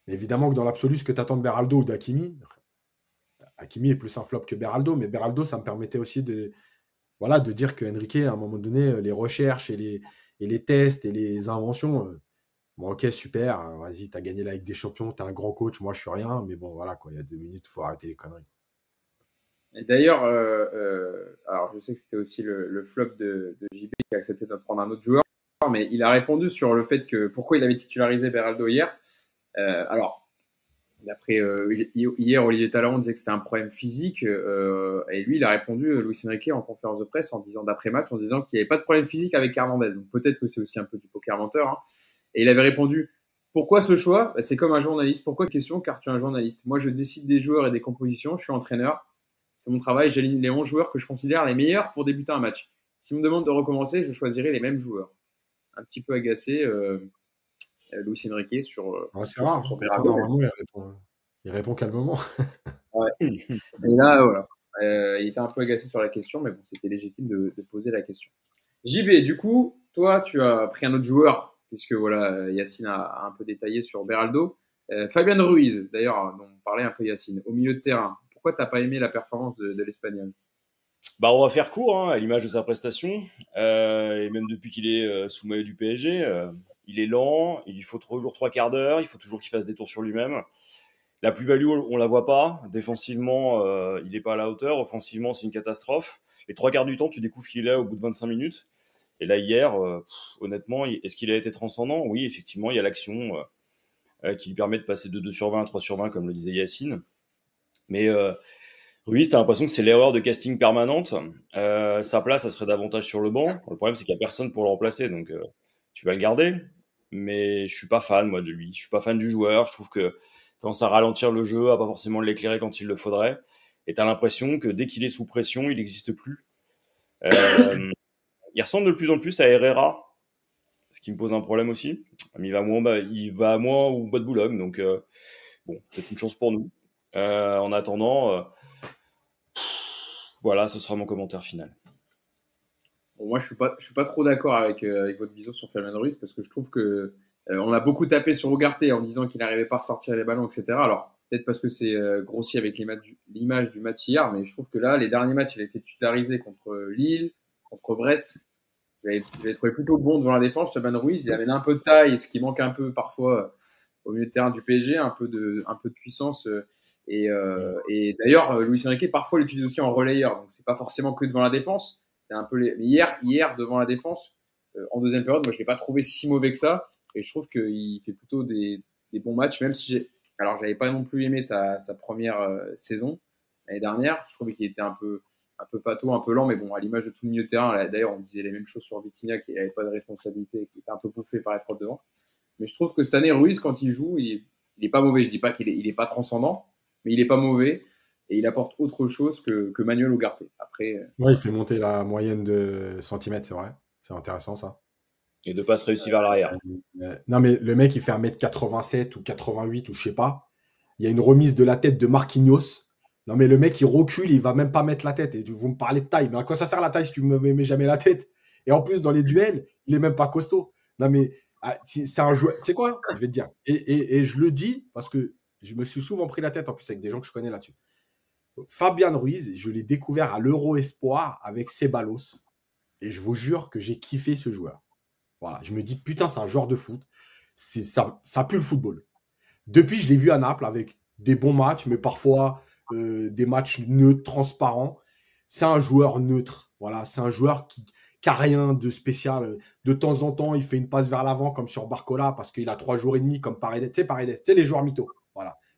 Évidemment que dans l'absolu, ce que tu attends de Beraldo ou d'Hakimi, Hakimi est plus un flop que Beraldo, mais Beraldo, ça me permettait aussi de, voilà, de dire que Enrique, à un moment donné, euh, les recherches et les, et les tests et les inventions, euh, bon, ok, super, hein, vas-y, tu as gagné la Ligue des Champions, tu es un grand coach, moi je suis rien, mais bon, voilà, quoi, il y a deux minutes, il faut arrêter les conneries. Et d'ailleurs, euh, alors je sais que c'était aussi le, flop de, de, JB qui a accepté de prendre un autre joueur, mais il a répondu sur le fait que pourquoi il avait titularisé Beraldo hier. alors, D'après euh, hier, Olivier Talon disait que c'était un problème physique euh, et lui, il a répondu, euh, Louis Enrique, en conférence de presse en disant d'après match, en disant qu'il n'y avait pas de problème physique avec Hernandez. Donc peut-être que c'est aussi un peu du poker menteur. Hein. Et il avait répondu pourquoi ce choix? Bah, C'est comme un journaliste. Pourquoi question? Car tu es un journaliste. Moi, je décide des joueurs et des compositions. Je suis entraîneur. C'est mon travail. J'aligne les 11 joueurs que je considère les meilleurs pour débuter un match. Si on me demande de recommencer, je choisirai les mêmes joueurs. Un petit peu agacé. Euh, Louis Enrique sur. Euh, c'est rare. Sur normalement, il répond, il répond calmement. [LAUGHS] ouais. [LAUGHS] Et là, voilà. Euh, il était un peu agacé sur la question, mais bon, c'était légitime de, poser la question. JB, du coup, toi, tu as pris un autre joueur, puisque voilà, Yacine a, un peu détaillé sur Beraldo. Fabien Ruiz, d'ailleurs, dont parlait un peu Yacine, au milieu de terrain. Pourquoi tu n'as pas aimé la performance de, l'Espagnol? Bah, on va faire court hein, à l'image de sa prestation, et même depuis qu'il est sous maillot du PSG il est lent, il faut toujours trois quarts d'heure, il faut toujours qu'il fasse des tours sur lui-même. La plus-value, on la voit pas. Défensivement, euh, il n'est pas à la hauteur. Offensivement, c'est une catastrophe. Les trois quarts du temps, tu découvres qu'il est là au bout de 25 minutes. Et là, hier, euh, honnêtement, est-ce qu'il a été transcendant? Oui, effectivement, il y a l'action euh, qui lui permet de passer de 2 sur 20 à 3 sur 20, comme le disait Yacine. Mais Ruiz, tu as l'impression que c'est l'erreur de casting permanente. sa place, ça serait davantage sur le banc. Le problème, c'est qu'il n'y a personne pour le remplacer. Donc, tu vas le garder mais je suis pas fan moi de lui. Je suis pas fan du joueur. Je trouve que tendance à ralentir le jeu, à pas forcément l'éclairer quand il le faudrait. Et tu as l'impression que dès qu'il est sous pression, il n'existe plus. Euh, [COUGHS] il ressemble de plus en plus à Herrera, ce qui me pose un problème aussi. Il va moins, bah, il va moins au bois de Boulogne, donc euh, bon, peut-être une chance pour nous. Euh, en attendant, voilà, ce sera mon commentaire final moi, je suis suis pas trop d'accord avec, euh, avec votre vision sur Fabien Ruiz parce que je trouve que on a beaucoup tapé sur Ugarte en disant qu'il n'arrivait pas à ressortir les ballons, etc. Alors, peut-être parce que c'est grossi avec l'image du, match hier, mais je trouve que là, les derniers matchs, il a été titularisé contre Lille, contre Brest. Je l'avais trouvé plutôt bon devant la défense. Fabian Ruiz, il amène un peu de taille, ce qui manque un peu parfois au milieu de terrain du PSG, un peu de, un peu de puissance. Et, et d'ailleurs, Luis Enrique parfois l'utilise aussi en relayeur, donc c'est pas forcément que devant la défense. C'est un peu les... hier, hier devant la défense, en deuxième période, moi je l'ai pas trouvé si mauvais que ça. Et je trouve qu'il fait plutôt des, des, bons matchs, même si j'ai. Alors, j'avais pas non plus aimé sa, première euh, saison l'année dernière. Je trouvais qu'il était un peu, un peu pâteau, un peu lent, mais bon, à l'image de tout le milieu de terrain, d'ailleurs, on disait les mêmes choses sur Vitinha, qui n'avait pas de responsabilité, qui était un peu bouffé par être devant. Mais je trouve que cette année, Ruiz, quand il joue, il, il est pas mauvais. Je dis pas qu'il est, il est pas transcendant, mais il est pas mauvais et il apporte autre chose que, que Manuel Ugarte. Après, euh, ouais, il fait monter la moyenne de centimètres, c'est vrai. C'est intéressant ça. Et de pas se réussir vers l'arrière. Euh, non, mais le mec, il fait 1m87 ou 88 ou je sais pas. Il y a une remise de la tête de Marquinhos. Non, mais le mec, il recule, il va même pas mettre la tête. Et vous me parlez de taille. Mais à quoi ça sert la taille si tu me mets jamais la tête? Et en plus, dans les duels, il est même pas costaud. Non, mais ah, c'est un joueur. Tu sais quoi? Je vais te dire. Et, et, et, je le dis parce que je me suis souvent pris la tête en plus avec des gens que je connais là-dessus. Fabian Ruiz, je l'ai découvert à l'Euro Espoir avec Ceballos. Et je vous jure que j'ai kiffé ce joueur. Voilà, je me dis, putain, c'est un joueur de foot. Ça, ça pue le football. Depuis, je l'ai vu à Naples avec des bons matchs, mais parfois euh, des matchs neutres, transparents. C'est un joueur neutre. Voilà, c'est un joueur qui n'a rien de spécial. De temps en temps, il fait une passe vers l'avant, comme sur Barcola, parce qu'il a trois jours et demi, comme Paredes. Tu sais, Paredes, tu sais, les joueurs mythos.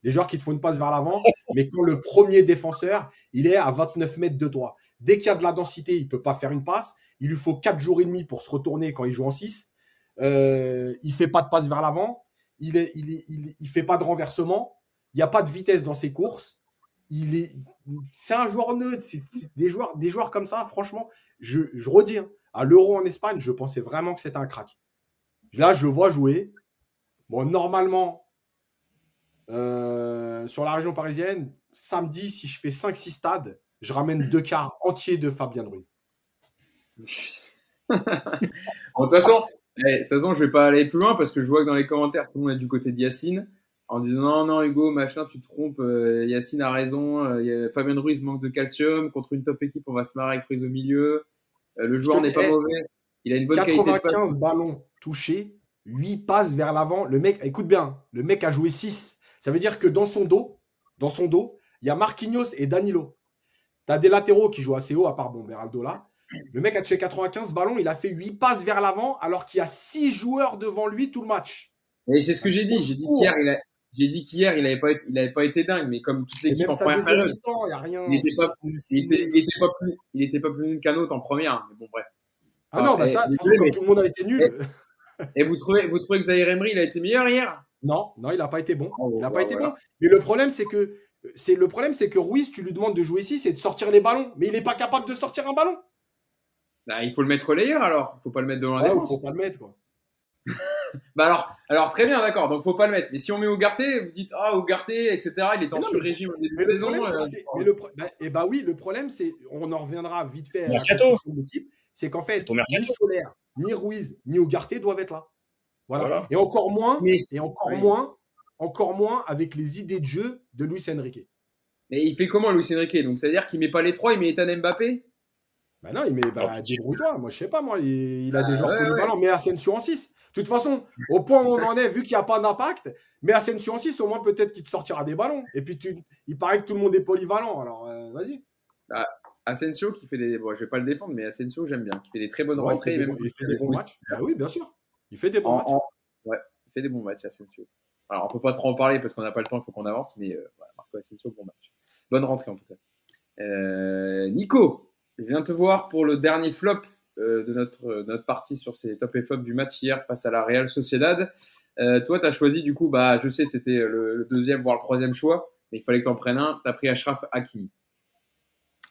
Les joueurs qui te font une passe vers l'avant, [LAUGHS] mais quand le premier défenseur, il est à 29 mètres de toi. Dès qu'il y a de la densité, il ne peut pas faire une passe. Il lui faut 4 jours et demi pour se retourner quand il joue en 6. Euh, il fait pas de passe vers l'avant. Il ne il, il, fait pas de renversement. Il n'y a pas de vitesse dans ses courses. Il est, c'est un joueur neutre. C'est, des, joueurs, des joueurs comme ça, franchement, je, je redis, hein, à l'Euro en Espagne, je pensais vraiment que c'était un crack. Là, je le vois jouer. Bon, normalement, euh, sur la région parisienne, samedi, si je fais 5-6 stades, je ramène deux quarts entiers de Fabien Ruiz. [LAUGHS] de toute façon, eh, de toute façon, je vais pas aller plus loin parce que je vois que dans les commentaires, tout le monde est du côté d'Yacine en disant non, non, Hugo, machin, tu te trompes, euh, Yacine a raison, euh, Fabien Ruiz manque de calcium, contre une top équipe, on va se marrer avec Ruiz au milieu, le joueur n'est pas mauvais, il a une bonne 95 ballons touchés, 8 passes vers l'avant, le mec, écoute bien, le mec a joué 6, ça veut dire que dans son dos, dans son dos, il y a Marquinhos et Danilo. Tu as des latéraux qui jouent assez haut, à part bon, Beraldo là. Le mec a tué 95 ballons, il a fait 8 passes vers l'avant alors qu'il y a 6 joueurs devant lui tout le match. Et c'est ce que j'ai dit. J'ai dit qu'hier, il, j'ai dit qu'hier, il n'avait pas, été... il avait pas été dingue, mais comme toute l'équipe en première période, il n'était pas, il était, il était pas plus, il était pas plus nul qu'un autre en première. Mais bon, bref. Ah non, bah ça, tout le monde a été nul. Et, vous trouvez, vous trouvez que Zahir Emery, il a été meilleur hier? Non, non, il n'a pas été bon. Oh, il n'a pas été bon. Mais le problème, c'est que c'est le problème, c'est que Ruiz, tu lui demandes de jouer ici, c'est de sortir les ballons, mais il n'est pas capable de sortir un ballon. Bah, il faut le mettre relayeur alors. Il faut pas le mettre devant la défense. Il faut pas le mettre quoi. [LAUGHS] bah alors, alors très bien, d'accord. Donc faut pas le mettre. Mais si on met Ougarté, vous dites ah Ougarté, etc. Il est en sur-régime au début de saison. Euh, mais le, bah, et eh bah oui, le problème c'est, on en reviendra vite fait à son équipe, c'est qu'en fait ni Solaire, ni Ruiz, ni Ougarté doivent être là. Voilà. Et encore moins, mais, et encore moins, encore moins avec les idées de jeu de Luis Enrique. Mais il fait comment Luis Enrique? Donc ça veut dire qu'il met pas les trois, il met Ethan Mbappé? Bah non, il met bah, débrouille-toi. Moi, je sais pas, moi, il, a des joueurs polyvalents. Mais Asensio en 6. De toute façon, au point où on en est, vu qu'il n'y a pas d'impact, mais Asensio en 6, au moins, peut-être qu'il te sortira des ballons. Et puis, tu, il paraît que tout le monde est polyvalent. Alors, euh, vas-y. Bah, Asensio qui fait des. Bon, je vais pas le défendre, mais Asensio, j'aime bien. Il fait des très bonnes rentrées. Il fait, des, il fait des bons matchs. Bah oui, bien sûr. Il fait des bons matchs. Ouais, il fait des bons matchs, Asensio. Alors, on peut pas trop en parler parce qu'on n'a pas le temps, il faut qu'on avance. Mais euh, voilà, Marco Asensio, bon match. Bonne rentrée, en tout cas. Euh, Nico, je viens te voir pour le dernier flop euh, de notre, notre partie sur ces top et flop du match hier face à la Real Sociedad. Toi, tu as choisi, du coup, bah, je sais, c'était le, deuxième, voire le troisième choix, mais il fallait que tu en prennes un. Tu as pris Ashraf Hakimi.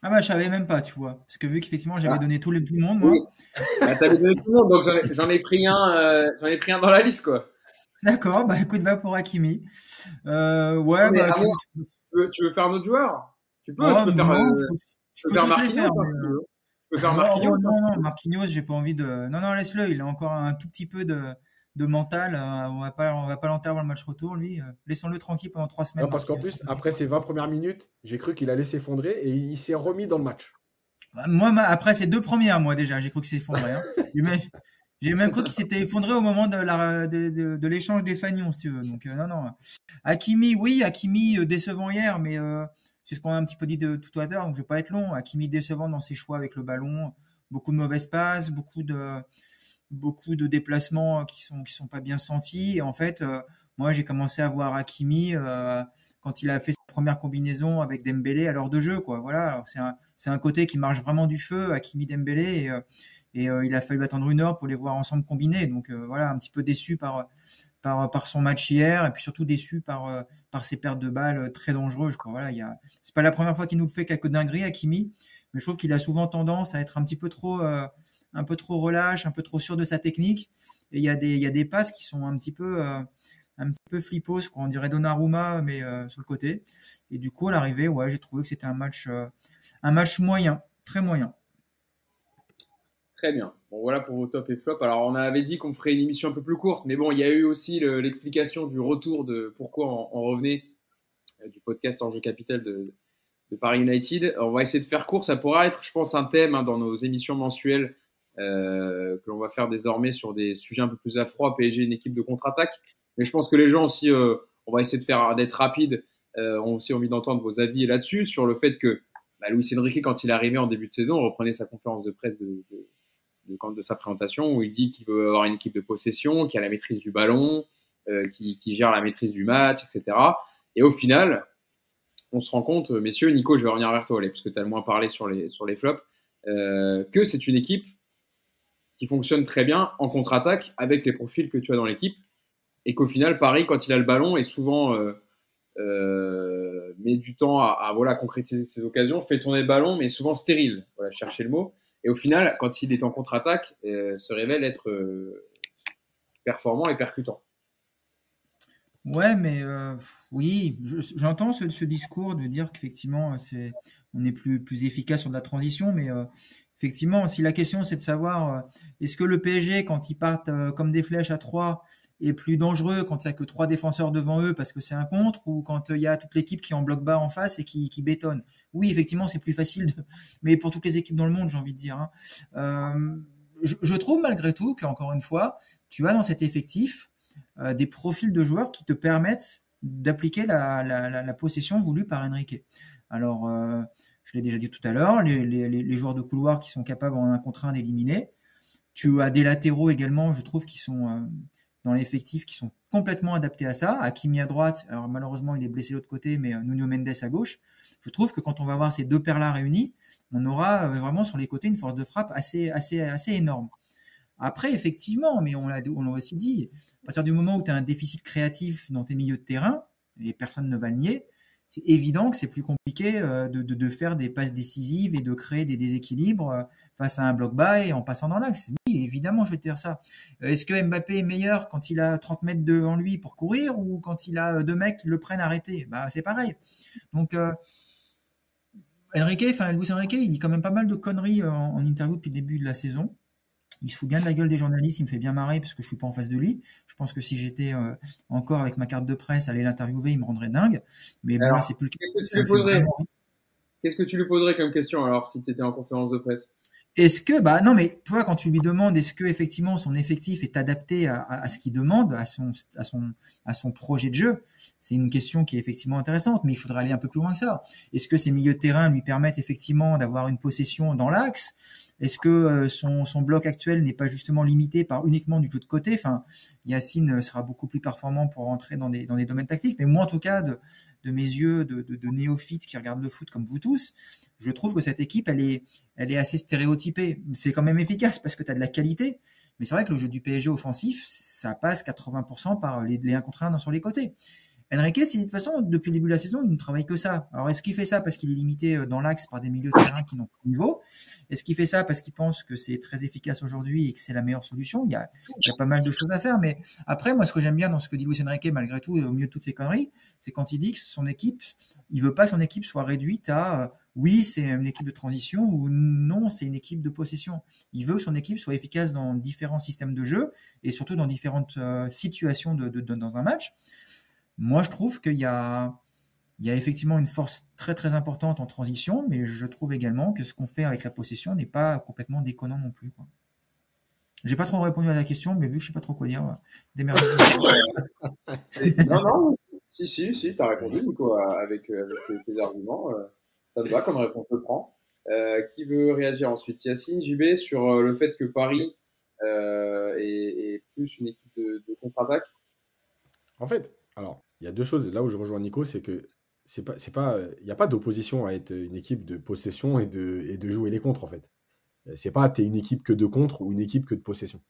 Ah bah je savais même pas, tu vois. Parce que vu qu'effectivement j'avais ah. donné tout le, tout le monde, moi. Bah, tu avais donné tout le monde, donc j'en ai, pris un, j'en ai pris un dans la liste, quoi. D'accord, bah écoute, va pour Hakimi. ouais, bah, tu, veux, tu, veux, faire un autre joueur? Tu peux, tu peux faire. Peux faire Marquinhos, hein, si tu veux. Tu peux faire Marquinhos. Non, non, non, Marquinhos, j'ai pas envie de. Non, non, laisse-le. Il a encore un tout petit peu de, de mental. Euh, on va pas, on va pas l'enterrer le match retour, lui. Laissons-le tranquille pendant trois semaines. parce qu'en plus, après ces 20 premières minutes, j'ai cru qu'il allait s'effondrer et il s'est remis dans le match. Bah, moi, après ces deux premières, moi déjà, j'ai cru qu'il s'effondrait. Hein. [LAUGHS] J'ai même cru qu'il s'était effondré au moment de, l'échange des fanions, si tu veux. Donc, non, non. Hakimi, oui, Hakimi décevant hier, mais c'est ce qu'on a un petit peu dit de tout à l'heure, donc je vais pas être long. Hakimi décevant dans ses choix avec le ballon, beaucoup de mauvaises passes, beaucoup de beaucoup de déplacements qui sont qui sont pas bien sentis. Et en fait, euh, moi j'ai commencé à voir Hakimi euh, quand il a fait sa première combinaison avec Dembélé à l'heure de jeu, quoi. Voilà, c'est un un côté qui marche vraiment du feu, Hakimi Dembélé, et, euh, et il a fallu attendre une heure pour les voir ensemble combiner. Donc voilà, un petit peu déçu par par, par son match hier et puis surtout déçu par, euh, par ses pertes de balles très dangereuses. Quoi. Voilà, il y a... C'est pas la première fois qu'il nous le fait quelques dingueries, Hakimi, mais je trouve qu'il a souvent tendance à être un petit peu trop, euh, un peu trop relâche, un peu trop sûr de sa technique. Et il y a des, passes qui sont un petit peu, euh, un petit peu flippos, quoi. on dirait Donnarumma, mais sur le côté. Et du coup, à l'arrivée, ouais, j'ai trouvé que c'était un match, un match moyen, très moyen. Très bien. Bon, voilà pour vos top et flop. Alors, on avait dit qu'on ferait une émission un peu plus courte, mais bon, il y a eu aussi l'explication du retour de pourquoi on, revenait euh, du podcast Enjeu Capital de, Paris United. On va essayer de faire court. Ça pourra être, je pense, un thème hein, dans nos émissions mensuelles euh, que l'on va faire désormais sur des sujets un peu plus à froid. PSG, une équipe de contre-attaque. Mais je pense que les gens aussi, euh, on va essayer de faire d'être rapide, ont aussi envie d'entendre vos avis là-dessus sur le fait que bah, Luis Enrique, quand il est arrivé en début de saison, reprenait sa conférence de presse de de, sa présentation où il dit qu'il veut avoir une équipe de possession, qui a la maîtrise du ballon, euh, qui, gère la maîtrise du match, etc. Et au final, on se rend compte, messieurs, Nico, je vais revenir vers toi, parce que tu as le moins parlé sur les, sur les flops, euh, que c'est une équipe qui fonctionne très bien en contre-attaque avec les profils que tu as dans l'équipe. Et qu'au final, Paris, quand il a le ballon, est souvent euh, euh, met du temps à, voilà, concrétiser ses occasions, fait tourner le ballon, mais souvent stérile. Voilà, chercher le mot. Et au final, quand il est en contre-attaque, euh, se révèle être euh, performant et percutant. Ouais, mais oui, j'entends ce, discours de dire qu'effectivement, c'est, on est plus, plus efficace sur de la transition, mais effectivement, si la question c'est de savoir est-ce que le PSG, quand ils partent comme des flèches à 3, est plus dangereux quand il n'y a que trois défenseurs devant eux parce que c'est un contre ou quand il y a toute l'équipe qui en bloc bas en face et qui, qui bétonne? Oui, effectivement, c'est plus facile, [LAUGHS] mais pour toutes les équipes dans le monde, j'ai envie de dire. Hein. Euh, je, trouve malgré tout qu'encore une fois, tu as dans cet effectif euh, des profils de joueurs qui te permettent d'appliquer la, possession voulue par Enrique. Alors, euh, je l'ai déjà dit tout à l'heure, les, joueurs de couloir qui sont capables en un contre un d'éliminer. Tu as des latéraux également, je trouve, qui sont dans l'effectif qui sont complètement adaptés à ça. Hakimi à droite, alors malheureusement il est blessé de l'autre côté, mais euh, Nuno Mendes à gauche. Je trouve que quand on va voir ces deux paires-là réunis, on aura euh, vraiment sur les côtés une force de frappe assez, assez, assez énorme. Après, effectivement, mais on l'a aussi dit, à partir du moment où tu as un déficit créatif dans tes milieux de terrain, et personne ne va le nier, c'est évident que c'est plus compliqué euh, de, faire des passes décisives et de créer des déséquilibres euh, face à un bloc bas et en passant dans l'axe. Oui, évidemment, je vais te dire ça. Euh, est-ce que Mbappé est meilleur quand il a 30 mètres devant lui pour courir ou quand il a deux mecs qui le prennent arrêter bah, C'est pareil. Donc, Enrique, enfin, Luis Enrique, il dit quand même pas mal de conneries en interview depuis le début de la saison il se fout bien de la gueule des journalistes, il me fait bien marrer parce que je suis pas en face de lui. Je pense que si j'étais euh, encore avec ma carte de presse, aller l'interviewer, il me rendrait dingue. Mais bon, c'est plus le cas. Qu'est-ce que tu lui poserais comme question alors si tu étais en conférence de presse? Est-ce que, bah non, mais toi, quand tu lui demandes, est-ce que effectivement son effectif est adapté à, ce qu'il demande, à son, à son, à son projet de jeu, c'est une question qui est effectivement intéressante, mais il faudrait aller un peu plus loin que ça. Est-ce que ces milieux de terrain lui permettent effectivement d'avoir une possession dans l'axe? Est-ce que euh, son, son, bloc actuel n'est pas justement limité par uniquement du jeu de côté? Enfin, Yacine sera beaucoup plus performant pour rentrer dans des, dans des domaines tactiques, mais moi, en tout cas, de, de mes yeux de, de, néophyte qui regardent le foot comme vous tous, je trouve que cette équipe, elle est, elle est assez stéréotypée. C'est quand même efficace parce que tu as de la qualité, mais c'est vrai que le jeu du PSG offensif, ça passe 80% par les, les 1 contre 1 sur les côtés. Enrique, de toute façon, depuis le début de la saison, il ne travaille que ça. Alors, est-ce qu'il fait ça parce qu'il est limité euh, dans l'axe par des milieux de terrain qui n'ont pas de niveau? Est-ce qu'il fait ça parce qu'il pense que c'est très efficace aujourd'hui et que c'est la meilleure solution? Il y, a, pas mal de choses à faire. Mais après, moi, ce que j'aime bien dans ce que dit Luis Enrique, malgré tout, au milieu de toutes ces conneries, c'est quand il dit que son équipe, il veut pas que son équipe soit réduite à euh, oui, c'est une équipe de transition ou non, c'est une équipe de possession. Il veut que son équipe soit efficace dans différents systèmes de jeu et surtout dans différentes euh, situations dans un match. Moi, je trouve qu'il y a, il y a effectivement une force très très importante en transition, mais je trouve également que ce qu'on fait avec la possession n'est pas complètement déconnant non plus. Quoi. J'ai pas trop répondu à la question, mais vu que je sais pas trop quoi dire, démerdez. [LAUGHS] non, non, si, si, si, tu as répondu, Nico, avec, avec tes, arguments. Ça te va comme réponse, je prends. Euh, qui veut réagir ensuite? Yacine, JB, sur le fait que Paris euh, est, est, plus une équipe de, de contre-attaque? En fait, alors, il y a deux choses. Là où je rejoins Nico, c'est que c'est pas, c'est pas, il n'y a pas d'opposition à être une équipe de possession et de, et de jouer les contres en fait. C'est pas t'es une équipe que de contre ou une équipe que de possession.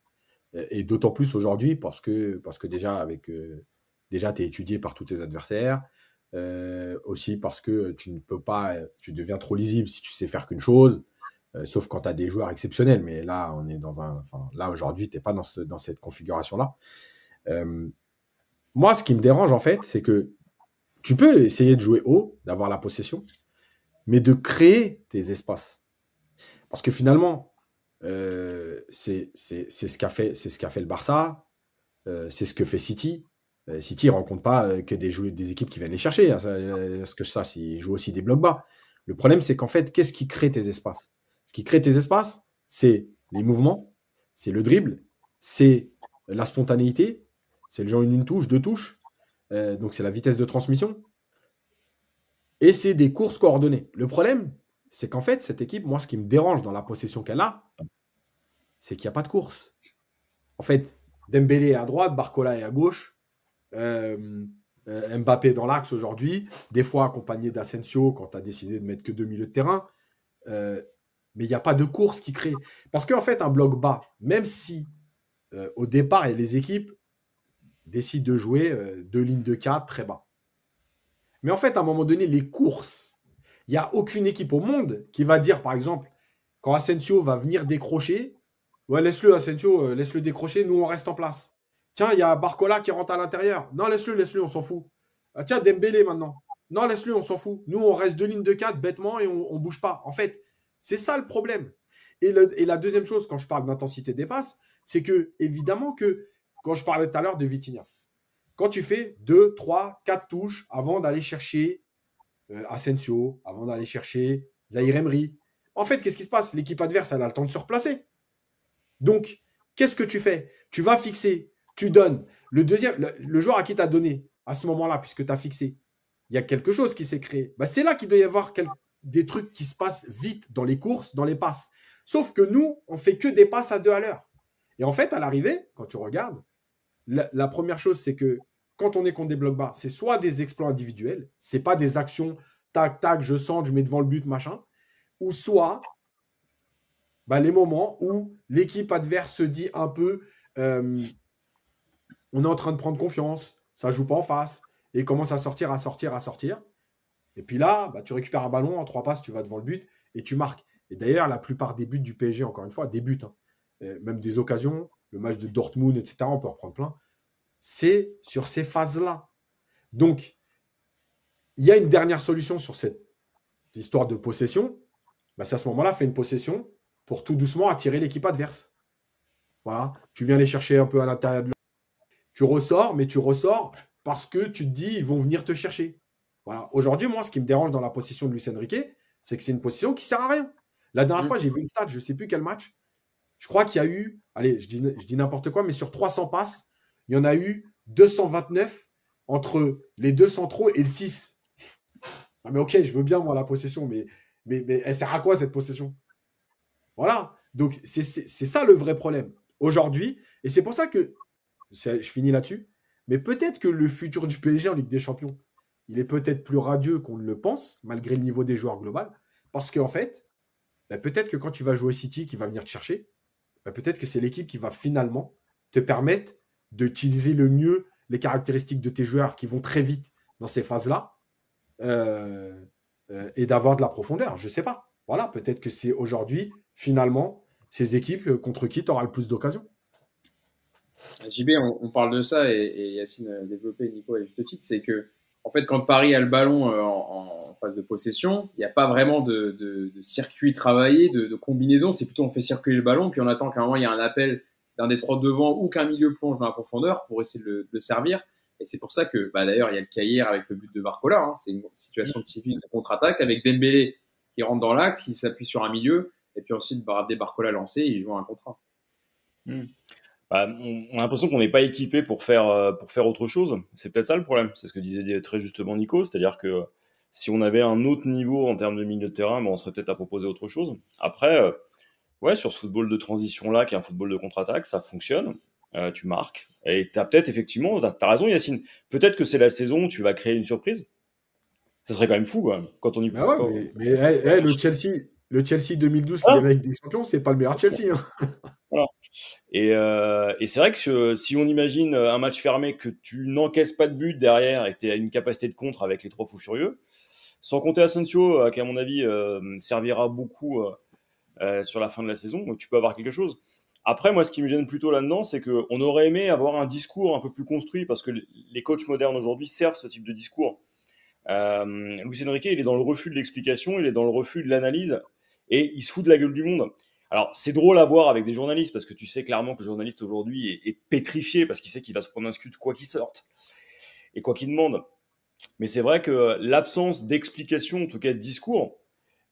Et d'autant plus aujourd'hui parce que, parce que déjà avec euh, déjà t'es étudié par tous tes adversaires. Euh, aussi parce que tu ne peux pas, tu deviens trop lisible si tu sais faire qu'une chose, euh, sauf quand tu as des joueurs exceptionnels. Mais là, on est dans un, là aujourd'hui, t'es pas dans, ce, dans cette configuration là. Moi, ce qui me dérange, en fait, c'est que tu peux essayer de jouer haut, d'avoir la possession, mais de créer tes espaces. Parce que finalement, euh, c'est ce qu'a fait, fait le Barça, euh, c'est ce que fait City. Euh, City ne rencontre pas que des, des équipes qui viennent les chercher. Hein, ça, euh, ce que je sache, ils jouent aussi des blocs bas. Le problème, c'est qu'en fait, qu'est-ce qui crée tes espaces? Ce qui crée tes espaces, c'est les mouvements, c'est le dribble, c'est la spontanéité, c'est le genre une, touche, deux touches. Euh, donc c'est la vitesse de transmission. Et c'est des courses coordonnées. Le problème, c'est qu'en fait, cette équipe, moi, ce qui me dérange dans la possession qu'elle a, c'est qu'il n'y a pas de course. En fait, Dembélé est à droite, Barcola est à gauche, euh, euh, Mbappé dans l'axe aujourd'hui, des fois accompagné d'Asensio quand tu as décidé de mettre que deux milieux de terrain. Mais il n'y a pas de course qui crée. Parce qu'en fait, un bloc bas, même si au départ, il y a les équipes décide de jouer euh, deux lignes de 4 très bas. Mais en fait, à un moment donné, les courses, il n'y a aucune équipe au monde qui va dire, par exemple, quand Asensio va venir décrocher, ouais, laisse-le, Asensio, euh, laisse-le décrocher, nous, on reste en place. Tiens, il y a Barcola qui rentre à l'intérieur. Non, laisse-le, laisse-le, on s'en fout. Ah, tiens, Dembélé maintenant. Non, laisse-le, on s'en fout. Nous, on reste deux lignes de 4 bêtement et on ne bouge pas. En fait, c'est ça le problème. Et, le, et, la deuxième chose, quand je parle d'intensité des passes, c'est que, évidemment, que quand je parlais tout à l'heure de Vitinha. Quand tu fais 2, 3, 4 touches avant d'aller chercher euh, Asensio, avant d'aller chercher Zahir Emery, en fait, qu'est-ce qui se passe? L'équipe adverse, elle a le temps de se replacer. Donc, qu'est-ce que tu fais? Tu vas fixer, tu donnes. Le deuxième, le, joueur à qui tu as donné à ce moment-là, puisque tu as fixé, il y a quelque chose qui s'est créé. Bah, c'est là qu'il doit y avoir des trucs qui se passent vite dans les courses, dans les passes. Sauf que nous, on fait que des passes à deux à l'heure. Et en fait, à l'arrivée, quand tu regardes, la, première chose, c'est que quand on est contre des blocs bas, c'est soit des exploits individuels, c'est pas des actions tac tac, je sens, je mets devant le but, machin, ou soit bah, les moments où l'équipe adverse se dit un peu, euh, on est en train de prendre confiance, ça joue pas en face, et commence à sortir, à sortir, à sortir. Et puis là, bah, tu récupères un ballon en trois passes, tu vas devant le but et tu marques. Et d'ailleurs, la plupart des buts du PSG, encore une fois, des buts, hein, même des occasions, le match de Dortmund, etc., on peut reprendre plein, c'est sur ces phases-là. Donc, il y a une dernière solution sur cette histoire de possession. Bah, c'est à ce moment-là, fais une possession pour tout doucement attirer l'équipe adverse. Voilà, tu viens les chercher un peu à l'intérieur de. Tu ressors, mais tu ressors parce que tu te dis, ils vont venir te chercher. Voilà. Aujourd'hui, moi, ce qui me dérange dans la position de Luis Enrique, c'est que c'est une position qui sert à rien. La dernière mmh. fois, j'ai vu une stat, je ne sais plus quel match. Je crois qu'il y a eu, allez, je dis, n'importe quoi, mais sur 300 passes, il y en a eu 229 entre les deux centraux et le 6. Ah, mais ok, je veux bien, moi, la possession, mais, mais, mais elle sert à quoi cette possession? Voilà. Donc, c'est ça le vrai problème. Aujourd'hui, et c'est pour ça que, je finis là-dessus, mais peut-être que le futur du PSG en Ligue des Champions, il est peut-être plus radieux qu'on ne le pense, malgré le niveau des joueurs global. Parce qu'en fait, bah, peut-être que quand tu vas jouer City, qui va venir te chercher, bah, peut-être que c'est l'équipe qui va finalement te permettre d'utiliser le mieux les caractéristiques de tes joueurs qui vont très vite dans ces phases-là euh, euh, et d'avoir de la profondeur. Je ne sais pas. Voilà, peut-être que c'est aujourd'hui, finalement, ces équipes contre qui tu auras le plus d'occasions. JB, on, parle de ça et, Yacine a développé, Nico à juste titre, c'est que en fait, quand Paris a le ballon euh, en, phase de possession, il n'y a pas vraiment de, circuit travaillé, de, combinaison. C'est plutôt on fait circuler le ballon, puis on attend qu'à un moment il y a un appel d'un des trois devant ou qu'un milieu plonge dans la profondeur pour essayer de le, servir. Et c'est pour ça que, bah, d'ailleurs, il y a le Cahier avec le but de Barcola. Hein. C'est une situation typique de contre-attaque avec Dembélé qui rentre dans l'axe, il s'appuie sur un milieu, et puis ensuite des Barcola lancé, il joue un contrat. Bah, on a l'impression qu'on n'est pas équipé pour faire, euh, pour faire autre chose. C'est peut-être ça le problème. C'est ce que disait très justement Nico, c'est-à-dire que si on avait un autre niveau en termes de milieu de terrain, on serait peut-être à proposer autre chose. Après, euh, ouais, sur ce football de transition-là, qui est un football de contre-attaque, ça fonctionne. Euh, tu marques. Et tu as peut-être effectivement, tu as, raison Yacine, peut-être que c'est la saison où tu vas créer une surprise. Ça serait quand même fou quand on y bah ouais, mais, le Chelsea, le Chelsea 2012 qui ah. avec des champions, c'est pas le meilleur Chelsea. Hein. [LAUGHS] Euh, et, c'est vrai que si on imagine un match fermé, que tu n'encaisses pas de but derrière et tu as une capacité de contre avec les trois fous furieux, sans compter Asensio, euh, qui à mon avis euh, servira beaucoup sur la fin de la saison, donc tu peux avoir quelque chose. Après, moi, ce qui me gêne plutôt là-dedans, c'est qu'on aurait aimé avoir un discours un peu plus construit, parce que les coachs modernes aujourd'hui servent ce type de discours. Euh, Luis Enrique, il est dans le refus de l'explication, il est dans le refus de l'analyse, et il se fout de la gueule du monde. Alors, c'est drôle à voir avec des journalistes, parce que tu sais clairement que le journaliste aujourd'hui est, pétrifié, parce qu'il sait qu'il va se prendre un scud quoi qu'il sorte, et quoi qu'il demande. Mais c'est vrai que l'absence d'explication, en tout cas de discours,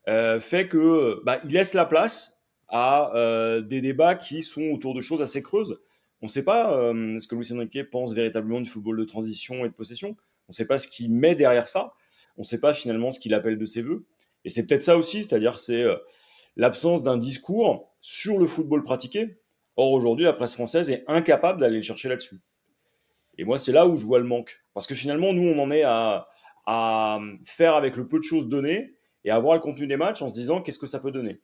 euh, fait que bah, il laisse la place à euh, des débats qui sont autour de choses assez creuses. On ne sait pas euh, ce que Luis Enrique pense véritablement du football de transition et de possession. On ne sait pas ce qu'il met derrière ça. On ne sait pas finalement ce qu'il appelle de ses voeux. Et c'est peut-être ça aussi, c'est-à-dire c'est l'absence d'un discours sur le football pratiqué. Or, aujourd'hui, la presse française est incapable d'aller le chercher là-dessus. Et moi, c'est là où je vois le manque. Parce que finalement, nous, on en est à, faire avec le peu de choses données et à voir le contenu des matchs en se disant qu'est-ce que ça peut donner.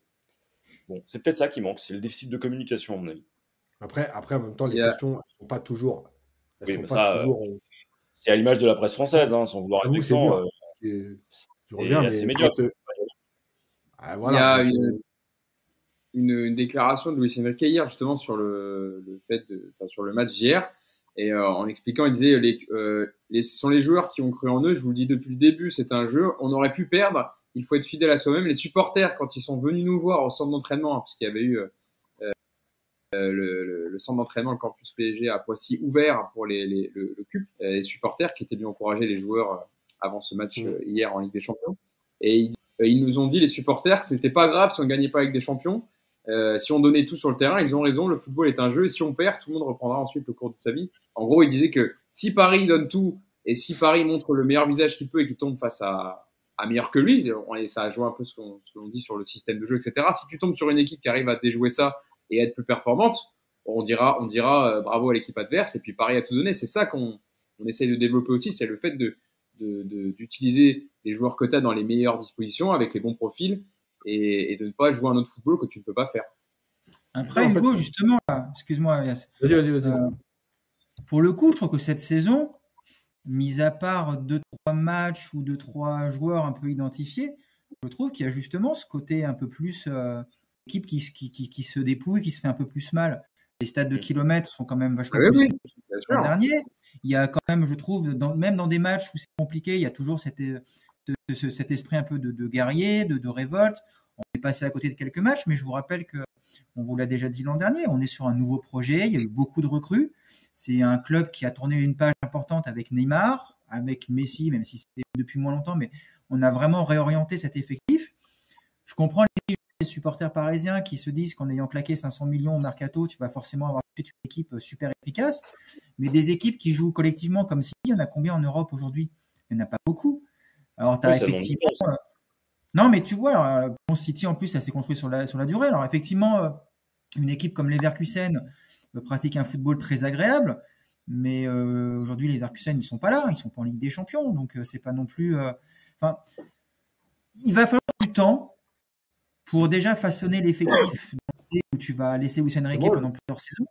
Bon, c'est peut-être ça qui manque, c'est le déficit de communication, à mon avis. Après, après en même temps, les questions ne sont pas toujours. C'est à l'image de la presse française, hein, sans vouloir être méchant. Euh, assez médiocre. Ah, il y a une, une, déclaration de Louis Enrique hier justement sur le, le fait de, enfin, sur le match d'hier et euh, en expliquant, il disait les, euh, les, ce sont les joueurs qui ont cru en eux. Je vous le dis depuis le début, c'est un jeu. On aurait pu perdre. Il faut être fidèle à soi-même. Les supporters, quand ils sont venus nous voir au centre d'entraînement, parce qu'il y avait eu euh, euh le, le, centre d'entraînement, le campus PSG à Poissy ouvert pour les, les le, le CUP, les supporters qui étaient venus encourager les joueurs avant ce match mmh. hier en Ligue des Champions. Et ils, ils nous ont dit les supporters que ce n'était pas grave si on gagnait pas avec des champions euh, si on donnait tout sur le terrain, ils ont raison, le football est un jeu et si on perd, tout le monde reprendra ensuite le cours de sa vie. En gros, il disait que si Paris donne tout et si Paris montre le meilleur visage qu'il peut et qu'il tombe face à, à meilleur que lui, et ça a joué un peu ce qu'on dit sur le système de jeu, etc. Si tu tombes sur une équipe qui arrive à déjouer ça et être plus performante, on dira, on dira euh, bravo à l'équipe adverse et puis Paris a tout donné. C'est ça qu'on on essaie de développer aussi, c'est le fait de d'utiliser de, les joueurs que tu as dans les meilleures dispositions avec les bons profils et, de ne pas jouer un autre football que tu ne peux pas faire. Après, Hugo, justement, excuse-moi. Vas-y, vas-y, vas-y. Euh, pour le coup, je trouve que cette saison, mis à part deux, trois matchs ou deux, trois joueurs un peu identifiés, je trouve qu'il y a justement ce côté un peu plus euh, équipe qui, qui, qui, se dépouille, qui se fait un peu plus mal. Les stades de kilomètres sont quand même vachement oui, plus dernier. Il y a quand même, je trouve, même dans des matchs où c'est compliqué, il y a toujours cette, cet esprit un peu de, guerrier, de, révolte. On est passé à côté de quelques matchs, mais je vous rappelle que, on vous l'a déjà dit l'an dernier, on est sur un nouveau projet, il y a eu beaucoup de recrues. C'est un club qui a tourné une page importante avec Neymar, avec Messi, même si c'était depuis moins longtemps, mais on a vraiment réorienté cet effectif. Je comprends les supporters parisiens qui se disent qu'en ayant claqué 500 millions au mercato, tu vas forcément avoir une équipe super efficace. Mais des équipes qui jouent collectivement comme si, il y en a combien en Europe aujourd'hui? Il n'y en a pas beaucoup. Alors, tu as effectivement. Euh, non, mais tu vois, alors, euh, City, en plus, ça s'est construit sur la, sur la durée. Alors, effectivement, euh, une équipe comme Leverkusen pratique un football très agréable. Mais aujourd'hui, les Leverkusen, ils sont pas là. Ils sont pas en Ligue des Champions. Donc, c'est pas non plus. Enfin, il va falloir du temps pour déjà façonner l'effectif où tu vas laisser Hussein Riquet pendant plusieurs saisons.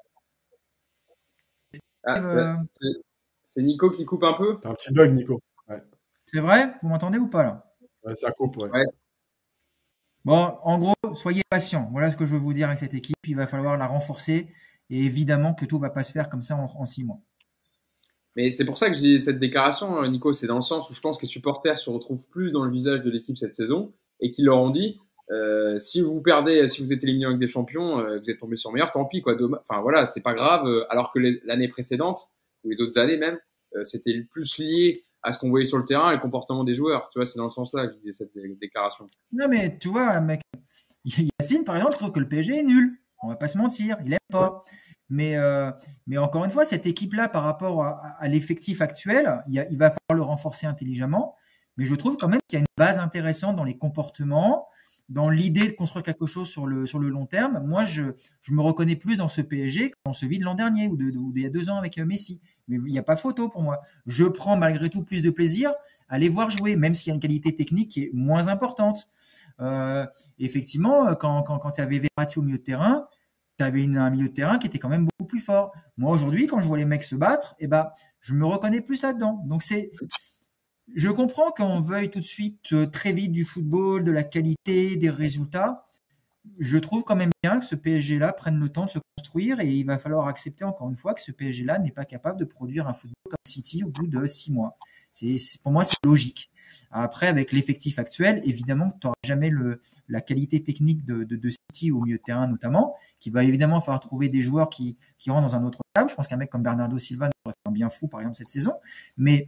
Ah, C'est Nico qui coupe un peu? T'as un petit bug, Nico. C'est vrai? Vous m'entendez ou pas là? Ouais, ça coupe, ouais. Ouais, Bon, en gros, soyez patients. Voilà ce que je veux vous dire avec cette équipe. Il va falloir la renforcer. Et évidemment que tout va pas se faire comme ça en, en six mois. Mais c'est pour ça que j'ai cette déclaration, euh, Nico. C'est dans le sens où je pense que les supporters se retrouvent plus dans le visage de l'équipe cette saison et qu'ils leur ont dit euh, si vous perdez, si vous êtes éliminé avec des champions, euh, vous êtes tombé sur meilleur, tant pis quoi. Enfin voilà, c'est pas grave. euh, Alors que l'année précédente ou les autres années même, c'était plus lié à ce qu'on voyait sur le terrain et le comportement des joueurs. Tu vois, c'est dans le sens-là que je disais cette dé- déclaration. Non, mais tu vois, mec, [LAUGHS] Yacine, par exemple, trouve que le PSG est nul. On va pas se mentir, il aime pas. Mais, mais encore une fois, cette équipe-là, par rapport à, l'effectif actuel, il va falloir le renforcer intelligemment. Mais je trouve quand même qu'il y a une base intéressante dans les comportements, dans l'idée de construire quelque chose sur le, sur le long terme. Moi, je, je me reconnais plus dans ce PSG que dans celui de l'an dernier ou de- ou d'il y a deux ans avec euh, Messi. Mais il n'y a pas photo pour moi. Je prends malgré tout plus de plaisir à les voir jouer, même s'il y a une qualité technique qui est moins importante. Euh, effectivement, euh, quand, quand, quand tu avais Verratti au milieu de terrain, tu avais un milieu de terrain qui était quand même beaucoup plus fort. Moi, aujourd'hui, quand je vois les mecs se battre, eh ben, je me reconnais plus là-dedans. Donc, c'est. Je comprends qu'on veuille tout de suite euh, très vite du football, de la qualité, des résultats. Je trouve quand même bien que ce PSG-là prenne le temps de se construire et il va falloir accepter encore une fois que ce PSG-là n'est pas capable de produire un football comme City au bout de six mois. C'est, pour moi, c'est logique. Après, avec l'effectif actuel, évidemment, tu n'auras jamais la qualité technique de, de, de City au milieu de terrain, notamment, qui va évidemment falloir trouver des joueurs qui, rentrent dans un autre table. Je pense qu'un mec comme Bernardo Silva aurait fait un bien fou, par exemple, cette saison. Mais,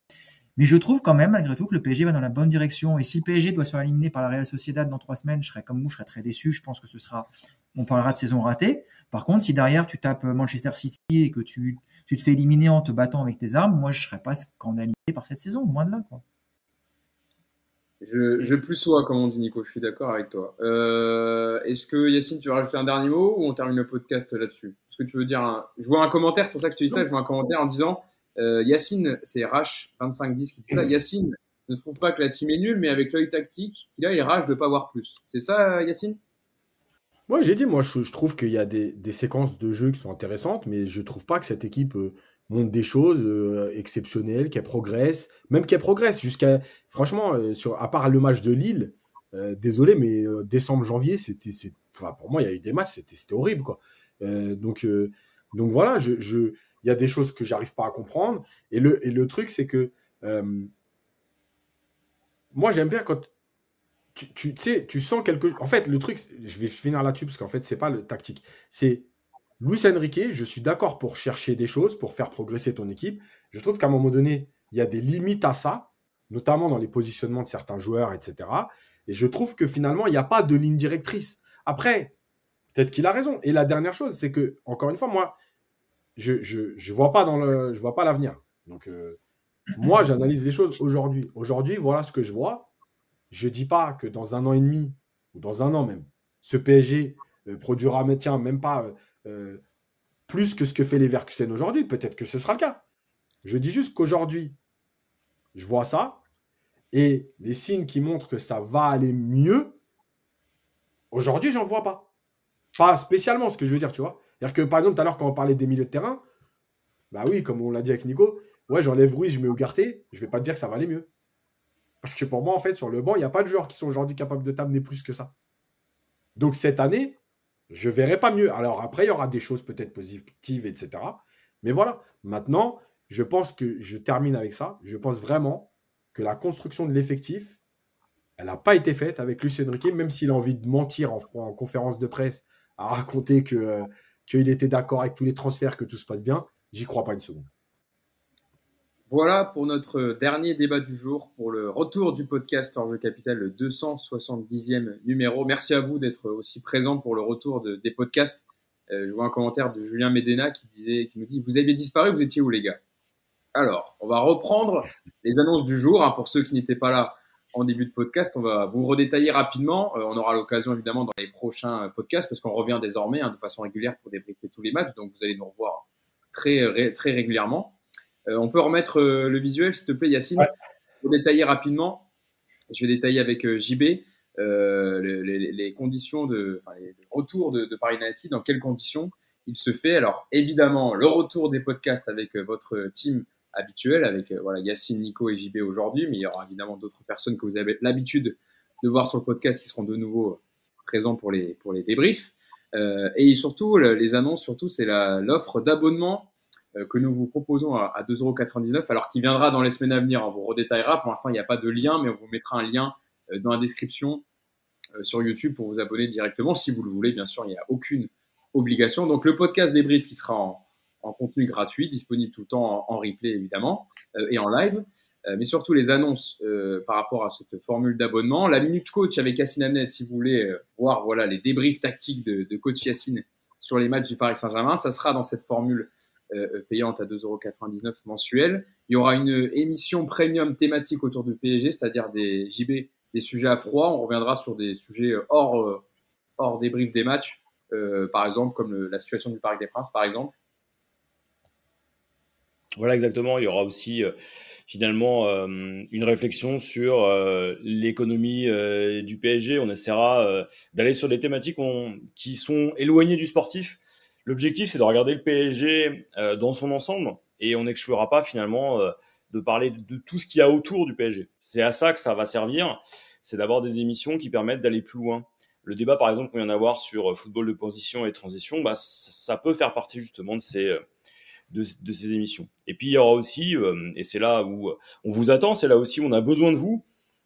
mais je trouve quand même, malgré tout, que le PSG va dans la bonne direction. Et si le PSG doit se faire éliminer par la Real Sociedad dans trois semaines, je serais comme vous, je serais très déçu. Je pense que ce sera, on parlera de saison ratée. Par contre, si derrière tu tapes Manchester City et que tu, te fais éliminer en te battant avec tes armes, moi, je serais pas scandalisé par cette saison, loin de là, quoi. Je, je plus sois, comme on dit, Nico. Je suis d'accord avec toi. Euh, Est-ce que Yacine, tu veux rajouter un dernier mot ou on termine le podcast là-dessus? Est-ce que tu veux dire un... Je vois un commentaire, c'est pour ça que tu dis ça. Je vois un commentaire en disant euh, Yacine, c'est Rash2510 qui dit ça. Yacine ne trouve pas que la team est nulle, mais avec l'œil tactique qu'il a, il rage de pas voir plus. C'est ça, Yacine? Moi, j'ai dit, moi, je, je trouve qu'il y a des, des séquences de jeu qui sont intéressantes, mais je trouve pas que cette équipe euh, montre des choses euh, exceptionnelles, qu'elle progresse, même qu'elle progresse jusqu'à, franchement, sur, à part le match de Lille, désolé, mais décembre, janvier, c'était, enfin, pour moi, il y a eu des matchs, c'était, horrible, quoi. Donc, donc voilà, je, je, il y a des choses que j'arrive pas à comprendre, et le, et le truc, c'est que euh, moi, j'aime bien quand tu, tu tu sens quelque En fait, le truc, je vais finir là-dessus parce qu'en fait, c'est pas le tactique. C'est Luis Enrique, je suis d'accord pour chercher des choses, pour faire progresser ton équipe. Je trouve qu'à un moment donné, il y a des limites à ça, notamment dans les positionnements de certains joueurs, etc. Et je trouve que finalement, il n'y a pas de ligne directrice. Après, peut-être qu'il a raison. Et la dernière chose, c'est que, encore une fois, moi, je je, je vois pas dans le, je vois pas l'avenir. Donc, euh, moi, [CLEARS THROAT] j'analyse les choses aujourd'hui. Aujourd'hui, voilà ce que je vois. Je dis pas que dans un an et demi, ou dans un an même, ce PSG euh, produira, mais tiens, même pas euh, plus que ce que fait les Verkusen aujourd'hui. Peut-être que ce sera le cas. Je dis juste qu'aujourd'hui, je vois ça. Et les signes qui montrent que ça va aller mieux, aujourd'hui, j'en vois pas. Pas spécialement ce que je veux dire, tu vois. C'est-à-dire que, par exemple, tout à l'heure, quand on parlait des milieux de terrain, bah oui, comme on l'a dit avec Nico, ouais, j'enlève Ruiz, je mets Ougarté, je vais pas te dire que ça va aller mieux. Parce que pour moi, en fait, sur le banc, il n'y a pas de joueurs qui sont aujourd'hui capables de t'amener plus que ça. Donc cette année, je verrai pas mieux. Alors après, il y aura des choses peut-être positives, etc. Mais voilà. Maintenant, je pense que je termine avec ça. Je pense vraiment que la construction de l'effectif, elle n'a pas été faite avec Lucien Enrique, même s'il a envie de mentir en, en conférence de presse à raconter que, euh, qu'il était d'accord avec tous les transferts, que tout se passe bien. J'y crois pas une seconde. Voilà pour notre dernier débat du jour, pour le retour du podcast Orge Capital, le 270e numéro. Merci à vous d'être aussi présent pour le retour de- des podcasts. Euh, je vois un commentaire de Julien Medena qui, disait, qui nous dit Vous aviez disparu, vous étiez où, les gars? Alors, on va reprendre les annonces du jour. hein, pour ceux qui n'étaient pas là en début de podcast, on va vous redétailler rapidement. Euh, on aura l'occasion, évidemment, dans les prochains podcasts, parce qu'on revient désormais hein, de façon régulière pour débriefer tous les matchs. Donc, vous allez nous revoir très, très régulièrement. Euh, on peut remettre euh, le visuel, s'il te plaît, Yacine, Ouais. pour détailler rapidement. Je vais détailler avec euh, JB les, les- les conditions de, enfin, les- le retour de, de Paris United, dans quelles conditions il se fait. Alors, évidemment, le retour des podcasts avec votre team habituels avec voilà Yacine, Nico et JB aujourd'hui, mais il y aura évidemment d'autres personnes que vous avez l'habitude de voir sur le podcast qui seront de nouveau présents pour les pour les débriefs. et surtout les annonces, surtout c'est l'offre d'abonnement que nous vous proposons à, 2,99€, alors qui viendra dans les semaines à venir. On vous redétaillera. Pour l'instant, il n'y a pas de lien, mais on vous mettra un lien dans la description sur YouTube pour vous abonner directement si vous le voulez. Bien sûr, il n'y a aucune obligation. Donc le podcast débrief qui sera en, contenu gratuit, disponible tout le temps en, replay évidemment euh, et en live, euh, mais surtout les annonces euh, par rapport à cette formule d'abonnement. La minute coach avec Yacine Amnet, si vous voulez voir voilà les débriefs tactiques de, coach Yacine sur les matchs du Paris Saint-Germain, ça sera dans cette formule payante à 2,99€ mensuel. Il y aura une émission premium thématique autour du PSG, c'est-à-dire des JB, des sujets à froid. On reviendra sur des sujets hors, hors débrief des matchs par exemple, comme la situation du Parc des Princes, par exemple Voilà, exactement. Il y aura aussi euh, finalement euh, une réflexion sur l'économie du PSG. On essaiera d'aller sur des thématiques qui sont éloignées du sportif. L'objectif, c'est de regarder le PSG dans son ensemble et on n'exclura pas finalement de parler de tout ce qu'il y a autour du PSG. C'est à ça que ça va servir, c'est d'avoir des émissions qui permettent d'aller plus loin le débat, par exemple, qu'on vient d'avoir sur euh, football de position et transition, bah, ça peut faire partie justement de ces, euh, de, ces émissions. Et puis, il y aura aussi, euh, et c'est là où on vous attend, c'est là aussi où on a besoin de vous.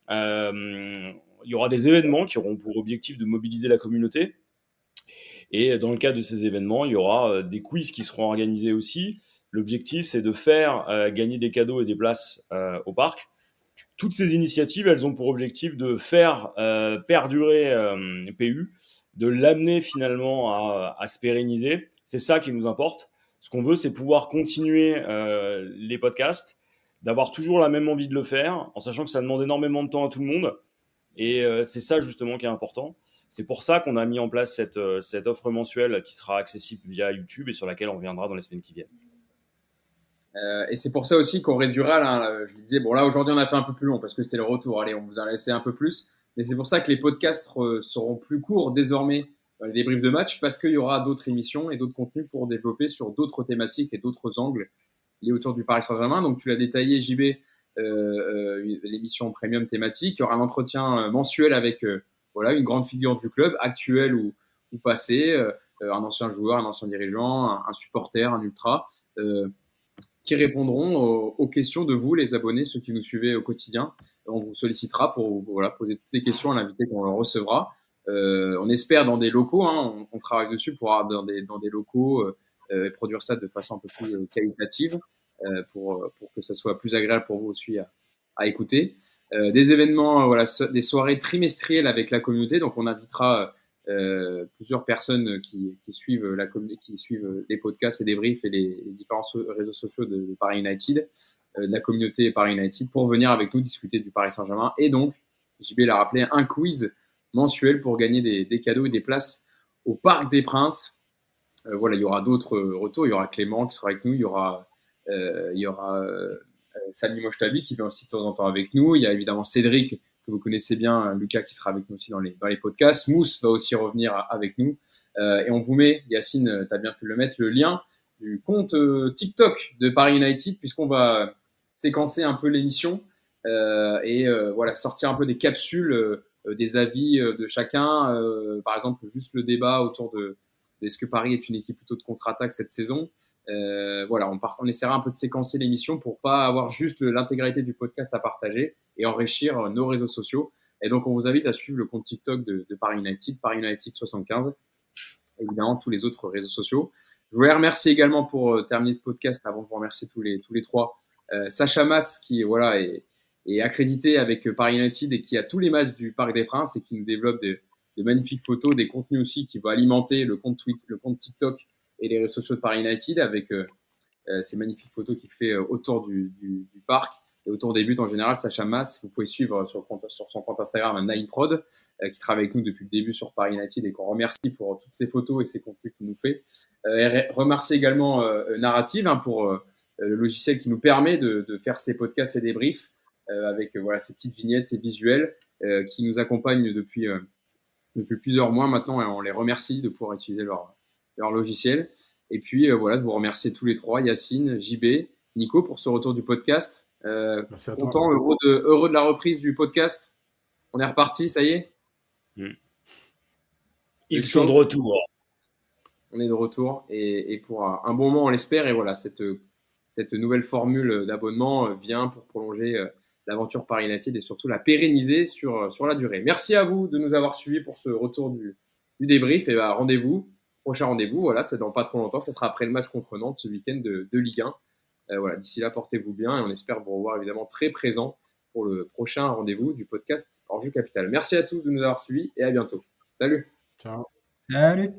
il y aura des événements qui auront pour objectif de mobiliser la communauté. Et dans le cadre de ces événements, il y aura des quiz qui seront organisés aussi. L'objectif, c'est de faire gagner des cadeaux et des places au parc toutes ces initiatives, elles ont pour objectif de faire euh, perdurer euh, PU, de l'amener finalement à, se pérenniser. C'est ça qui nous importe. Ce qu'on veut, c'est pouvoir continuer euh, les podcasts, d'avoir toujours la même envie de le faire, en sachant que ça demande énormément de temps à tout le monde. Et c'est ça justement qui est important. C'est pour ça qu'on a mis en place cette, cette offre mensuelle qui sera accessible via YouTube et sur laquelle on reviendra dans les semaines qui viennent. Euh, et c'est pour ça aussi qu'on réduira, là, je disais, bon là aujourd'hui on a fait un peu plus long parce que c'était le retour, allez on vous a laissé un peu plus, mais c'est pour ça que les podcasts euh, seront plus courts désormais les débriefs de match parce qu'il y aura d'autres émissions et d'autres contenus pour développer sur d'autres thématiques et d'autres angles liés autour du Paris Saint-Germain. Donc tu l'as détaillé JB, euh, euh, l'émission premium thématique, il y aura un entretien mensuel avec voilà une grande figure du club, actuelle ou, ou passée, un ancien joueur, un ancien dirigeant, un, supporter, un ultra qui répondront aux, questions de vous, les abonnés, ceux qui nous suivez au quotidien. On vous sollicitera pour poser toutes les questions à l'invité qu'on recevra. Euh, on espère dans des locaux, hein, on, travaille dessus pour avoir dans des, locaux euh, euh, et produire ça de façon un peu plus qualitative pour, que ça soit plus agréable pour vous aussi à, écouter. des événements, voilà, des soirées trimestrielles avec la communauté. Donc on invitera plusieurs personnes qui, suivent la qui suivent les podcasts et les briefs et les, différents réseaux sociaux de, Paris United, de la communauté Paris United, pour venir avec nous discuter du Paris Saint-Germain. Et donc, JB l'a rappelé, un quiz mensuel pour gagner des, cadeaux et des places au Parc des Princes. Euh, voilà, il y aura d'autres retours. Il y aura Clément qui sera avec nous. Il y aura, il y aura Samy Mochtabi qui vient aussi de temps en temps avec nous. Il y a évidemment Cédric vous connaissez bien, Lucas qui sera avec nous aussi dans les, dans les podcasts. Mousse va aussi revenir avec nous. Euh, et on vous met, Yacine, tu as bien fait de le mettre, le lien du compte euh, TikTok de Paris United, puisqu'on va séquencer un peu l'émission euh, et voilà sortir un peu des capsules, des avis de chacun. par exemple, juste le débat autour de est-ce que Paris est une équipe plutôt de contre-attaque cette saison? Euh, voilà, on, on, essaiera un peu de séquencer l'émission pour pas avoir juste l'intégralité du podcast à partager et enrichir nos réseaux sociaux. Et donc, on vous invite à suivre le compte TikTok de, Paris United, Paris United 75, évidemment tous les autres réseaux sociaux. Je voulais remercier également pour euh, terminer le podcast, avant de vous remercier tous les, tous les trois, euh, Sacha Mas qui voilà, est, est, accrédité avec Paris United et qui a tous les matchs du Parc des Princes et qui nous développe de, de magnifiques photos, des contenus aussi qui vont alimenter le compte, tweet, le compte TikTok et les réseaux sociaux de Paris United avec euh, euh, ces magnifiques photos qu'il fait euh, autour du, parc et autour des buts en général. Sacha Mass, vous pouvez suivre sur, son compte Instagram Nineprod, qui travaille avec nous depuis le début sur Paris United et qu'on remercie pour toutes ces photos et ces contenus qu'il nous fait. et remercier également Narrative hein, pour le logiciel qui nous permet de, de, faire ces podcasts et des briefs avec voilà ces petites vignettes, ces visuels qui nous accompagnent depuis depuis plusieurs mois maintenant et on les remercie de pouvoir utiliser leur leur logiciel. Et puis euh, voilà, de vous remercier tous les trois, Yacine, JB Nico, pour ce retour du podcast. Euh, content, heureux de, heureux de la reprise du podcast. On est reparti, ça y est? Hmm. Ils sont de retour. On est de retour et, pour un bon moment, on l'espère. Et voilà, cette, cette nouvelle formule d'abonnement vient pour prolonger euh, l'aventure Paris United et surtout la pérenniser sur, sur la durée. Merci à vous de nous avoir suivis pour ce retour du, débrief. Et bah, rendez-vous, prochain rendez-vous, voilà, c'est dans pas trop longtemps. Ce sera après le match contre Nantes ce week-end de, de Ligue 1. Euh, voilà, d'ici là, portez-vous bien et on espère vous revoir évidemment très présent pour le prochain rendez-vous du podcast Orjou Capital. Merci à tous de nous avoir suivis et à bientôt. Salut. Ciao. Salut.